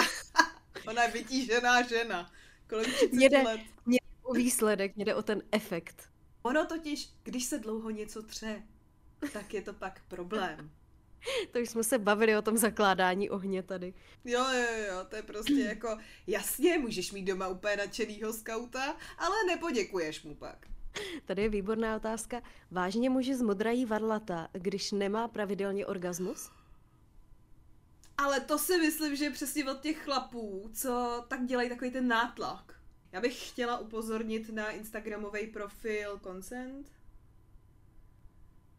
Ona je vytížená žena, kolem 30 Mě jde- let. Jde o výsledek, mě jde o ten efekt. Ono totiž, když se dlouho něco tře, tak je to pak problém. To už jsme se bavili o tom zakládání ohně tady. Jo, jo, jo, to je prostě jako, jasně, můžeš mít doma úplně nadšenýho skauta, ale nepoděkuješ mu pak. Tady je výborná otázka. Vážně muži zmodrají varlata, když nemá pravidelně orgasmus? Ale to si myslím, že je přesně od těch chlapů, co tak dělají takový ten nátlak. Já bych chtěla upozornit na Instagramový profil Consent.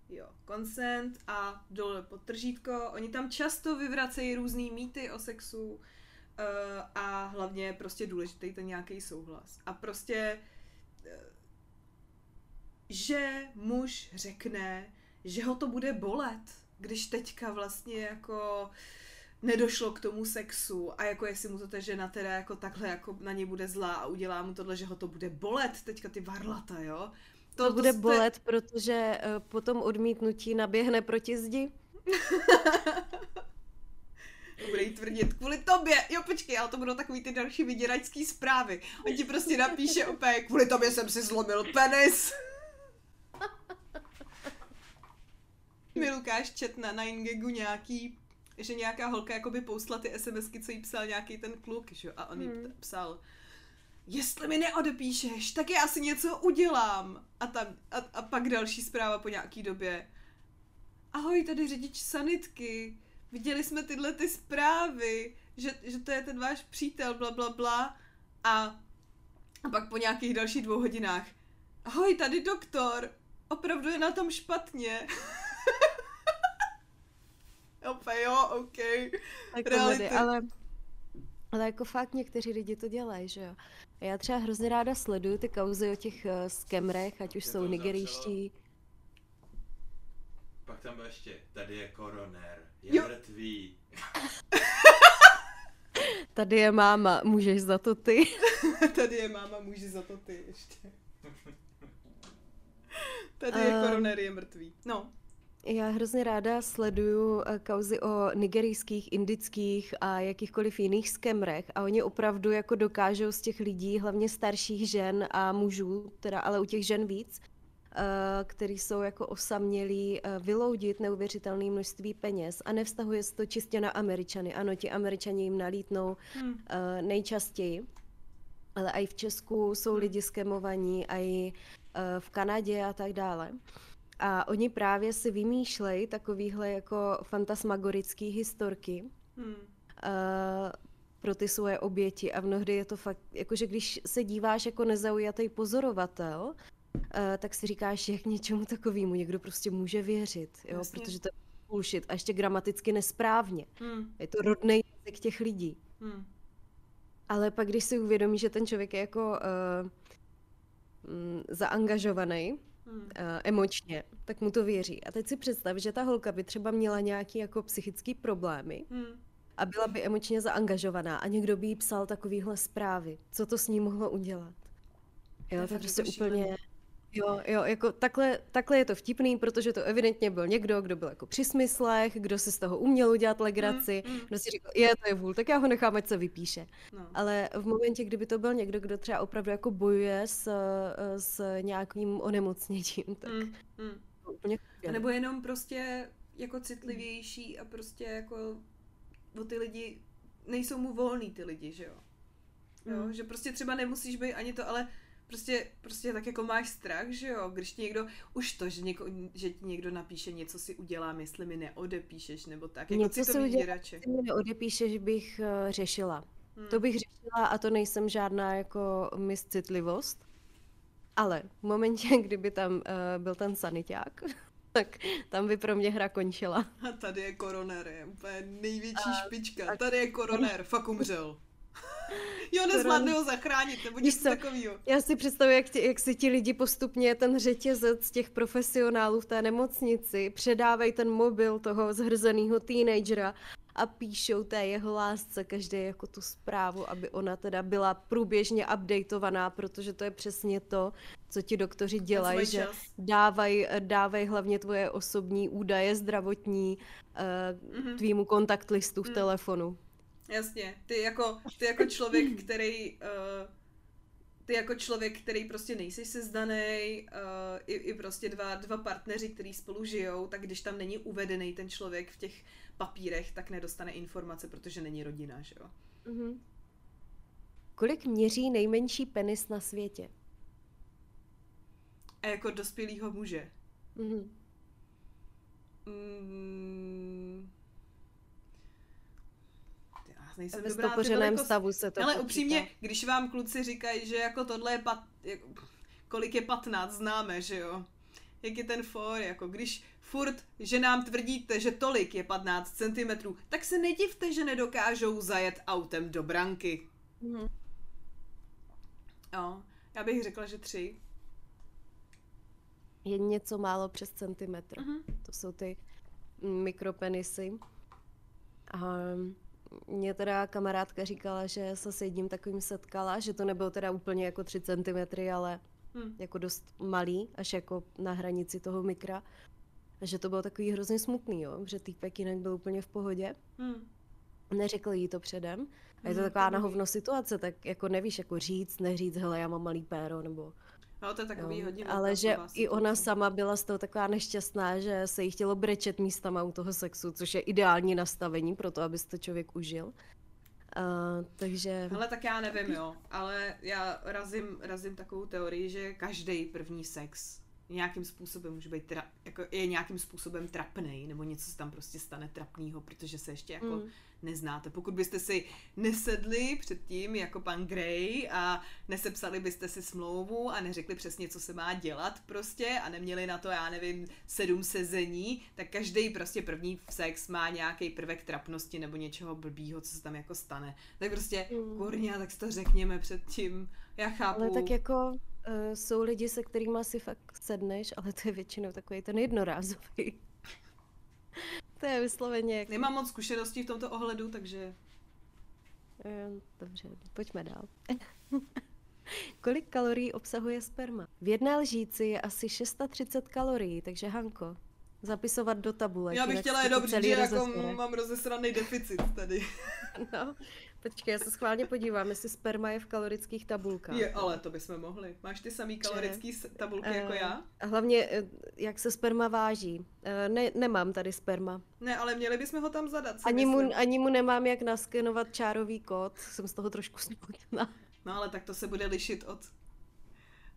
Jo, Consent a dole podtržítko. Oni tam často vyvracejí různý mýty o sexu uh, a hlavně prostě důležitý ten nějaký souhlas. A prostě, uh, že muž řekne, že ho to bude bolet, když teďka vlastně jako nedošlo k tomu sexu a jako jestli mu to ta žena teda jako takhle jako na něj bude zlá a udělá mu tohle, že ho to bude bolet, teďka ty varlata, jo? To, to bude jste- bolet, protože eh, potom odmítnutí naběhne proti zdi. Bude jí tvrdit kvůli tobě. Jo, počkej, ale to budou takový ty další vyděračský zprávy. On ti prostě napíše opět, kvůli tobě jsem si zlomil penis. Mi Lukáš čet na 9gagu nějaký, že nějaká holka jakoby poustla ty SMSky, co jí psal nějaký ten kluk, že jo, a on jí Hmm. psal, jestli mi neodepíšeš, tak já si něco udělám. A, tam, a, a pak další zpráva po nějaký době. Ahoj, tady řidič sanitky. Viděli jsme tyhle ty zprávy, že, že to je ten váš přítel, bla, bla, bla. A, a pak po nějakých dalších dvou hodinách. Ahoj, tady doktor. Opravdu je na tom špatně. Opět jo, OK. Tak Reality. komedy, ale, ale jako fakt někteří lidi to dělají, že jo. Já třeba hrozně ráda sleduju ty kauzy o těch uh, skemrech, ať už jsou nigerijští. Pak tam byl ještě, tady je koroner, je Jo. mrtvý. Tady je máma, můžeš za to ty. Tady je máma, může za to ty ještě. Tady je Ehm. koroner, je mrtvý. No, Já hrozně ráda sleduju eh, kauzy o nigerijských, indických a jakýchkoliv jiných skemrech a oni opravdu jako dokážou z těch lidí, hlavně starších žen a mužů, teda ale u těch žen víc, eh, který jsou jako osamělí, eh, vyloudit neuvěřitelné množství peněz a nevztahuje se to čistě na Američany. Ano, ti Američani jim nalítnou hm. eh, nejčastěji, ale i v Česku jsou lidi skemovaní, i v Kanadě a tak dále. A oni právě si vymýšlejí takovýhle jako fantasmagorický historky Hm. eh, pro ty svoje oběti a mnohdy je to fakt, jakože když se díváš jako nezaujatý pozorovatel, eh, tak si říkáš, jak něčemu takovému někdo prostě může věřit, jo, Jasně. protože to je bullshit a ještě gramaticky nesprávně. Hm. Je to rodný jazyk těch lidí. Hm. Ale pak, když si uvědomí, že ten člověk je jako uh, mm, zaangažovaný Hm. uh, emočně, tak mu to věří. A teď si představ, že ta holka by třeba měla nějaký jako psychický problémy Hm. a byla by emočně zaangažovaná a někdo by jí psal takovýhle zprávy. Co to s ní mohlo udělat? Jo, to je prostě jako úplně... Jo, jo, jako takhle, takhle je to vtipný, protože to evidentně byl někdo, kdo byl jako při smyslech, kdo si z toho uměl udělat legraci, Mm, mm. kdo si říkal, je, to je vůl, tak já ho nechám, ať se vypíše. No. Ale v momentě, kdyby to byl někdo, kdo třeba opravdu jako bojuje s, eh, s nějakým onemocněním, tak. Hm. to úplně A nebo jenom prostě jako citlivější a prostě jako o ty lidi, nejsou mu volný ty lidi, že jo? Jo, Mm. že prostě třeba nemusíš být ani to, ale prostě, prostě tak jako máš strach, že jo, když ti někdo, už to, že, něko, že ti někdo napíše něco si udělám, jestli mi neodepíšeš, nebo tak, jako Něco si citový udělám, vyděrače. Ty mi neodepíšeš, bych eh, řešila. Hmm. To bych řešila a to nejsem žádná jako miscitlivost. Ale v momentě, kdyby tam uh, byl ten saniták, tak tam by pro mě hra končila. A tady je koroner, je úplně největší špička. Tady je koroner, fakt umřel. Jo, nezvládne ho zachránit, nebo něco takového. Já si představuji, jak, jak si ti lidi postupně ten řetězec těch profesionálů v té nemocnici předávají ten mobil toho zhrzeného teenagera a píšou té jeho lásce každý jako tu zprávu, aby ona teda byla průběžně updateovaná, protože to je přesně to, co ti doktoři dělají, že dávají dávaj hlavně tvoje osobní údaje zdravotní uh, mm-hmm. tvýmu kontakt listu v mm. telefonu. Jasně, ty jako, ty jako člověk, který uh, ty jako člověk, který prostě nejsi sezdaný, uh, i, i prostě dva, dva partneři, kteří spolu žijou, tak když tam není uvedený ten člověk v těch papírech, tak nedostane informace, protože není rodina, že jo? Mm-hmm. Kolik měří nejmenší penis na světě? A jako dospělýho muže? Mm-hmm. Mm, nejsem Ve dobrá na velikost... stavu se to Ale počítá. upřímně, když vám kluci říkají, že jako tohle je pat... kolik je 15, známe, že jo? Jak je ten for, jako když furt, že nám tvrdíte, že tolik je 15 cm, tak se nedivte, že nedokážou zajet autem do branky. Mm. Jo, já bych řekla, že tři. Je něco málo přes centimetr. Mm-hmm. To jsou ty mikropenisy. A mě teda kamarádka říkala, že se s jedním takovým setkala, že to nebylo teda úplně jako 3 cm, ale hmm. jako dost malý, až jako na hranici toho mikra. A že to bylo takový hrozně smutný, jo, že týpek jinak byl úplně v pohodě. Hmm. Neřekl jí to předem. A je to hmm, taková nahovno situace, tak jako nevíš, jako říct, neříct, hele, já mám malý péro, nebo No, to je takový jo. hodně Ale že i ona sama byla z toho taková nešťastná, že se jí chtělo brečet místama u toho sexu, což je ideální nastavení pro to, aby to člověk užil. Uh, takže... Ale tak já nevím, jo, ale já razím, razím takovou teorii, že každý první sex nějakým způsobem může být tra- jako je nějakým způsobem trapný, nebo něco se tam prostě stane trapného, protože se ještě jako mm neznáte. Pokud byste si nesedli předtím jako pan Gray a nesepsali byste si smlouvu a neřekli přesně, co se má dělat prostě a neměli na to, já nevím, sedm sezení, tak každý prostě první sex má nějaký prvek trapnosti nebo něčeho blbýho, co se tam jako stane. Tak prostě, mm. kurňa, tak si to řekněme předtím. Já chápu. Ale tak jako uh, jsou lidi, se kterými si fakt sedneš, ale to je většinou takový ten jednorázový. To je vysloveně jako... Nemám moc zkušeností v tomto ohledu, takže... Eh, dobře, pojďme dál. Kolik kalorií obsahuje sperma? V jedné lžíci je asi 630 kalorií, takže Hanko, zapisovat do tabule. Já bych chtěla jenom říct, že jako mám rozesraný deficit tady. no, Počkej, já se schválně podívám, jestli sperma je v kalorických tabulkách. Je, ale to bychom mohli. Máš ty samý kalorický že, tabulky uh, jako já? A hlavně, eh, jak se sperma váží. Uh, ne, nemám tady sperma. Ne, ale měli bychom ho tam zadat. Ani mu, ani mu nemám jak naskenovat čárový kód. Jsem z toho trošku smutná. No ale tak to se bude lišit od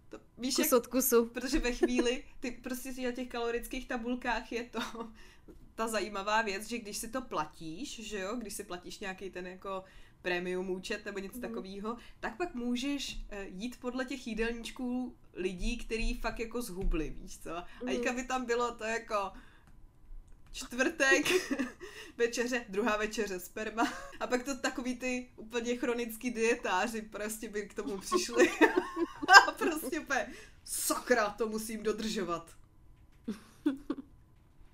to, víš, Kus jak, od kusu. Protože ve chvíli, ty prostě na těch kalorických tabulkách je to ta zajímavá věc, že když si to platíš, že jo, když si platíš nějaký ten jako premium účet nebo něco mm. takového, tak pak můžeš eh, jít podle těch jídelníčků lidí, který fakt jako zhubli, víš co? Mm. A by tam bylo to jako čtvrtek, večeře, druhá večeře sperma. A pak to takový ty úplně chronický dietáři prostě by k tomu přišli. a prostě pe, sakra, to musím dodržovat.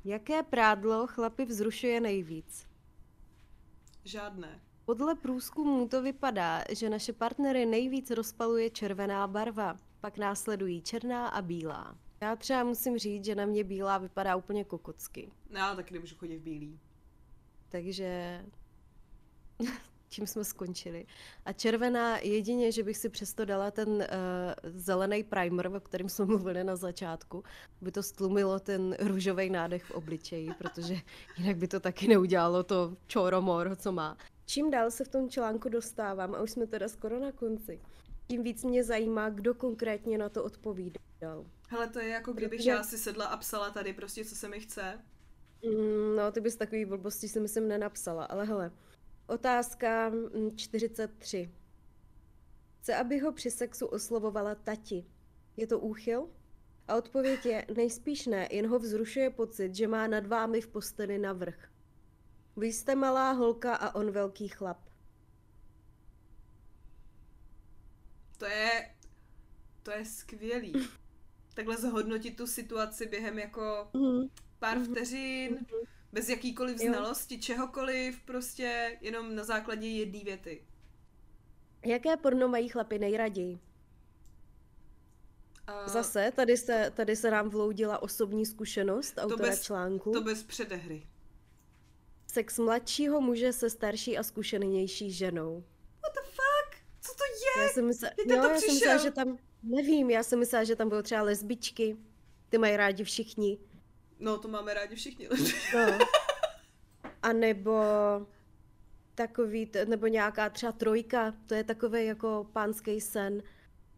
Jaké prádlo chlapi vzrušuje nejvíc? Žádné. Podle průzkumů to vypadá, že naše partnery nejvíc rozpaluje červená barva, pak následují černá a bílá. Já třeba musím říct, že na mě bílá vypadá úplně kokocky. Já taky nemůžu chodit v bílý. Takže tím jsme skončili. A červená jedině, že bych si přesto dala ten uh, zelený primer, o kterém jsme mluvili na začátku, by to stlumilo ten růžový nádech v obličeji, protože jinak by to taky neudělalo to čoromor, co má. Čím dál se v tom článku dostávám, a už jsme teda skoro na konci, tím víc mě zajímá, kdo konkrétně na to odpovídal. Hele, to je jako kdybych Protože... já si sedla a psala tady prostě, co se mi chce. Mm, no, ty bys takový blbosti si myslím nenapsala, ale hele. Otázka 43. Mm, Chce, aby ho při sexu oslovovala tati. Je to úchyl? A odpověď je nejspíš ne, jen ho vzrušuje pocit, že má nad vámi v posteli navrh. Vy jste malá holka a on velký chlap. To je, to je skvělý. Takhle zhodnotit tu situaci během jako Mhm. pár Mhm. vteřin, bez jakýkoliv znalosti, čehokoliv, prostě jenom na základě jedné věty. Jaké porno mají chlapi nejraději? A Zase, tady se, tady se nám vloudila osobní zkušenost autora bez- článku. To bez předehry. Sex mladšího muže se starší a zkušenější ženou. What the fuck? Co to je? Já jsem myslela, jo, to já jsem myslela, že tam, nevím, já jsem myslela, že tam budou třeba lesbičky. Ty mají rádi všichni. No, to máme rádi všichni. No. A nebo takový, nebo nějaká třeba trojka, to je takový jako pánský sen,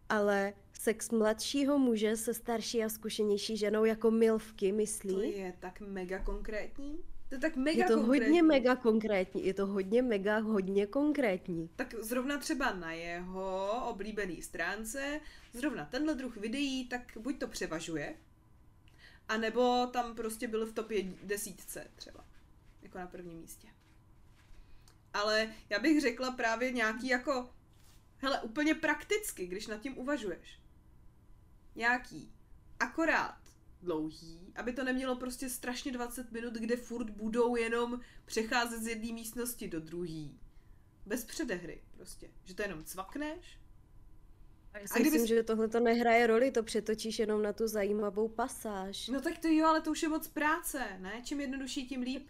ale sex mladšího muže se starší a zkušenější ženou jako milvky, myslí. To je tak mega konkrétní. To je tak mega je to konkrétní. hodně mega konkrétní, je to hodně mega, hodně konkrétní. Tak zrovna třeba na jeho oblíbený stránce, zrovna tenhle druh videí, tak buď to převažuje, anebo tam prostě byl v top desítce třeba. Jako na prvním místě. Ale já bych řekla právě nějaký jako, hele, úplně prakticky, když nad tím uvažuješ. Nějaký akorát dlouhý, aby to nemělo prostě strašně 20 minut, kde furt budou jenom přecházet z jedné místnosti do druhé. Bez předehry prostě. Že to jenom cvakneš. A já A si kdybys- myslím, že tohle to nehraje roli, to přetočíš jenom na tu zajímavou pasáž. No tak to jo, ale to už je moc práce, ne? Čím jednodušší, tím líp.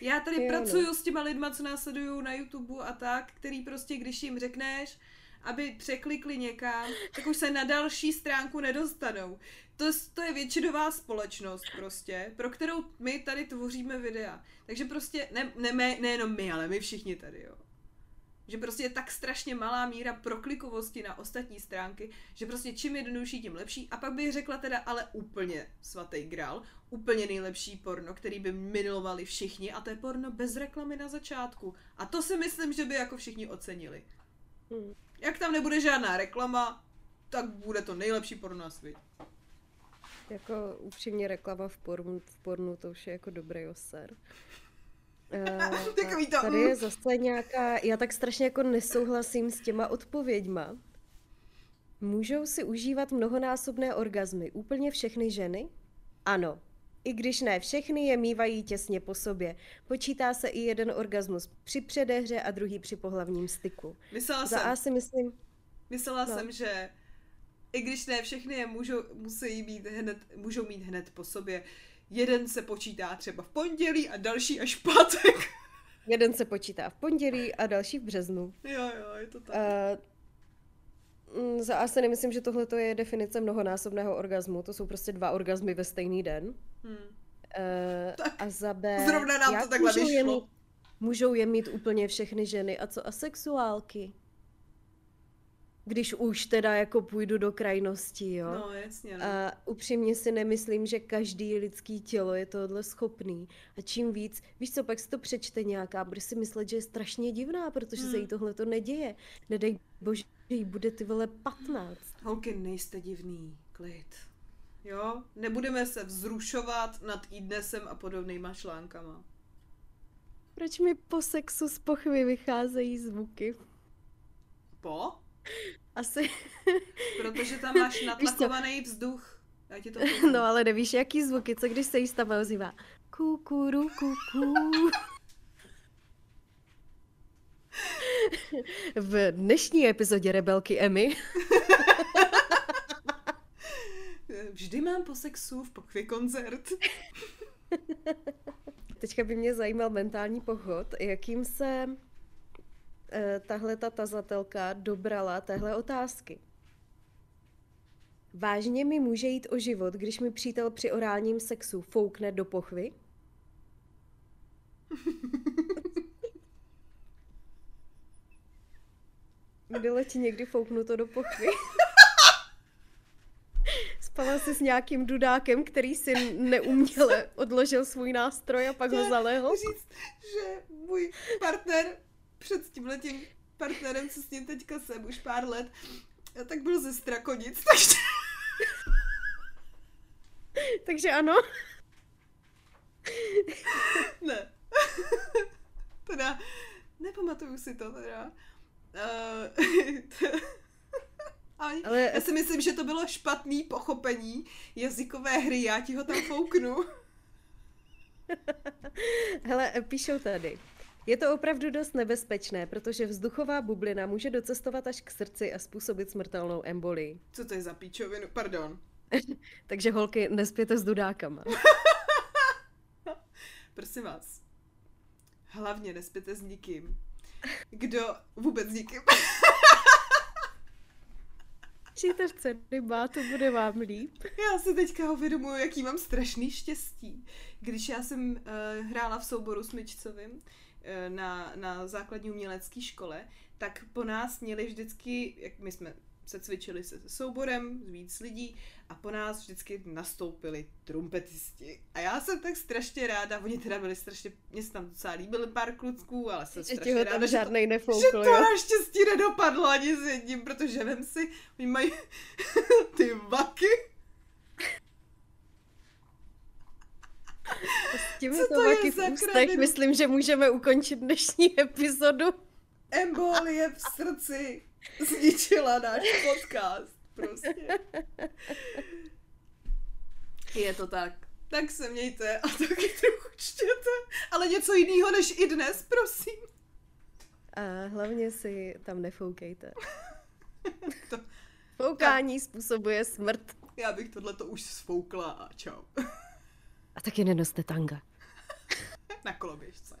Já tady Jo, no. pracuju s těma lidma, co nás sledují na YouTube a tak, který prostě, když jim řekneš, aby překlikli někam, tak už se na další stránku nedostanou. To, to je většinová společnost prostě, pro kterou my tady tvoříme videa. Takže prostě, ne, ne, ne, nejenom my, ale my všichni tady, jo. Že prostě je tak strašně malá míra proklikovosti na ostatní stránky, že prostě čím jednodušší, tím lepší. A pak bych řekla teda ale úplně svatý grál, úplně nejlepší porno, který by milovali všichni a to je porno bez reklamy na začátku. A to si myslím, že by jako všichni ocenili. Hm. Jak tam nebude žádná reklama, tak bude to nejlepší porno na světě. Jako upřímně reklama v pornu, v pornu to už je jako dobrý oser. Eh, Takový to, Tady mm. je zase nějaká, já tak strašně jako nesouhlasím s těma odpověďma. Můžou si užívat mnohonásobné orgazmy úplně všechny ženy? Ano. I když ne všechny je mývají těsně po sobě. Počítá se i jeden orgasmus při předehře a druhý při pohlavním styku. Myslela Za jsem, A si myslím, myslela no. jsem, že i když ne všechny je můžou, musí mít hned, můžou mít hned po sobě, jeden se počítá třeba v pondělí a další až v pátek. jeden se počítá v pondělí a další v březnu. jo, jo, je to tak. Uh, za A si nemyslím, že tohle je definice mnohonásobného orgazmu. To jsou prostě dva orgazmy ve stejný den. Hmm. Uh, Tak, a za B... zrovna nám to takhle můžou je vyšlo. mít, můžou je mít úplně všechny ženy. A co asexuálky? Když už teda jako půjdu do krajnosti, jo? No, jasně, no. A upřímně si nemyslím, že každý lidský tělo je tohle schopný. A čím víc, víš co, pak si to přečte nějaká, bude si myslet, že je strašně divná, protože se jí Hmm. tohle to neděje. Nedej bože, že jí bude ty vole 15. Holky, nejste divný, klid. Jo? Nebudeme se vzrušovat nad Idnesem a podobnýma článkama. Proč mi po sexu z pochvy vycházejí zvuky? Po? Asi, Protože tam máš natlakovaný vzduch. Já ti to povím. no ale nevíš, jaký zvuky, co když se jí tam ozývá? Kukuru, kuku. V dnešní epizodě Rebelky Emmy Vždy mám po sexu v pochvě koncert. Teďka by mě zajímal mentální pochod, jakým se tahle ta tazatelka dobrala téhle otázky. Vážně mi může jít o život, když mi přítel při orálním sexu foukne do pochvy? Bylo ti někdy fouknuto do pochvy? Spala jsi s nějakým dudákem, který si neuměle odložil svůj nástroj a pak ho zalehl? říct, že můj partner před tímhletím partnerem, co s ním teďka jsem už pár let, tak byl ze Strakonic, takže Takže ano. ne. teda, nepamatuju si to teda. Uh, Ale, Ale- já si myslím, že to bylo špatný pochopení jazykové hry, já ti ho tam fouknu. Hele, píšou tady. Je to opravdu dost nebezpečné, protože vzduchová bublina může docestovat až k srdci a způsobit smrtelnou embolii. Co to je za píčovinu? Pardon. Takže holky, nespěte s dudákama. Prosím vás. Hlavně nespěte s nikým. Kdo vůbec s nikým. Žijte v celibátu, bude vám líp. Já si teďka uvědomuji, jaký mám strašný štěstí. Když já jsem uh, hrála v souboru smyčcovým uh, na, na základní umělecké škole, tak po nás měli vždycky, jak my jsme se cvičili se souborem, víc lidí a po nás vždycky nastoupili trumpetisti. A já jsem tak strašně ráda, oni teda byli strašně, mě se tam docela líbili pár klucků, ale jsem strašně ráda, že to, žádnej že nefoukl, to naštěstí nedopadlo ani s jedním, protože vem si, oni mají ty vaky, S těmi Co to to je v ústech myslím, že můžeme ukončit dnešní epizodu. embolie v srdci zničila náš podcast. Prostě. Je to tak. Tak se mějte a taky trochu čtěte. Ale něco jiného než i dnes, prosím. A hlavně si tam nefoukejte. To, Foukání způsobuje smrt. já bych tohleto už sfoukla a čau. A taky nenoste tanga. Na koloběžce.